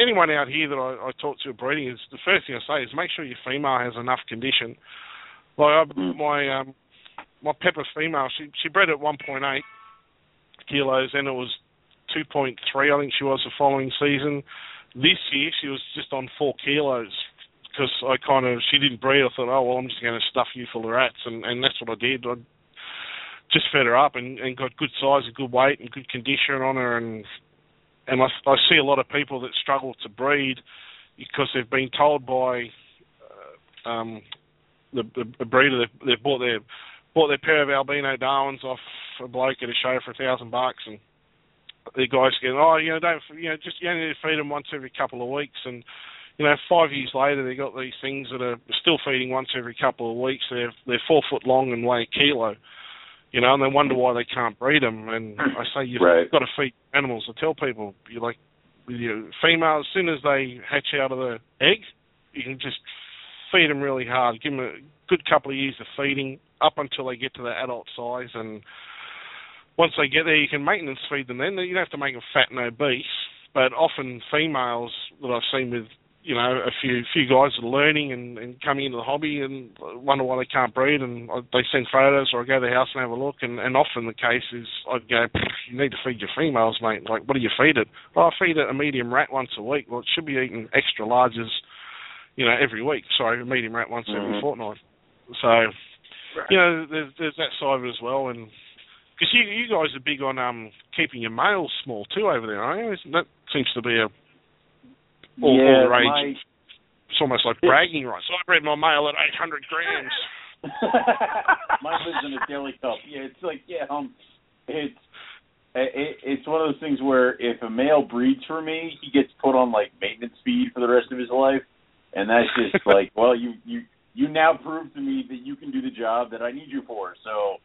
anyone out here that I, I talk to breeding is the first thing I say is make sure your female has enough condition. Like I, my um, my pepper female, she she bred at 1.8 kilos, and it was 2.3, I think she was the following season. This year she was just on four kilos because I kind of she didn't breed. I thought, oh well, I'm just going to stuff you full of rats, and and that's what I did. I just fed her up and, and got good size and good weight and good condition on her, and and I, I see a lot of people that struggle to breed because they've been told by uh, um, the, the, the breeder they've, they've bought their bought their pair of albino Darwins off a bloke at a show for a thousand bucks, and the guys going, oh, you know, don't, you know, just you only need to feed them once every couple of weeks, and you know, five years later they got these things that are still feeding once every couple of weeks. They're they're four foot long and weigh a kilo, you know, and they wonder why they can't breed them. And hmm. I say you've Right. got to feed animals. I tell people, you like, with your females, as soon as they hatch out of the egg, you can just feed them really hard. Give them a good couple of years of feeding up until they get to the adult size, and once they get there, you can maintenance feed them. Then you don't have to make them fat and obese. But often females that I've seen with you know a few few guys are learning and, and coming into the hobby and wonder why they can't breed, and they send photos or I go to the house and have a look. And, and often the case is I'd go, you need to feed your females, mate. Like, what do you feed it? Oh, I feed it a medium rat once a week. Well, it should be eating extra larges, you know, every week. Sorry, a medium rat once every Mhm. fortnight. So, you know, there's there's that side of it as well, and because you you guys are big on um keeping your males small too over there, aren't you? Isn't- That seems to be a all, yeah, all the rage. my It's almost like bragging rights. I bred my male at 800 grams. Mine lives in a deli cup. Yeah, it's like yeah, um, it's it, it's one of those things where if a male breeds for me, he gets put on like maintenance feed for the rest of his life, and that's just like, well, you you you now prove to me that you can do the job that I need you for. So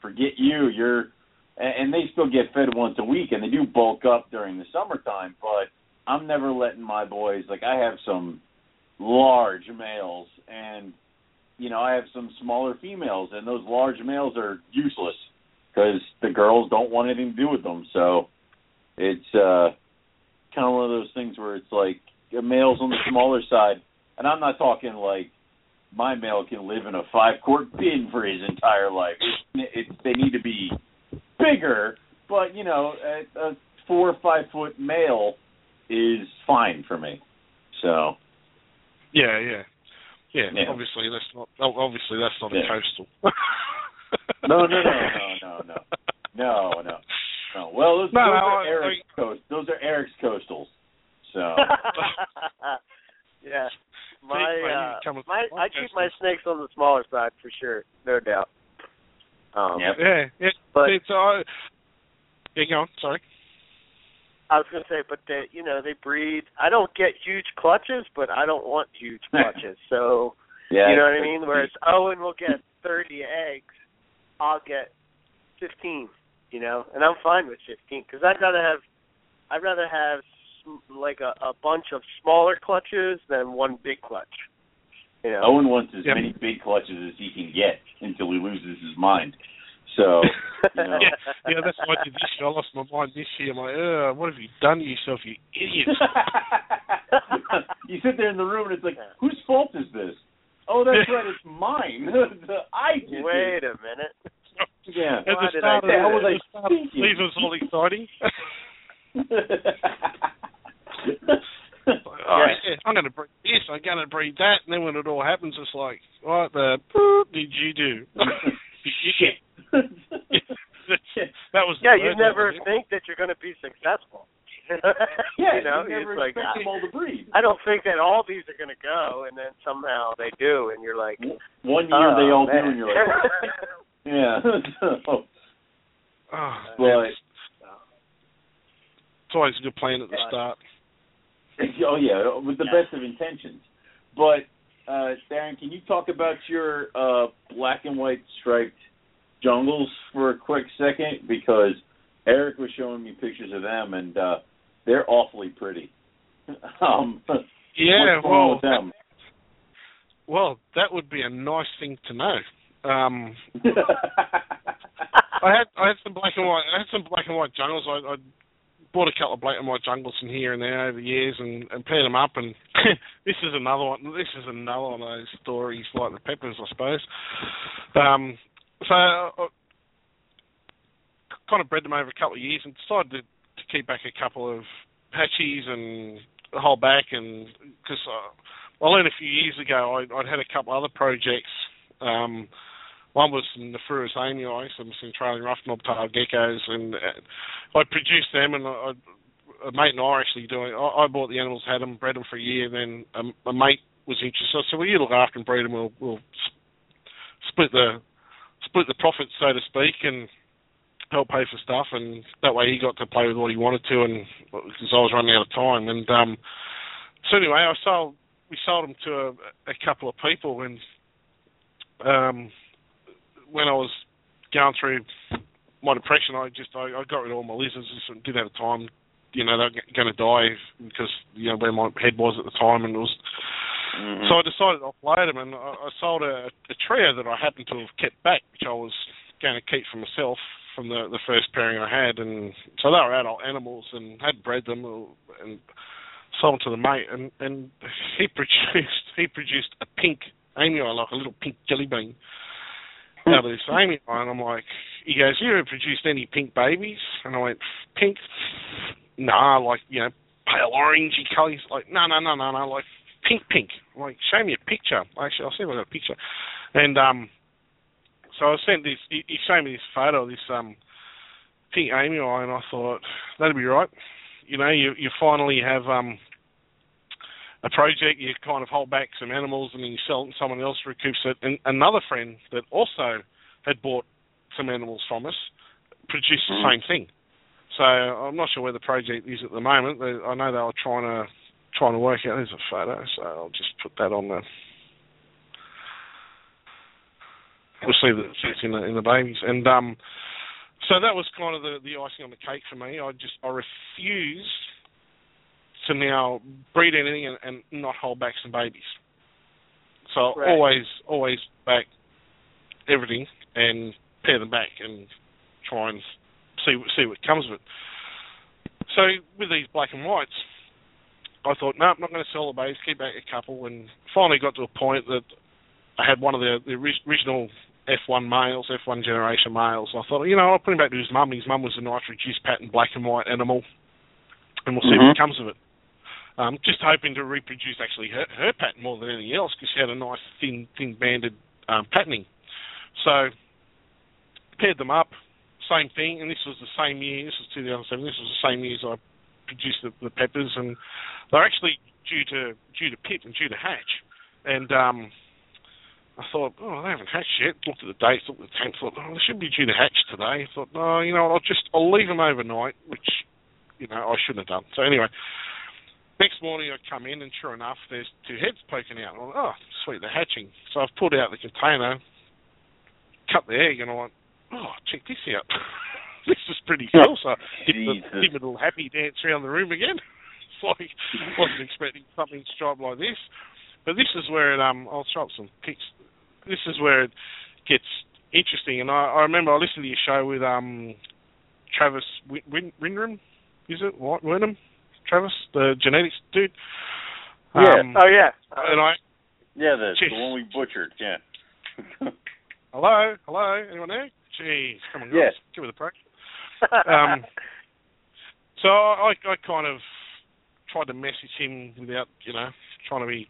forget you. You're and and they still get fed once a week, and they do bulk up during the summertime. But I'm never letting my boys like I have some large males and you know, I have some smaller females, and those large males are useless because the girls don't want anything to do with them. So it's uh, kind of one of those things where it's like a male's on the smaller side, and I'm not talking like my male can live in a five quart bin for his entire life. It's, it's they need to be bigger, but you know, a, a four or five foot male is fine for me. So. Yeah, yeah, yeah. yeah. Obviously, that's not. Obviously, that's not yeah. a coastal. no, no, no, no, no, no, no, no. Well, those, no, those no, are I, Eric's I, coast. Those are Eric's coastals. So. yeah. My, uh, my, I keep my snakes on the smaller side for sure, no doubt. Um, yep. Yeah, yeah. But it's uh, yeah, go on. Sorry. I was gonna say, but they, you know, they breed. I don't get huge clutches, but I don't want huge clutches. So yeah, you know what I mean? Whereas Owen oh, will get thirty eggs, I'll get fifteen. You know, and I'm fine with fifteen because I'd rather have, I'd rather have like a, a bunch of smaller clutches than one big clutch. You know. Owen wants as Yep. many big clutches as he can get until he loses his mind. So you know, yeah, yeah, that's what I did this year. I lost my mind this year. I'm like, uh, what have you done to yourself, you idiot? you sit there in the room and it's like, whose fault is this? Oh, that's right, it's mine. I did Wait a minute. Yeah. At Why the did I start of do the, How was at I the start of the thinking? season was all exciting. oh, yeah, I'm going to breed this, I'm going to breed that, and then when it all happens, it's like, what the boop did you do? did you get? that was the Yeah, you never that think that you're going to be successful. yeah, you know, you never it's like expect I, them all to breed. I don't think that all these are going to go, and then somehow they do, and you're like, One year they oh, all man. do, and you're like, yeah. so, Oh, but it's, it's always a good plan at the start. oh yeah, with the best of intentions. But uh Darren, can you talk about your uh black and white striped jungles for a quick second? Because Eric was showing me pictures of them, and uh they're awfully pretty. um, Yeah, well, them? well, that would be a nice thing to know. Um, I had I had some black and white I had some black and white jungles. I, I bought a couple of black and white jungles from here and there over the years and, and paired them up. And this is another one. This is another one of those stories like the peppers, I suppose. Um, so I kind of bred them over a couple of years and decided to, to keep back a couple of patchies and hold back and because uh, I learned a few years ago I, I'd had a couple other projects. Um, one was some Nephurus amii, some Centralian rough-knob tailed geckos, and uh, I produced them, and I, a mate and I are actually doing. I, I bought the animals, had them, bred them for a year, and then a, a mate was interested. So, so well, you look after and breed them. We'll, we'll split the split the profits, so to speak, and help pay for stuff. And that way, he got to play with what he wanted to, and because I was running out of time. And um, so anyway, I sold. We sold them to a, a couple of people, and um, when I was going through my depression, I just I, I got rid of all my lizards. Just didn't have time. You know, they're going to die because you know where my head was at the time, and it was. Mm-hmm. So I decided to offload them, and I, I sold a, a trio that I happened to have kept back, which I was going to keep for myself from the the first pairing I had, and so they were adult animals and had bred them and sold them to the mate, and and he produced he produced a pink amii like a little pink jelly bean out of this amii, and I'm like, he goes, you ever produced any pink babies? And I went, pink? Nah, like, you know, pale orangey colours. Like, no, no, no, no, no, like pink, pink. Like, show me a picture. Actually, I'll see if I got a picture. And um, so I sent this. He, he showed me this photo of this um pink amii, and I thought that'd be right. You know, you you finally have um a project, you kind of hold back some animals and then you sell it and someone else recoups it. And another friend that also had bought some animals from us produced the mm. same thing. So I'm not sure where the project is at the moment. I know they were trying to trying to work out. There's a photo, so I'll just put that on there. We'll see the it's in the in the babies, and um, so that was kind of the the icing on the cake for me. I just I refused to now breed anything and, and not hold back some babies. So right. always, always back everything and pair them back and try and see see what comes of it. So with these black and whites, I thought, no, I'm not going to sell the base, keep back a couple, and finally got to a point that I had one of the, the original F1 males, F1 generation males. I thought, you know, I'll put him back to his mum. His mum was a nice reduced pattern black and white animal, and we'll see mm-hmm. what comes of it. Um, just hoping to reproduce actually her, her pattern more than anything else because she had a nice thin thin banded um, patterning. So paired them up, same thing, and this was the same year. This was 2007. This was the same year as I produced the, the peppers, and they're actually due to due to pip and due to hatch. And um, I thought, oh, they haven't hatched yet. Looked at the dates, looked at the tank, thought, oh, they should be due to hatch today. Thought, no, you know, I'll just I'll leave them overnight, which you know I shouldn't have done. So anyway, Next morning I come in and sure enough there's two heads poking out. I'm like, oh, sweet, they're hatching. So I've pulled out the container, cut the egg, and I went, oh, check this out. this is pretty cool. So I did, the, did little happy dance around the room again. it's like, wasn't expecting something striped like this. But this is where it, um, I'll up some pics. This is where it gets interesting. And I, I remember I listened to your show with um, Travis Win- Win- is it? What, Wynham? Travis, the genetics dude. Yeah. Um, oh yeah. And I. Yeah, the, the one we butchered. Yeah. hello, hello, anyone there? Jeez, come on, guys, yes. give it the break. Um, so I, I kind of tried to message him without, you know, trying to be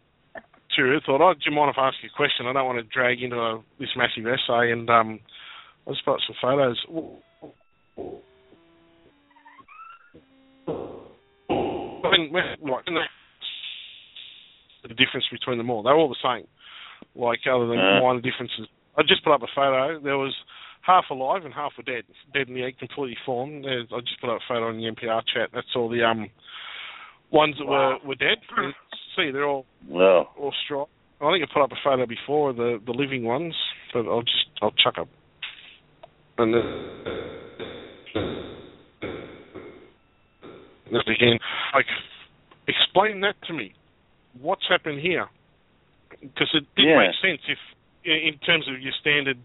too rude. Thought, oh, do you mind if I ask you a question? I don't want to drag into a, this massive essay, and um, I just put some photos when, when like the difference between them all, they're all the same. Like other than uh. minor differences. I just put up a photo. There was half alive and half were dead, dead in the egg, completely formed. There's, I just put up a photo on the NPR chat. That's all the um ones that wow. were were dead. see, they're all wow. all strong. I think I put up a photo before the the living ones, but I'll just I'll chuck up. And then, again, like, explain that to me. What's happened here? because it did Yeah. make sense if, in terms of your standard,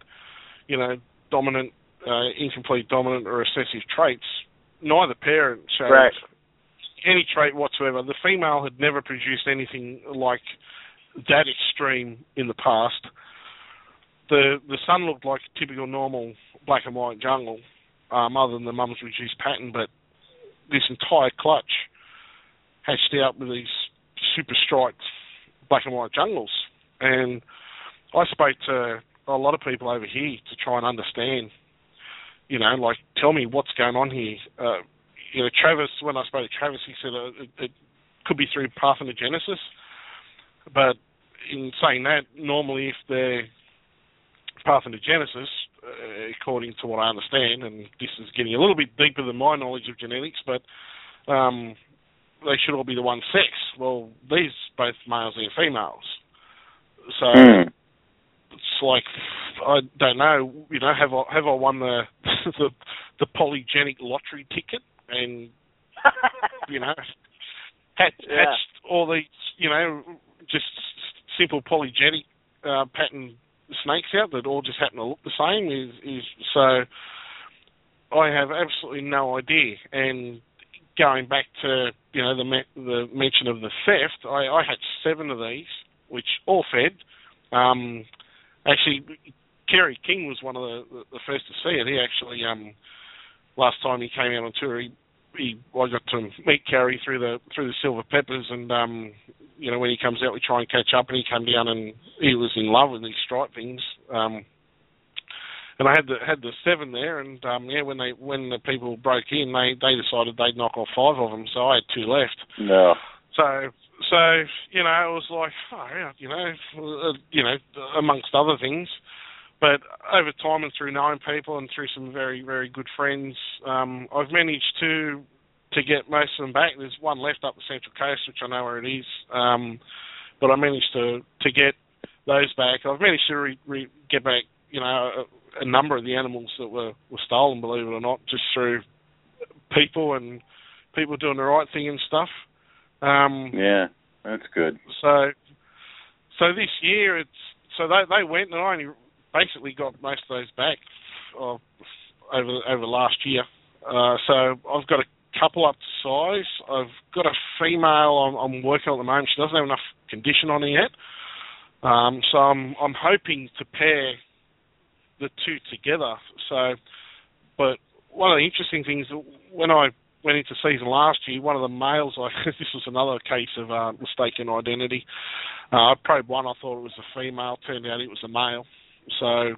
you know, dominant, uh, incomplete dominant or recessive traits, neither parent showed Right. any trait whatsoever. The female had never produced anything like that extreme in the past. The the son looked like a typical normal black and white jungle, um, other than the mum's reduced pattern, but this entire clutch hatched out with these super striped black and white jungles. And I spoke to a lot of people over here to try and understand, you know, like tell me what's going on here. Uh, you know, Travis, when I spoke to Travis, he said uh, it, it could be through parthenogenesis. But in saying that, normally if they're parthenogenesis, uh, according to what I understand, and this is getting a little bit deeper than my knowledge of genetics, but um, they should all be the one sex. Well, these both males and females. So Hmm. Like I don't know. You know, have I have I won the the, the polygenic lottery ticket and you know hatched, Yeah. hatched all these you know just simple polygenic uh, pattern snakes out that all just happen to look the same is is so I have absolutely no idea and going back to you know the the mention of the theft I, I had seven of these which all fed um actually Kerry King was one of the, the first to see it he actually um last time he came out on tour he he I got to meet Kerry through the through the silver peppers and um you know when he comes out we try and catch up and he came down and he was in love with these stripe things um and I had the had the seven there and um yeah when they when the people broke in they they decided they'd knock off five of them so I had two left No. So so you know it was like oh yeah you know uh, you know amongst other things. But over time and through knowing people and through some very very good friends um I've managed to to get most of them back. There's one left up the central coast which I know where it is um but I managed to to get those back. I've managed to re, re, get back you know a, a number of the animals that were were stolen believe it or not just through people and people doing the right thing and stuff um Yeah, that's good. so, so this year it's so they they went and I only basically got most of those back uh, over over last year. Uh, so I've got a couple up to size. I've got a female I'm, I'm working on at the moment. She doesn't have enough condition on her yet. Um, so I'm I'm hoping to pair the two together. So, but one of the interesting things when I went into season last year, one of the males, I this was another case of uh, mistaken identity. Uh, I probed one, I thought it was a female, turned out it was a male. So,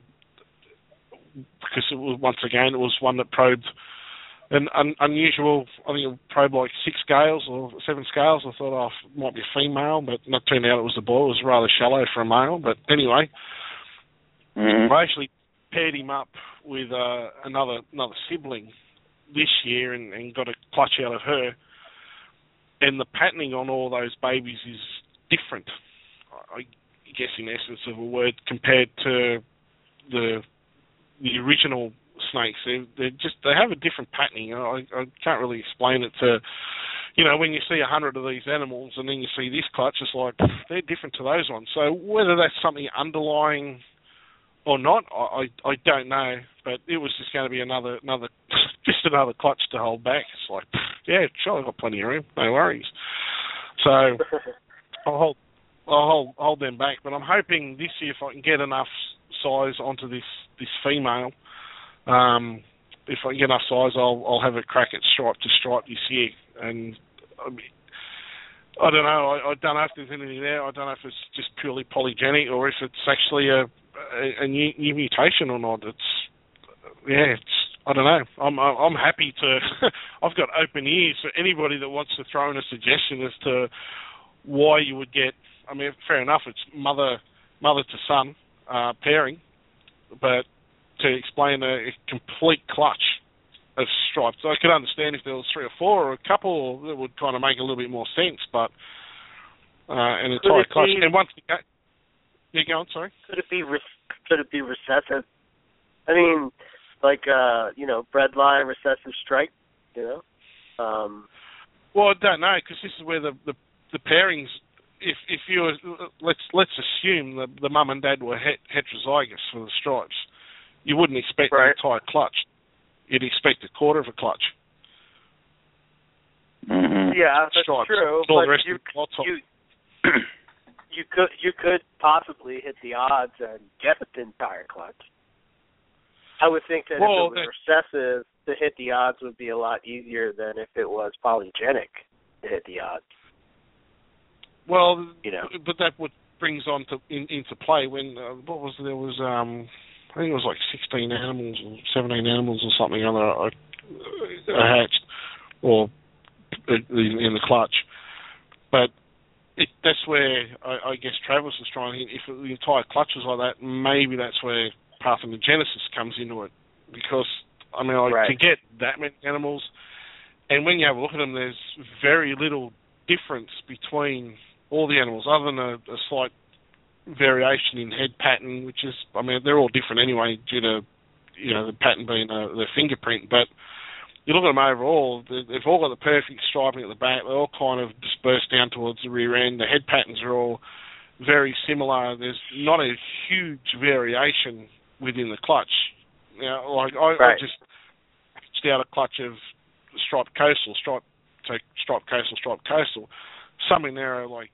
because it was once again, it was one that probed an un, unusual. I think it probed like six scales or seven scales. I thought, oh, it might be a female, but it turned out it was a boy. It was rather shallow for a male, but anyway, Mhm. I actually paired him up with uh, another another sibling this year and, and got a clutch out of her. And the patterning on all those babies is different. I guess in essence of a word compared to the the original snakes. They just they have a different patterning. I, I can't really explain it to you know when you see a hundred of these animals and then you see this clutch, it's like they're different to those ones. So whether that's something underlying or not, I, I I don't know. But it was just going to be another another just another clutch to hold back. It's like yeah, sure, I've got plenty of room, no worries. So I'll hold I'll hold hold them back. But I'm hoping this year if I can get enough size onto this this female, um, if I get enough size, I'll I'll have a crack at stripe to stripe this year. And I, mean, I don't know. I, I don't know if there's anything there. I don't know if it's just purely polygenic or if it's actually a a, new, new mutation or not. It's yeah. It's I don't know. I'm I'm happy to. I've got open ears for anybody that wants to throw in a suggestion as to why you would get. I mean, fair enough. It's mother mother to son uh, pairing, but to explain a, a complete clutch of stripes, I could understand if there was three or four or a couple, that would kind of make a little bit more sense. But uh, an entire clutch, and once again, you go on. Sorry. Could it be re- could it be recessive? I mean, like uh, you know, bread line recessive stripe. You know, um, Well, I don't know because this is where the, the the pairings if if you were, let's let's assume the the mum and dad were het- heterozygous for the stripes, you wouldn't expect Right. an entire clutch. You'd expect a quarter of a clutch. hmm Yeah, that's stripes. true. All the But rest you of the lots of- you you could you could possibly hit the odds and get the entire clutch. I would think that Well, if it was recessive, to hit the odds would be a lot easier than if it was polygenic to hit the odds. Well, You know. but that would brings on to in, into play when uh, what was there was um I think it was like 16 animals or 17 animals or something other uh, uh, hatched or uh, in, in the clutch, but it, that's where I, I guess Travis is trying. If the entire clutch was like that, maybe that's where parthenogenesis comes into it because I mean like, Right. to get that many animals, and when you have a look at them, there's very little difference between all the animals, other than a, a slight variation in head pattern, which is, I mean, they're all different anyway due to, you know, the pattern being uh, the fingerprint. But you look at them overall, they- they've all got the perfect striping at the back. They're all kind of dispersed down towards the rear end. The head patterns are all very similar. There's not a huge variation within the clutch. Now, like I, I just hatched out a clutch of striped coastal, striped, so striped coastal, striped coastal. Some in there are like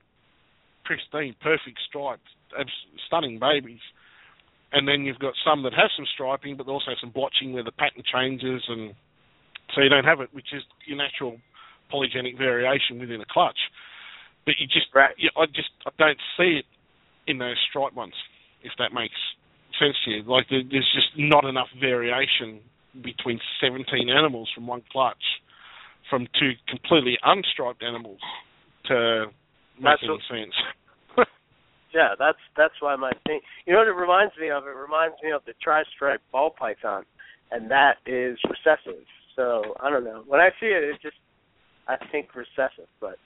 pristine, perfect stripes, stunning babies. And then you've got some that have some striping, but they also have some blotching where the pattern changes, and so you don't have it, which is your natural polygenic variation within a clutch. But you just, Right. you, I just, I don't see it in those striped ones, if that makes sense to you. Like there, there's just not enough variation between 17 animals from one clutch, from two completely unstriped animals to make That's any what- sense. Yeah, that's that's why my thing. You know what it reminds me of? It reminds me of the tri-striped ball python, and that is recessive. So I don't know. When I see it, it just I think recessive, but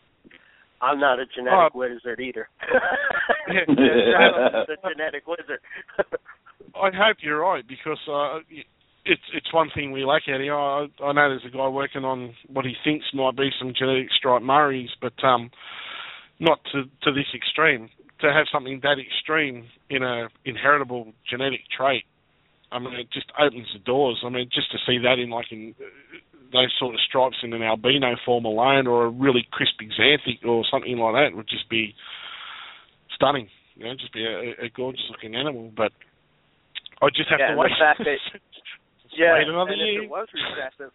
I'm not a genetic Oh. wizard either. A genetic wizard. I hope you're right because uh, it's it's one thing we lack out here. I, I know there's a guy working on what he thinks might be some genetic striped Murrays, but um, not to to this extreme. To have something that extreme in a inheritable genetic trait, I mean, it just opens the doors. I mean, just to see that in like in uh, those sort of stripes in an albino form alone, or a really crisp xanthic or something like that, would just be stunning. You know, just be a, a gorgeous looking animal. But I just have Yeah, to and the wait. fact that- Just yeah, wait another and year. if it was recessive,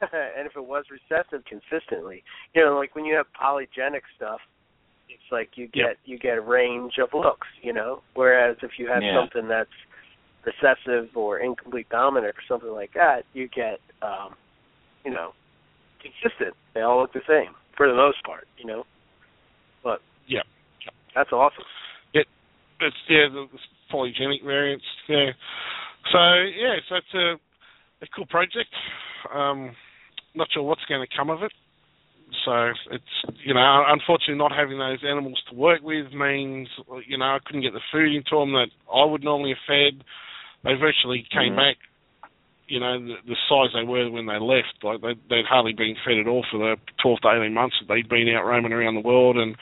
and if it was recessive consistently, you know, like when you have polygenic stuff, it's like you get Yep. you get a range of looks, you know. Whereas if you have Yeah. something that's recessive or incomplete dominant or something like that, you get, um, you know, consistent. They all look the same for the most part, you know. But yeah, that's awesome. It, it's yeah, the, polygenic variants there. So yeah, so it's a a cool project. Um, not sure what's going to come of it. So it's you know, unfortunately, not having those animals to work with means you know I couldn't get the food into them that I would normally have fed. They virtually came Mhm. back, you know, the, the size they were when they left. Like they, they'd hardly been fed at all for the 12 to 18 months that they'd been out roaming around the world. And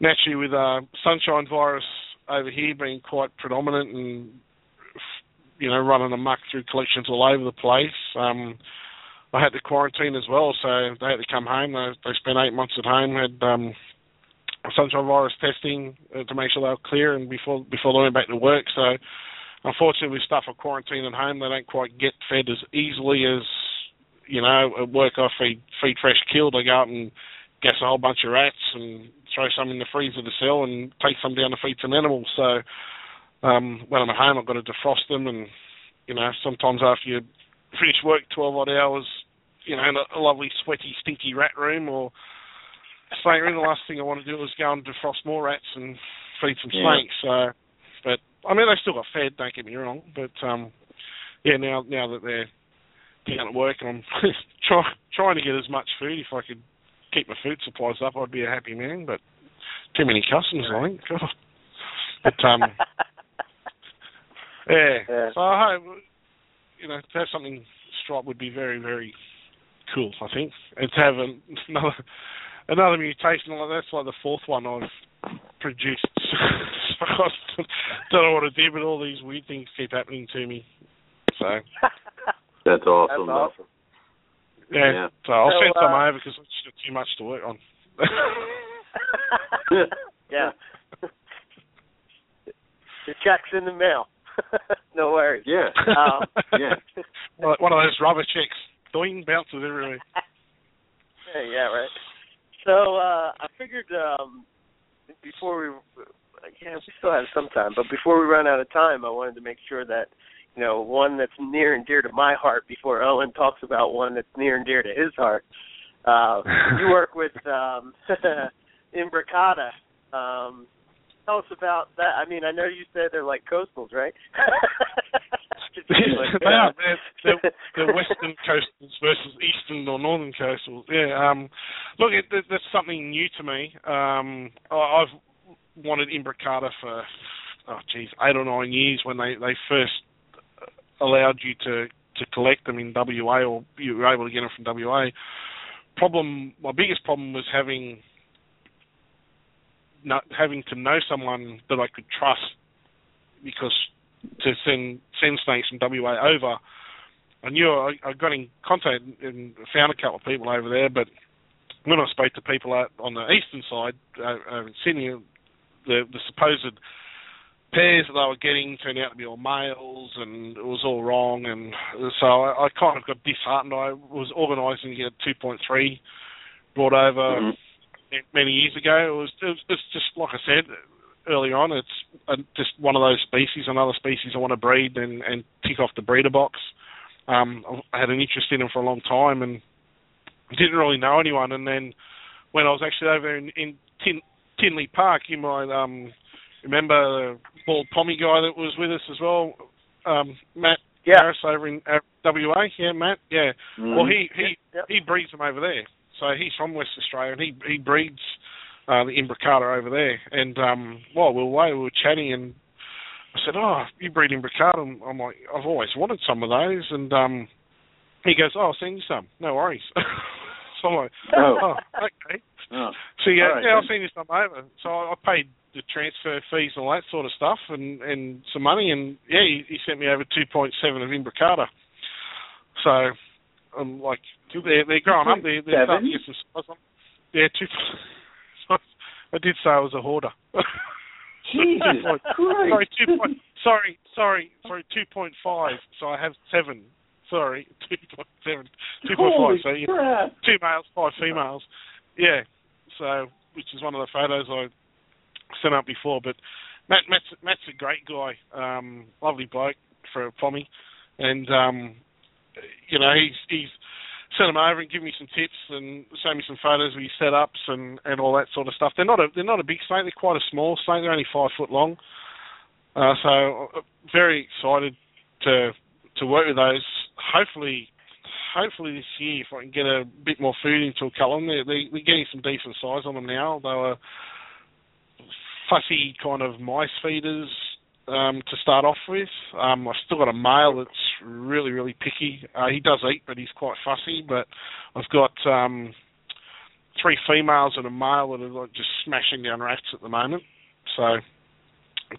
naturally, with uh, sunshine virus over here being quite predominant and you know running amok through collections all over the place. Um, I had to quarantine as well, so they had to come home. They, they spent eight months at home, had um, sunshine virus testing uh, to make sure they were clear, and before before they went back to work. So, unfortunately, with stuff on quarantine at home, they don't quite get fed as easily as you know at work. I feed feed fresh killed. I go out and gas a whole bunch of rats and throw some in the freezer to sell, and take some down to feed some animals. So, um, when I'm at home, I've got to defrost them, and you know sometimes after you finish work 12 odd hours, you know, in a, a lovely, sweaty, stinky rat room or snake room, the last thing I want to do is go and defrost more rats and feed some Yeah. snakes. So, but I mean, they still got fed. Don't get me wrong, but um, yeah, now now that they're down at work, and I'm try, trying to get as much food. If I could keep my food supplies up, I'd be a happy man. But too many customers, I think. God. But um, yeah. Yeah. So I hope you know to have something striped would be very very cool. I think and to have an- another another mutation. Like that's like the fourth one I've produced. So I don't know what to do, but all these weird things keep happening to me. So That's awesome. That's awesome. yeah, Yeah. so I'll So, send some uh, over because it's just too much to work on. yeah. the check's in the mail. no worries. Yeah. Um, Yeah. One one of those rubber checks, doing bounces everywhere. Yeah, yeah, right. So uh I figured um before we yeah, we still have some time, but before we run out of time I wanted to make sure that you know, one that's near and dear to my heart before Owen talks about one that's near and dear to his heart. Uh you work with um Imbricata. Um tell us about that. I mean, I know you said they're like coastals, right? They are. They're, they're, they're western coastals versus eastern or northern coastals. Yeah. Um, look, it, that's something new to me. Um, I- I've wanted Imbricata for oh geez, eight or nine years when they they first allowed you to to collect them in WA or you were able to get them from WA. Problem, my biggest problem was having not having to know someone that I could trust because to send send snakes from WA over. I knew I, I got in contact and found a couple of people over there, but when I spoke to people on the eastern side uh, in Sydney, the the supposed pairs that they were getting turned out to be all males, and it was all wrong, and so I, I kind of got disheartened. I was organising to get a 2.3 brought over Mhm. many years ago. It was, it was it's just like I said early on. It's uh, just one of those species, another species I want to breed and, and tick off the breeder box. Um, I had an interest in them for a long time and didn't really know anyone. And then when I was actually over in, in Tin, Tinley Park, you might um, remember the bald pommy guy that was with us as well, um, Matt yeah. Harris over in uh, WA. Yeah, Matt. Yeah. Mhm. Well, he he Yep. he breeds them over there. So he's from West Australia, and he he breeds uh, the Imbricata over there. And um, while we were away, we were chatting, and I said, "Oh, you breed Imbricata?" And I'm like, "I've always wanted some of those." And um, he goes, "Oh, I'll send you some. No worries." so I'm like, Oh. "Oh, okay." Oh. So yeah, right, yeah, I'll then. send you over. So I, I paid the transfer fees and all that sort of stuff, and and some money, and yeah, he, he sent me over two point seven of Imbricata. So I'm like, they're they're growing up. They're, they're starting to get some size on. Yeah, two. I did say I was a hoarder. Jesus sorry, Christ. two point. Sorry, sorry, sorry. Two point five. So I have seven. Sorry, two point seven. Two point five. So yeah, two males, five females. Yeah. So, which is one of the photos I sent out before. But Matt, Matt's, Matt's a great guy, um, lovely bloke for pommy, and um, you know he's he's sent him over and given me some tips and shown me some photos of his setups and and all that sort of stuff. They're not a they're not a big snake. They're quite a small snake. They're only five foot long. Uh, so uh, very excited to to work with those. Hopefully, hopefully this year if I can get a bit more food into a couple. They're, they, they're getting some decent size on them now. They were fussy kind of mice feeders um, to start off with. Um, I've still got a male that's really, really picky. Uh, he does eat, but he's quite fussy. But I've got um, three females and a male that are like just smashing down rats at the moment. So I'm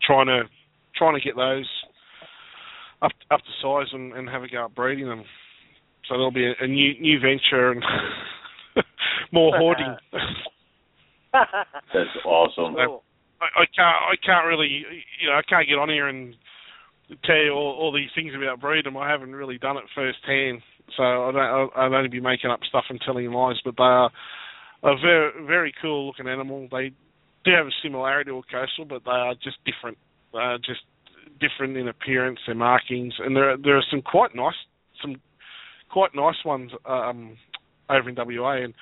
trying to trying to get those up up to size and, and have a go at breeding them. So there'll be a, a new new venture and more hoarding. That's awesome. Cool. I, I can't I can't really you know I can't get on here and tell you all, all these things about breeding. I haven't really done it firsthand, so I don't I'd only be making up stuff and telling lies. But they are a very very cool looking animal. They do have a similarity to a coastal, but they are just different. They are just different in appearance, their markings, and there are, there are some quite nice some quite nice ones um, over in WA. And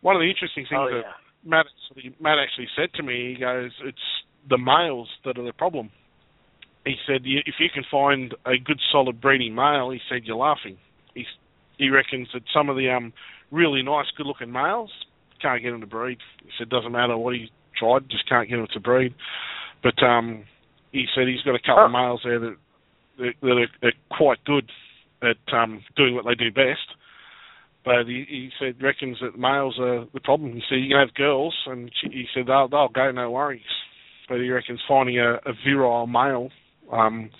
one of the interesting things Oh that yeah. Matt actually, Matt actually said to me, he goes, "It's the males that are the problem." He said, "If you can find a good, solid breeding male," he said, "you're laughing." He he reckons that some of the um really nice, good-looking males can't get them to breed. He said, "Doesn't matter what he tried, just can't get them to breed." But um, he said he's got a couple of males there that that, that are, are quite good at um, doing what they do best. but he, he said reckons that males are the problem. He said you can have girls, and she, he said they'll they'll go, no worries. But he reckons finding a, a virile male um,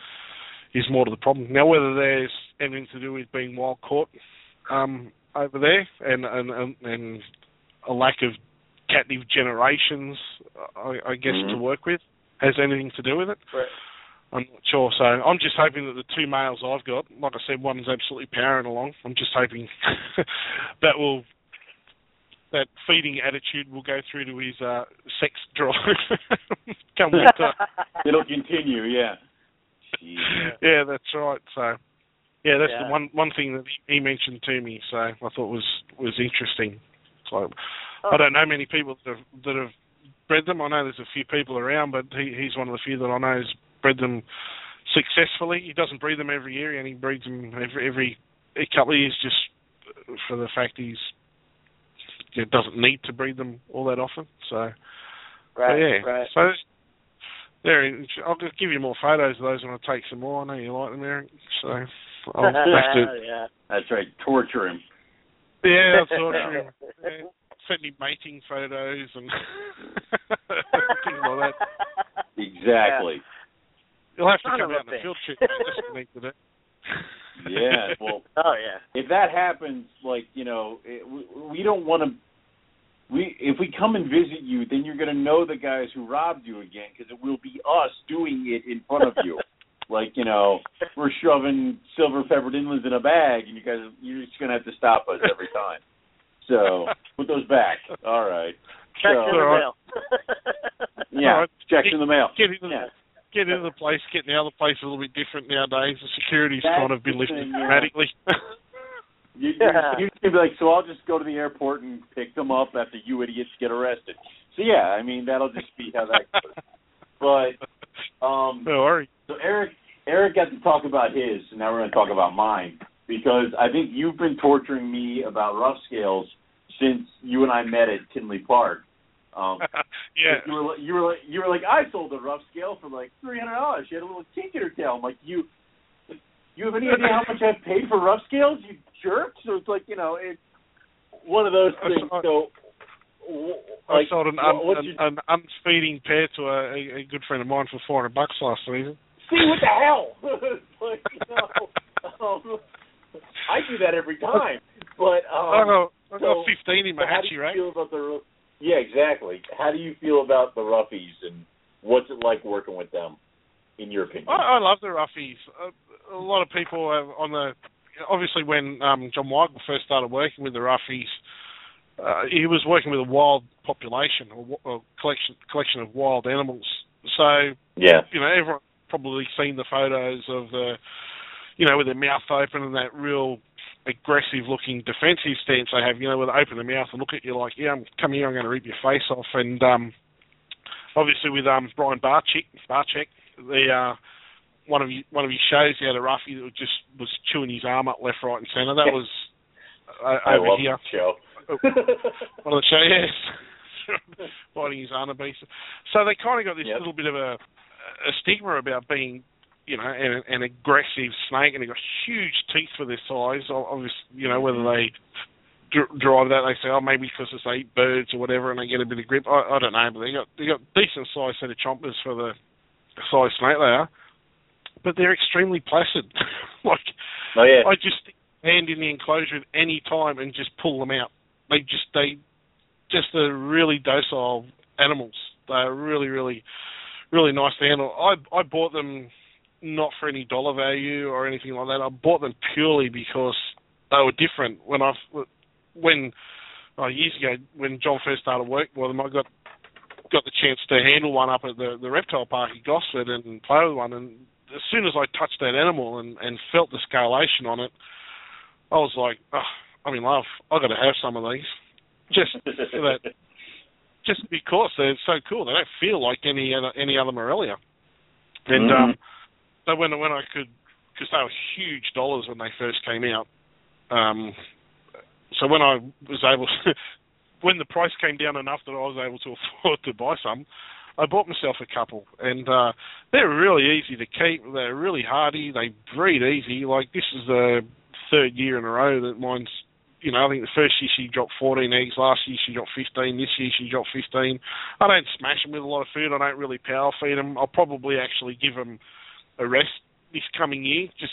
is more to the problem. Now, whether there's anything to do with being wild caught um, over there and, and and and a lack of captive generations, I, I guess, Mhm. to work with, has anything to do with it. Right. I'm not sure. So I'm just hoping that the two males I've got, like I said, one's absolutely powering along. I'm just hoping that will that feeding attitude will go through to his uh, sex drive come winter. It'll continue, yeah. Jeez. yeah, that's right. So yeah, that's Yeah. the one one thing that he, mentioned to me. So I thought was was interesting. So I don't know many people that have that have bred them. I know there's a few people around, but he, he's one of the few that I know has bred them successfully. He doesn't breed them every year, and he breeds them every every a couple of years just for the fact he's you know, doesn't need to breed them all that often. So Right, yeah, right. so there. I'll just give you more photos of those when I take some more. I know you like them, Eric. So I'll have to. yeah. That's right. Torture him. Yeah, that's all true. Yeah, send me mating photos and things like that. Exactly. You'll have to Son come of a out on field trip just to meet with it. Yeah. Well, Oh yeah. if that happens, like you know, it, we, we don't want to. We if we come and visit you, then you're going to know the guys who robbed you again because it will be us doing it in front of you. like you know, we're shoving silver peppered inlands in a bag, and you guys you're just going to have to stop us every time. So put those back. All right. Check So- in the mail. Yeah. All right. Checks in the mail. Yeah. The get into the place, getting out of the place a little bit different nowadays. The security's That's kind of been lifted thing, yeah. dramatically. You, you, you'd be like, so I'll just go to the airport and pick them up after you idiots get arrested. So yeah, I mean that'll just be how that goes. But um, no worry. so Eric, Eric got to talk about his, and now we're going to talk about mine because I think you've been torturing me about rough scales since you and I met at Tinley Park. Um, yeah. you were like, you were like, you were like, I sold a rough scale for like three hundred dollars. She had a little kink in her tail. I'm like, you, you have any idea how much I've paid for rough scales? You jerk. So it's like, you know, it's one of those I things. So, w- I like, sold an, un, an, your- an unfeeding pair to a, a, good friend of mine for four hundred bucks last season. see what the hell? like, you know, um, I do that every time. But um, I got I got so- fifteen in my so hatchie rack. feel about the? Yeah, exactly. How do you feel about the roughies, and what's it like working with them, in your opinion? I, I love the roughies. A, a lot of people have on the obviously when um, John Michael first started working with the roughies, uh, he was working with a wild population or, or collection collection of wild animals. So yeah. you know everyone probably seen the photos of the you know with their mouth open and that real aggressive looking defensive stance they have. You know where they open their mouth and look at you like, yeah, I'm come here, I'm going to rip your face off. And um, obviously with um, Brian Barczyk, Barczyk, the uh, one of you, one of his shows, he had a roughie that just was chewing his arm up left, right, and centre. That was uh, I over love here. show. One of the show, yes. Biting his arm a piece. So they kind of got this Yep. little bit of a, a stigma about being, you know, an, an aggressive snake, and they got huge teeth for their size. Obviously, you know, whether they dr- drive that, they say, oh, maybe because it's they eat birds or whatever, and they get a bit of grip. I, I don't know, but they got they got decent sized set of chompers for the size snake they are, but they're extremely placid. like oh yeah. I just hand in the enclosure at any time and just pull them out. They just they just are really docile animals. They're really really really nice to handle. I I bought them not for any dollar value or anything like that. I bought them purely because they were different. When I when oh, years ago when John first started working with them, I got got the chance to handle one up at the the reptile park at Gosford and play with one and as soon as I touched that animal and, and felt the scalation on it, I was like, oh, I'm in love. I've got to have some of these. Just for that, just because they're so cool. They don't feel like any other any other Morelia. And Mhm. um, so when when I could, because they were huge dollars when they first came out. Um, so when I was able, when the price came down enough that I was able to afford to buy some, I bought myself a couple, and uh, they're really easy to keep. They're really hardy. They breed easy. Like this is the third year in a row that mine's you know, I think the first year she dropped 14 eggs. Last year she dropped 15. This year she dropped 15. I don't smash them with a lot of food. I don't really power feed them. I'll probably actually give them a rest this coming year, just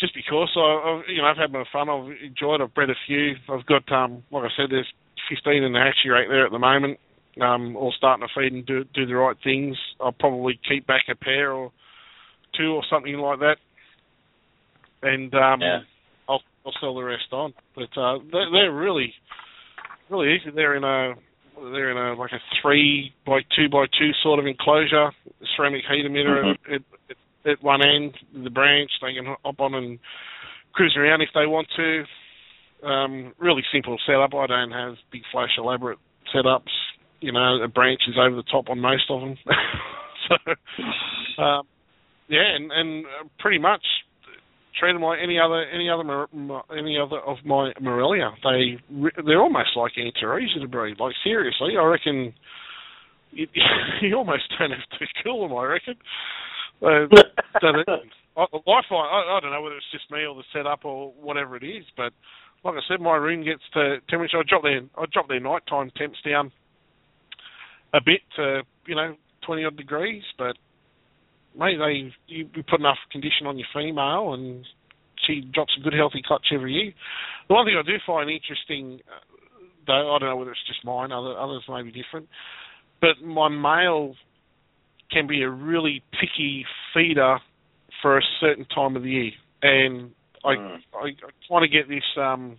just because I, I've, you know, I've had my fun. I've enjoyed. I've bred a few. I've got, um, like I said, there's 15 in the hatchery right there at the moment. Um, all starting to feed and do do the right things. I'll probably keep back a pair or two or something like that, and um, Yeah. I'll I'll sell the rest on. But uh, they're, they're really really easy. They're in a they're in a like a three by two by two sort of enclosure, ceramic heat emitter Mhm. at, at, at one end, the branch. They can hop on and cruise around if they want to. Um, really simple setup. I don't have big flash elaborate setups. You know, a branch is over the top on most of them. so, um, yeah, and, and pretty much treat them like any other any other any other of my Morelia. They they're almost like Antaresia to breed. Like seriously, I reckon you, you almost don't have to kill them. I reckon. Uh, so that, I, I find I, I don't know whether it's just me or the setup or whatever it is, but like I said, my room gets to temperature. I drop their I drop their nighttime temps down a bit to you know twenty odd degrees, but mate, they you, you put enough condition on your female and she drops a good healthy clutch every year. The one thing I do find interesting, uh, though I don't know whether it's just mine, other others may be different, but my male can be a really picky feeder for a certain time of the year, and I Mm. I, I kind of get this. um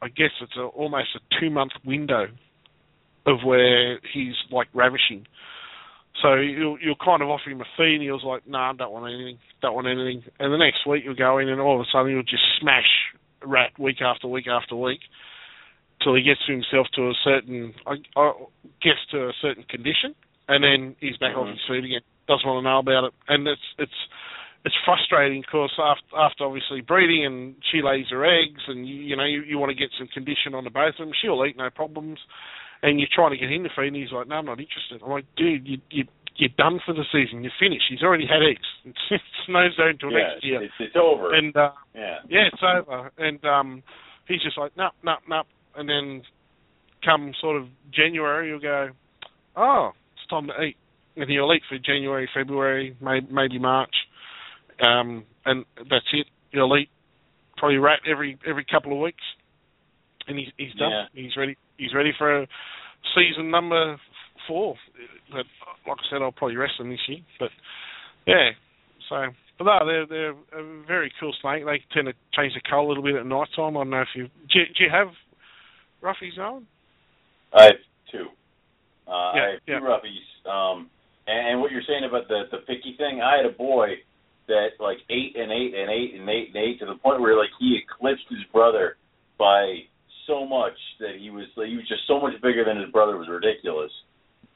I guess it's a, almost a two month window of where he's like ravishing. So you'll you'll kind of offer him a feed, and he was like, "No, nah, I don't want anything, don't want anything." And the next week you'll go in, and all of a sudden you'll just smash rat week after week after week, till he gets himself to a certain, I, I guess to a certain condition, and then he's back off Mhm. his feet again. Doesn't want to know about it, and it's it's it's frustrating because after, after obviously breeding and she lays her eggs, and you, you know you, you want to get some condition on the both of them. She'll eat no problems, and you're trying to get him to feed, and he's like, "No, I'm not interested." I'm like, "Dude, you you you're done for the season. You're finished. He's already had eggs. It's, it's no zone till yeah, next year." it's, it's over. And uh, yeah. yeah, it's over. And um, he's just like, "No, no, no," and then come sort of January, you'll go, "Oh, it's time to eat," and he'll eat for January, February, may, maybe March um, and that's it. He'll eat probably rat every every couple of weeks, and he's he's done. Yeah. He's ready. He's ready for season number four. But like I said, I'll probably rest them this year. But yeah, so but no, they're they're a very cool snake. They tend to change the colour a little bit at night time. I don't know if you do. You, do you have roughies on? I have two. Uh, Yeah, I have two yeah. roughies. Um, and, what you're saying about the the picky thing, I had a boy that like ate and ate and ate and ate and ate to the point where like he eclipsed his brother by so much that he was like, he was just so much bigger than his brother it was ridiculous.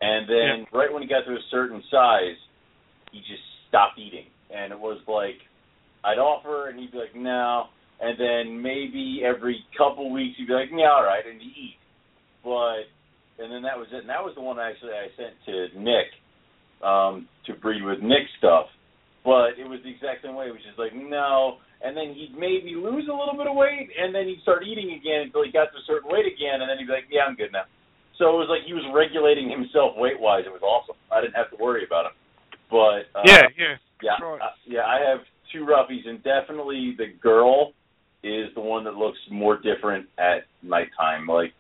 And then right when he got to a certain size, he just stopped eating. And it was like I'd offer and he'd be like, No and then maybe every couple weeks he'd be like, Yeah, all right, and he'd eat. But and then that was it. And that was the one actually I sent to Nick um, to breed with Nick stuff. But it was the exact same way. It was just like no, and then he'd maybe lose a little bit of weight, and then he'd start eating again until he got to a certain weight again, and then he'd be like, yeah, I'm good now. So it was like he was regulating himself weight wise. It was awesome. I didn't have to worry about him. But uh, yeah, yeah. yeah, uh, yeah. I have two roughies, and definitely the girl is the one that looks more different at nighttime. Like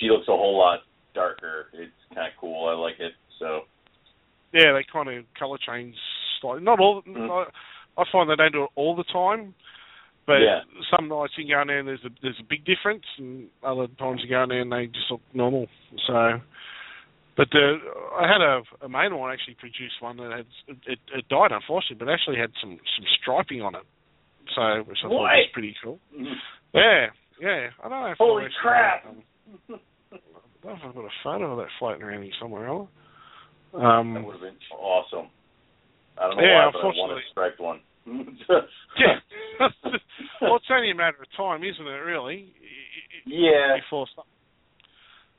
she looks a whole lot darker. It's kind of cool. I like it. So Yeah, they kind of colour change slightly. Not all. Mhm. I, I find they don't do it all the time, but Yeah. some nights you go in there and there's a there's a big difference, and other times you go in there and they just look normal. So, but the I had a, a main one actually produced one that had it, it died unfortunately, but actually had some some striping on it. So which I thought was pretty cool. Yeah, yeah. I don't know. If Holy crap. um, I don't know if I've got a photo of that floating around here somewhere. Ella. Um, that would have been awesome. I don't know Yeah, why, but I want unfortunately- a striped one. Yeah. well, it's only a matter of time, isn't it? Really. Yeah. Before something,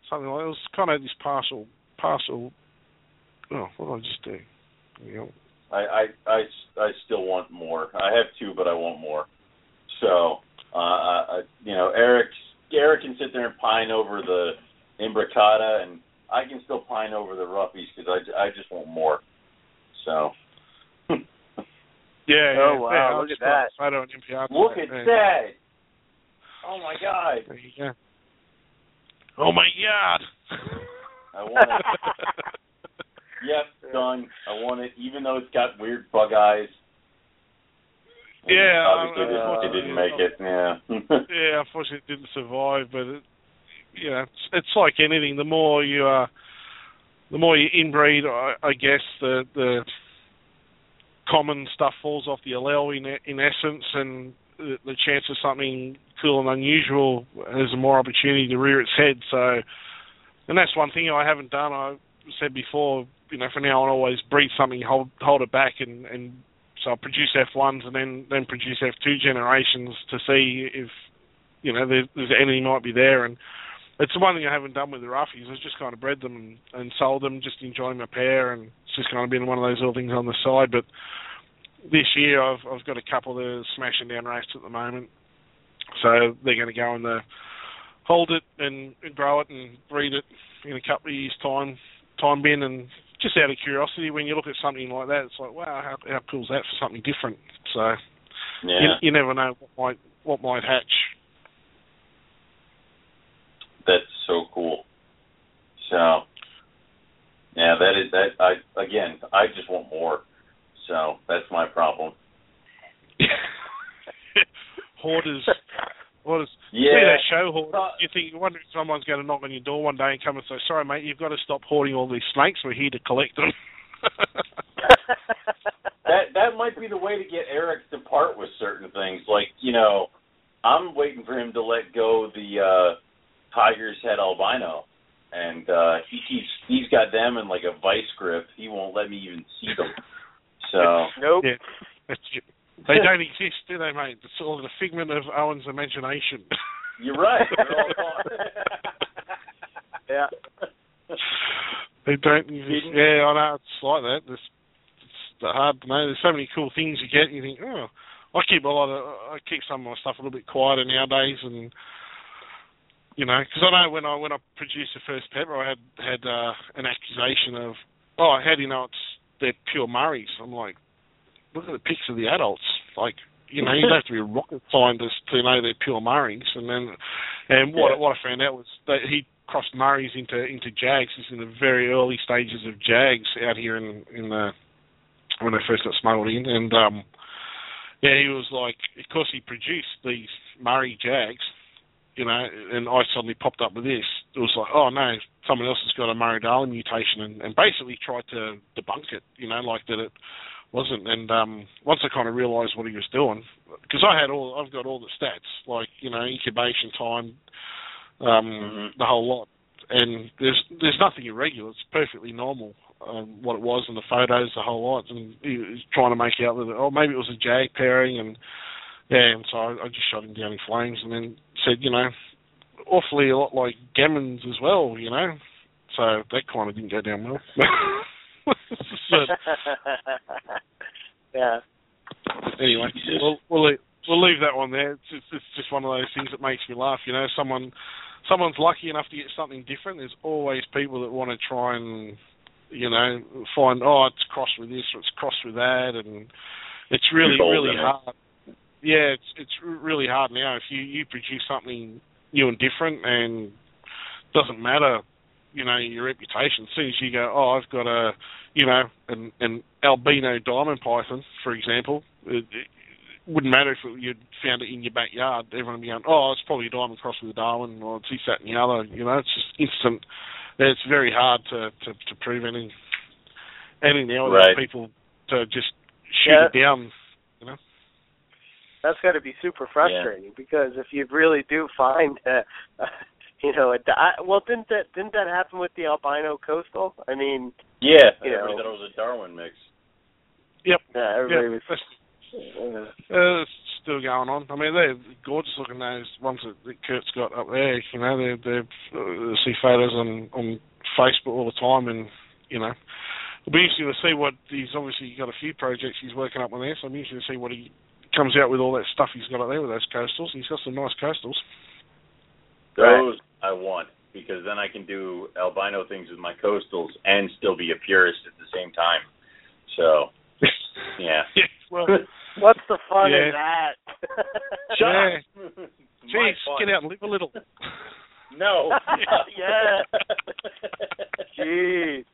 something like it was kind of this partial, partial. Oh, what did I just do? You know, I, I I I still want more. I have two, but I want more. So uh, you know, Eric Eric can sit there and pine over the imbricata, and I can still pine over the roughies because I, I just want more. So. Yeah. Oh, yeah, wow, yeah, look at got a that. Photo on imbricata. Look at yeah. that! Oh my God! There you go. Oh my god. I want it. Yep, done. I want it, even though it's got weird bug eyes. And Yeah, obviously um, it, uh, didn't, it didn't make it. Yeah. yeah, unfortunately, it didn't survive. But it, you know, it's, it's like anything. The more you uh, the more you inbreed, I, I guess the the common stuff falls off the allele in in essence, and the, the chance of something cool and unusual has more opportunity to rear its head. So, and that's one thing I haven't done. I said before, you know, for now I always breed something, hold hold it back, and and so I produce F1s and then then produce F2 generations to see if you know there, there's any might be there. And it's the one thing I haven't done with the roughies. I've just kind of bred them and, and sold them, just enjoying my pair, and it's just kind of been one of those little things on the side. But this year I've I've got a couple that are smashing down race at the moment, so they're going to go in the hold it and, grow it and breed it in a couple of years time time bin and just out of curiosity when you look at something like that it's like wow how how cool is that for something different so you, you never know what might what might hatch that's so cool. So, yeah, that is that. I again, I just want more. So that's my problem. hoarders hoarders see that show hoarders Uh, you think you wonder if someone's going to knock on your door one day and come and say sorry mate you've got to stop hoarding all these snakes we're here to collect them that that might be the way to get Eric to part with certain things. Like you know, I'm waiting for him to let go the uh, Tiger's head albino, and uh, he keeps he's got them in like a vice grip. He won't let me even see them. So nope. yeah they don't exist do they mate it's all the figment of Owen's imagination you're right. They're all gone. Yeah. They don't. Exist. Yeah, I know it's like that. It's, it's hard to know. There's so many cool things you get. You think, oh, I keep a lot of. I keep some of my stuff a little bit quieter nowadays, and you know, because I know when I when I produced the first pepper, I had had uh, an accusation of, oh, how do you know it's they're pure Murrays? I'm like, look at the pics of the adults. Like, you know, you don't have to be a rocket scientist to know they're pure Murrays. And then, and what Yeah. what I found out was that he crossed Murrays into into Jags. He's in the very early stages of Jags out here in in the when they first got smuggled in, and um, yeah, he was like, of course, he produced these Murray Jags. You know, and I suddenly popped up with this. It was like, oh no, someone else has got a Murray Darling mutation, and, and basically tried to debunk it. You know, like that it wasn't. And um, once I kind of realised what he was doing, because I had all, I've got all the stats, like you know, incubation time, um, Mhm. the whole lot, and there's there's nothing irregular. It's perfectly normal. Um, what it was in the photos, the whole lot, and he was trying to make out that oh maybe it was a jag pairing, and yeah, and so I, I just shot him down in flames, and then said you know, awfully a lot like gammons as well, you know, so that kind of didn't go down well. but yeah. anyway, we'll we'll leave, we'll leave that one there. It's just, it's just one of those things that makes me laugh. You know, someone someone's lucky enough to get something different. There's always people that want to try and you know find oh it's crossed with this or it's crossed with that, and it's really really them. Eh? hard. Yeah, it's it's really hard now. If you you produce something new and different, and doesn't matter, you know your reputation. As soon as you go, oh, I've got a you know, an, an albino diamond python, for example, it, it wouldn't matter if it, you'd found it in your backyard. Everyone would be going, oh, it's probably a diamond cross with a Darwin, or it's this, that, and the other. You know, it's just instant. It's very hard to, to, to prove any anything now Right. people to just shoot Yeah. it down. That's got to be super frustrating because if you really do find, uh, you know, a di- well, didn't that didn't that happen with the albino coastal? I mean, Yeah, You everybody know. thought it was a Darwin mix. Yep. yeah, everybody yeah, was. that's, Uh, uh, it's still going on. I mean, they're gorgeous looking. Those ones that, that Kurt's got up there. You know, they're, they're uh, see photos on on Facebook all the time, and you know, it'll be interesting to see what he's obviously got a few projects he's working up on there, so I'm be interesting to see what he comes out with all that stuff he's got up there with those coastals. He's got some nice coastals. Those I want because then I can do albino things with my coastals and still be a purist at the same time. So, yeah. yeah, well, What's the fun Yeah. in that? Yeah. My geez, fun. get out and live a little. No. Yeah. Jeez.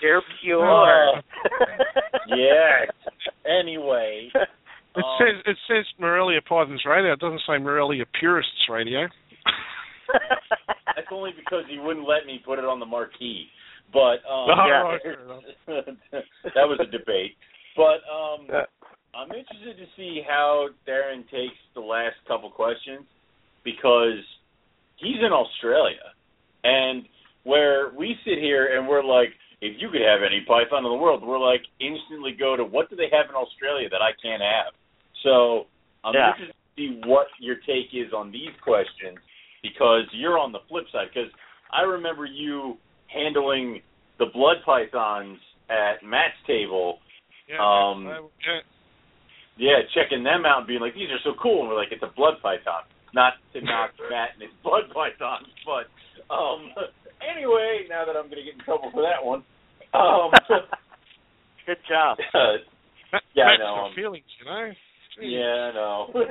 They're pure. Uh, oh. yes. Anyway, It um, says it says Morelia Pythons Radio. It doesn't say Morelia Purists Radio. that's only because he wouldn't let me put it on the marquee. But um, Oh, Yeah. right, fair enough. that was a debate. But um, Yeah. I'm interested to see how Darren takes the last couple questions because he's in Australia, and where we sit here and we're like, if you could have any python in the world, we're like instantly go to what do they have in Australia that I can't have. So I'm Yeah. interested to see what your take is on these questions because you're on the flip side. Because I remember you handling the blood pythons at Matt's table Yeah, Um, so, yeah. yeah, checking them out and being like, these are so cool. And we're like, it's a blood python. Not to knock Matt and his blood pythons, but um, anyway, now that I'm going to get in trouble for that one. Um, Good job. That, Yeah, I know, um, feelings, you know. Gee. yeah, I know.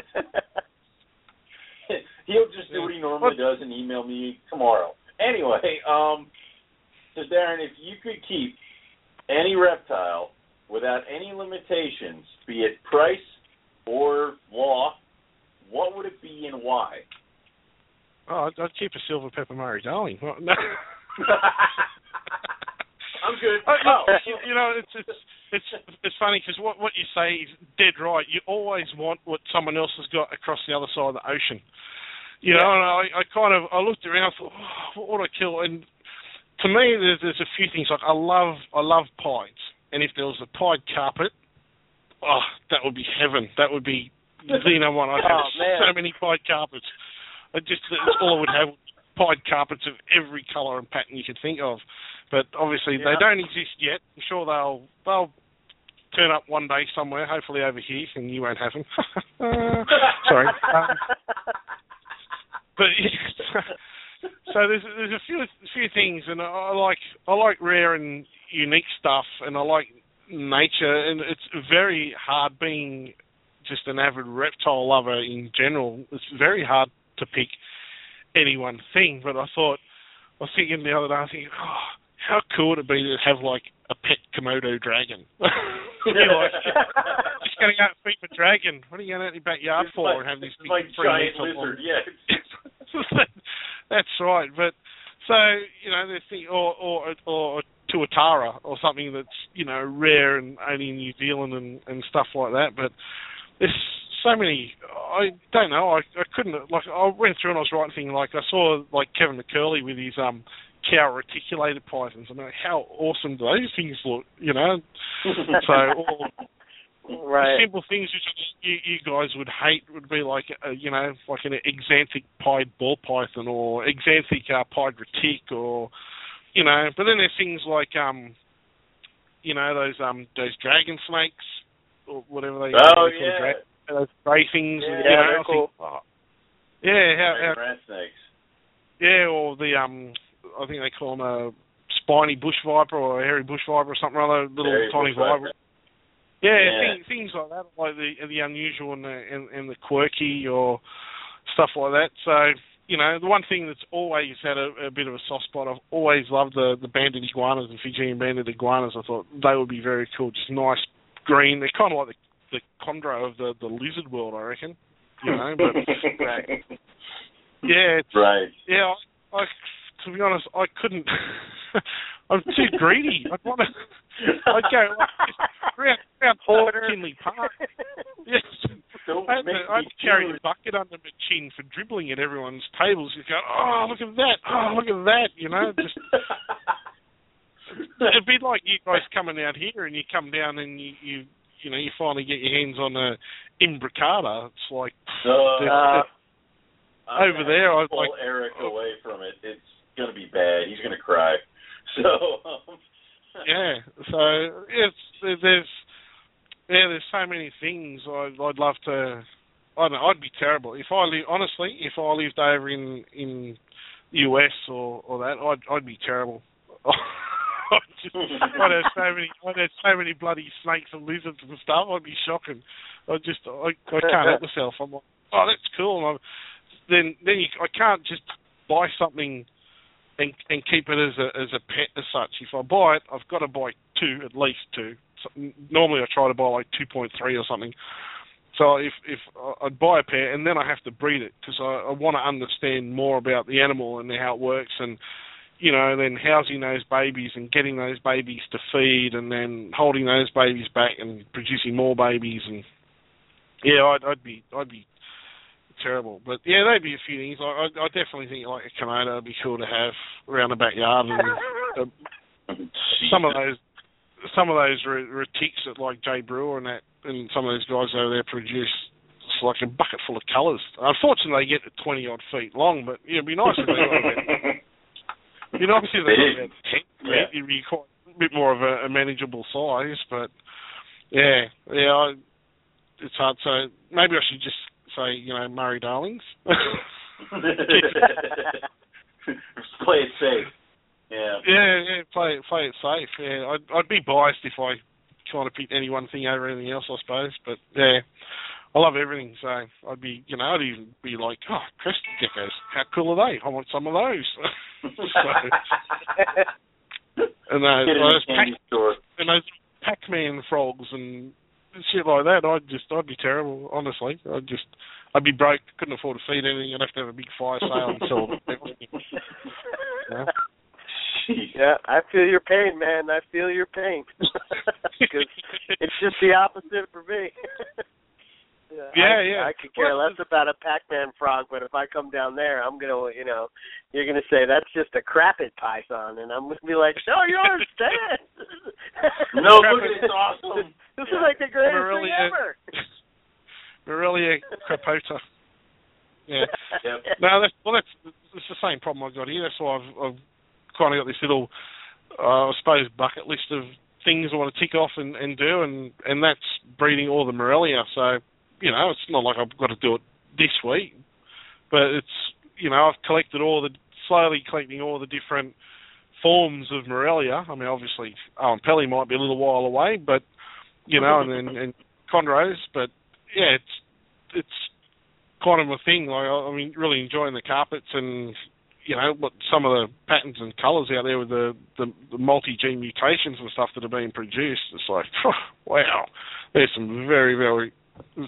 He'll just do what he normally does and email me tomorrow. Anyway, um, so Darren, if you could keep any reptile without any limitations, be it price or law, what would it be and why? Oh, I'd, I'd keep a silver pepper Murray darling. Well, no. I'm good. Oh, you, you know, it's it's it's it's funny because what what you say is dead right. You always want what someone else has got across the other side of the ocean. You know, and I, I kind of I looked around, thought, oh, what would I kill? And to me, there's there's a few things like I love I love pies, and if there was a pied carpet, oh, that would be heaven. That would be the number one. I'd have Oh, so many pied carpets. I just that's all I would have pied carpets of every colour and pattern you could think of. But obviously they don't exist yet. I'm sure they'll they'll turn up one day somewhere, hopefully over here, and you won't have them. Sorry. Um, but so there's there's a few few things, and I, I like I like rare and unique stuff, and I like nature, and it's very hard being just an avid reptile lover in general. It's very hard to pick any one thing. But I thought I was thinking the other day, I was thinking, oh, how cool would it be to have like a pet Komodo dragon? Like, just going go and feed the dragon. What are you going out in your backyard It's for like- and have this big like giant lizard, yeah. That's right. But so you know, there's thing or or or tuatara or something that's you know rare and only in New Zealand and and stuff like that. But there's so many. I don't know. I I couldn't like. I went through and I was writing thing like I saw like Kevin McCurley with his um cow reticulated pythons. I mean, how awesome do those things look? You know. so all, right. simple things which you, you guys would hate would be like uh, you know like an axanthic pied ball python or axanthic uh, pied retic or you know but then there's things like um you know those um those dragon snakes or whatever they Oh yeah. Grey things Yeah, you know they're think, oh, yeah how, how snakes. yeah, or the um, I think they call them a spiny bush viper or a hairy bush viper or something or other, little Hairy tiny viper. Yeah, Yeah. Things, things like that, like the the unusual and the and, and the quirky or stuff like that. So you know, the one thing that's always had a, a bit of a soft spot, I've always loved the the banded iguanas, the Fijian banded iguanas. I thought they would be very cool, just nice green. They're kind of like the the chondro of the the lizard world, I reckon. You know, but yeah, it's, right. yeah, I, I to be honest, I couldn't. I'm too greedy. I'd want to. I'd go like, just round, round Porter. Tinley Park. Yes. Don't I had, to, I had to carry a bucket under my chin for dribbling at everyone's tables. You go, oh, look at that! Oh, look at that! You know, just it'd be like you guys coming out here and you come down and you you you know you finally get your hands on a imbricata. It's like Uh, I'm over gonna there, I pull like- Eric away from it. It's gonna be bad. He's gonna cry. So, um, yeah. So it's there's yeah, there's so many things I'd, I'd love to. I don't know. I'd be terrible if I live. Honestly, if I lived over in in US or or that, I'd I'd be terrible. I'd, have so many. I'd have so many bloody snakes and lizards and stuff. I'd be shocking. I just I, I can't help myself. I'm like, oh, that's cool. And I'm, then then you, I can't just buy something and and keep it as a as a pet as such. If I buy it, I've got to buy two at least two. So normally I try to buy like two point three or something. So if if I'd buy a pair and then I have to breed it because I, I want to understand more about the animal and how it works and you know then housing those babies and getting those babies to feed and then holding those babies back and producing more babies and yeah I'd, I'd be I'd be terrible but yeah there'd be a few things I I, I definitely think like a Komodo would be cool to have around the backyard and uh, some of those some of those retics that like Jay Brewer and that and some of those guys over there produce it's like a bucket full of colours. Unfortunately, they get to twenty odd feet long, but it'd be nice if they got about. You know, obviously they got about ten feet. It'd be quite a bit more of a, a manageable size, but yeah, yeah, I, it's hard. So maybe I should just say, you know, Murray Darlings. Play it safe. Yeah. Yeah, yeah, play it, play it safe. Yeah, I'd, I'd be biased if I kind of picked any one thing over anything else, I suppose. But yeah, I love everything. So I'd be, you know, I'd even be like, oh, crested geckos, how cool are they? I want some of those. so, and those, those Pac, and those Pac-Man frogs and shit like that. I'd just, I'd be terrible. Honestly, I'd just, I'd be broke. Couldn't afford to feed anything. I'd have to have a big fire sale and sell. yeah. Yeah, I feel your pain, man. I feel your pain. Because it's just the opposite for me. Yeah, yeah, I, yeah. I could care less about a Pac-Man frog, but if I come down there, I'm gonna, you know, you're gonna say that's just a crapped python, and I'm gonna be like, no, you understand. no, look, it's awesome. This, is like the greatest Morelia, thing ever. Morelia crapota. Yeah. Yep. No, that's well, that's it's the same problem I've got here. That's why I've, I've kind of got this little, uh, I suppose, bucket list of things I want to tick off and, and do, and and that's breeding all the Morelia. So you know, it's not like I've got to do it this week, but it's you know I've collected all the slowly collecting all the different forms of Morelia. I mean, obviously, Oenpelli might be a little while away, but you know, and then and chondros, but yeah, it's it's kind of a thing. Like I, mean, really enjoying the carpets and you know, what some of the patterns and colours out there with the, the, the multi gene mutations and stuff that are being produced. It's like, wow, there's some very, very,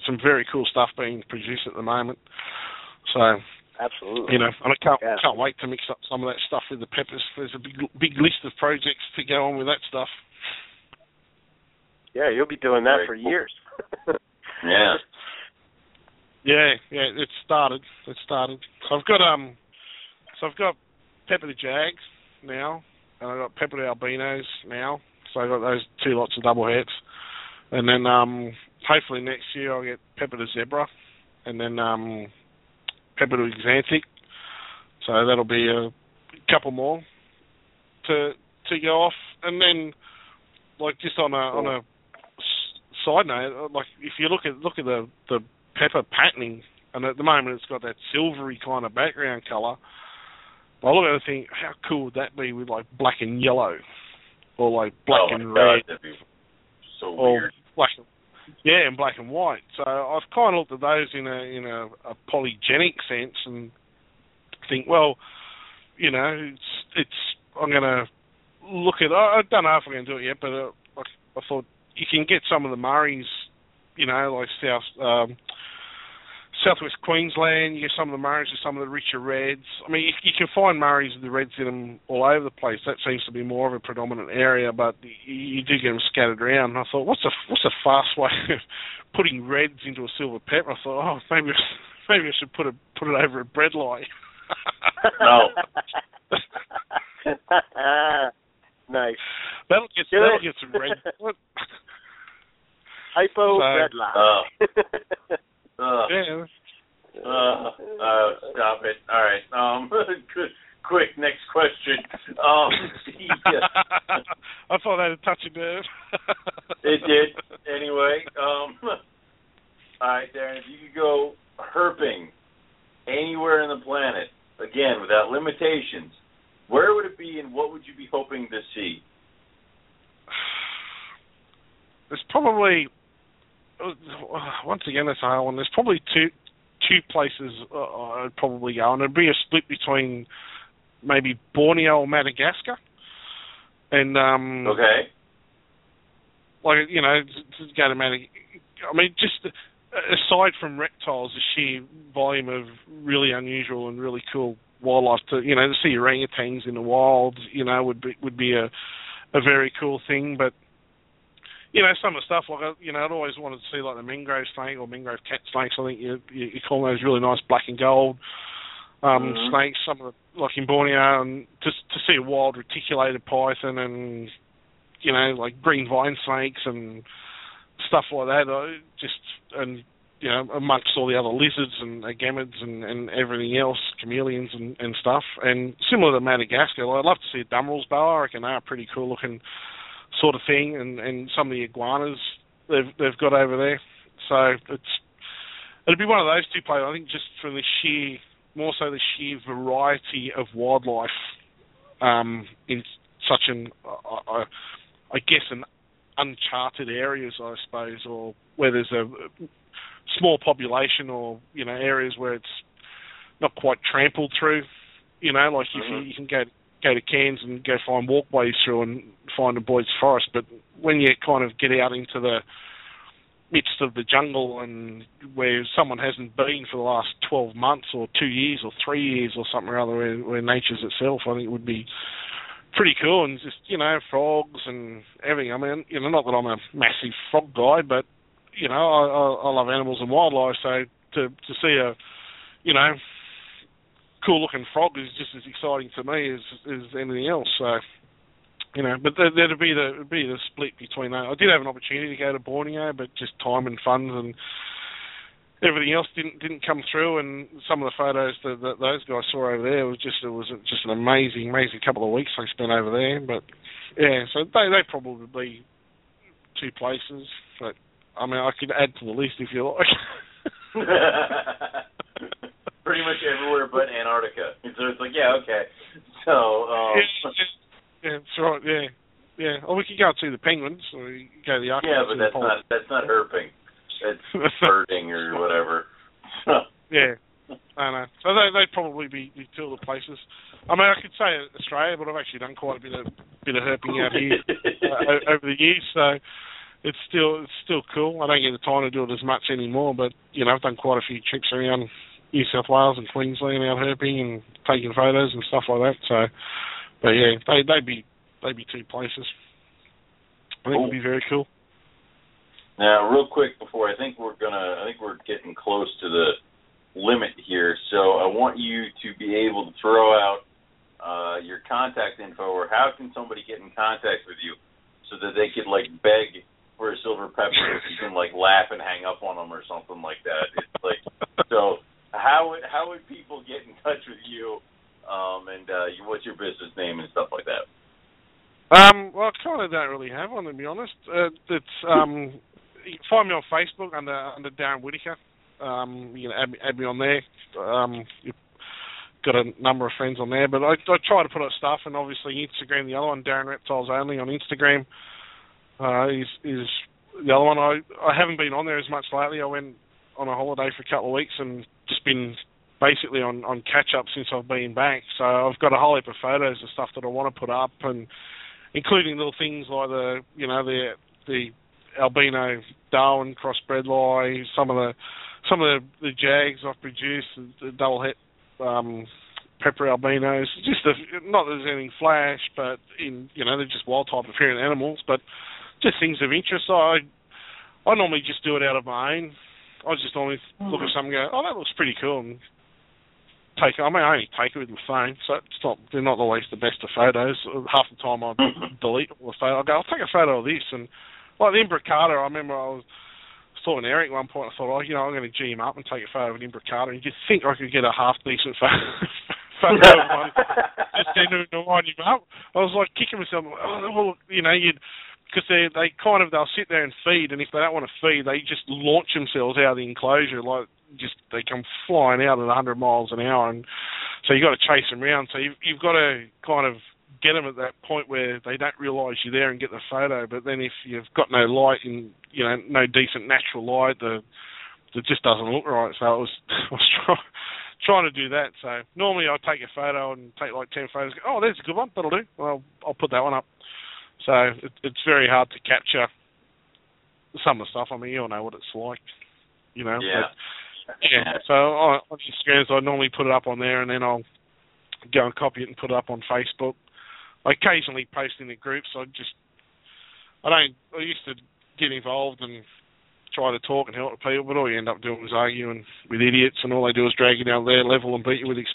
some very cool stuff being produced at the moment. So, absolutely, you know, and I can't yeah. can't wait to mix up some of that stuff with the peppers. There's a big big list of projects to go on with that stuff. Yeah, you'll be doing that very for cool. years. yeah. Yeah, yeah, it started. It started. So I've got um so I've got Pepper the Jags now, and I've got Pepper the Albinos now. So I've got those two lots of double hets. And then um, hopefully next year I'll get Pepper the Zebra, and then um, Pepper the Xanthic. So that'll be a couple more to to go off. And then, like just on a on a side note, like if you look at look at the the pepper patterning, and at the moment it's got that silvery kind of background color. I look at it and think, how cool would that be with like black and yellow, or like black oh and red, God, so or weird. black, yeah, and black and white. So I've kind of looked at those in a in a, a polygenic sense and think, well, you know, it's it's I'm gonna look at. I, I don't know if I'm gonna do it yet, but uh, I, I thought you can get some of the Murrays, you know, like South. Um, Southwest Queensland, you get some of the Murrays with some of the richer reds. I mean, you, you can find Murrays with the reds in them all over the place. That seems to be more of a predominant area, but you, you do get them scattered around. And I thought, what's a what's a fast way of putting reds into a silver pepper? I thought, oh, maybe maybe I should put it put it over a bredli. no. nice. That'll get Do that'll it. get some red. Hypo So- red line. Uh, uh, uh, uh, stop it. All right. Um, good, quick, next question. Um, yeah. I thought that had touched a nerve. it did. Anyway, um, all right, Darren, if you could go herping anywhere in the planet, again, without limitations, where would it be and what would you be hoping to see? There's probably, once again, it's one. There's probably two two places uh, I'd probably go, and it'd be a split between maybe Borneo or Madagascar. And um Okay. like you know, to go to Madagascar. I mean, just aside from reptiles, the sheer volume of really unusual and really cool wildlife to you know to see orangutans in the wild, you know, would be would be a a very cool thing. But you know, some of the stuff like uh, you know, I'd always wanted to see like the mangrove snake or mangrove cat snakes. I think you you, you call those really nice black and gold um Mhm. snakes. Some of the like in Borneo, and just to see a wild reticulated python and you know like green vine snakes and stuff like that. I just and you know amongst all the other lizards and agamids and, and everything else, chameleons and, and stuff. And similar to Madagascar, I'd love to see a Dumeril's boa. I reckon they're pretty cool looking sort of thing, and, and some of the iguanas they've they've got over there. So it's it'll be one of those two places. I think just from the sheer more so the sheer variety of wildlife um, in such an uh, I guess an uncharted areas, I suppose, or where there's a small population, or you know areas where it's not quite trampled through. You know, like if you, you can go go to Cairns and go find walkways through and find a Boyd's Forest, but when you kind of get out into the midst of the jungle and where someone hasn't been for the last 12 months or two years or three years or something or other where, where nature's itself, I think it would be pretty cool and just, you know, frogs and everything. I mean, you know, not that I'm a massive frog guy, but, you know, I, I, I love animals and wildlife, so to, to see a, you know, cool looking frog is just as exciting to me as, as anything else, so you know, but there, there'd be the it'd be the split between that. I did have an opportunity to go to Borneo, but just time and funds and everything else didn't didn't come through. And some of the photos that, that those guys saw over there was just it was just an amazing, amazing couple of weeks they spent over there. But yeah, so they they probably be two places. But I mean, I could add to the list if you like. Pretty much everywhere but Antarctica. So it's like, yeah, okay. So, um, yeah, yeah, that's right. Yeah, yeah. Or we could go to see the penguins, or we could go to the Arctic. yeah, but that's not that's not herping. That's birding or whatever. Yeah, I know. So they they'd probably be, be two of the places. I mean, I could say Australia, but I've actually done quite a bit of bit of herping out here uh, over the years, so it's still it's still cool. I don't get the time to do it as much anymore, but you know, I've done quite a few trips around New South Wales and Queensland out herping and taking photos and stuff like that. So, but yeah, they they'd be they'd be two places. I think it'd be very cool. Now, real quick before I think we're gonna, I think we're getting close to the limit here. So I want you to be able to throw out uh, your contact info, or how can somebody get in contact with you, so that they could like beg for a silver pepper if you can like laugh and hang up on them or something like that. It's like so. How would how would people get in touch with you? Um, and uh, what's your business name and stuff like that? Um, well, I kind of don't really have one to be honest. Uh, it's um, you can find me on Facebook under under Darren Whittaker. Um, you can add me, add me on there. Um, you've got a number of friends on there, but I, I try to put up stuff, and obviously Instagram, the other one, Darren Reptiles Only on Instagram, uh, is is the other one. I I haven't been on there as much lately. I went on a holiday for a couple of weeks and just been basically on on catch up since I've been back. So I've got a whole heap of photos of stuff that I want to put up and including little things like the you know the the albino Darwin cross bredli, some of the some of the, the jags I've produced, the double het um, pepper albinos. Just a, not that there's anything flash, but in you know they're just wild type appearing animals, but just things of interest. I I normally just do it out of my own. I just normally hmm. look at something and go, oh that looks pretty cool, and take. I mean, I only take it with my phone, so it's not. They're not always the best of photos. Half the time I hmm. delete all the photo. I go, I'll take a photo of this, and like the imbricata. I remember I was talking to Eric at one point. I thought, oh, you know, I'm going to G him up and take a photo of an imbricata, and you think I could get a half decent photo, photo of one, just then to wind him up. I was like kicking myself. Oh, well, you know, you'd because they they kind of they'll sit there and feed, and if they don't want to feed, they just launch themselves out of the enclosure like just they come flying out at 100 miles an hour, and so you got to chase them around. So you've you've got to kind of get them at that point where they don't realise you're there and get the photo. But then if you've got no light and you know no decent natural light, the it just doesn't look right. So I was I was trying trying to do that. So normally I take a photo and take like ten photos. Oh, there's a good one. That'll do. Well, I'll put that one up. So it, it's very hard to capture some of the stuff. I mean, you all know what it's like, you know. Yeah. But, yeah. So on Instagram, I normally put it up on there, and then I'll go and copy it and put it up on Facebook. I occasionally post in the groups. I just I don't. I used to get involved and try to talk and help people, but all you end up doing is arguing with idiots, and all they do is drag you down their level and beat you with ex-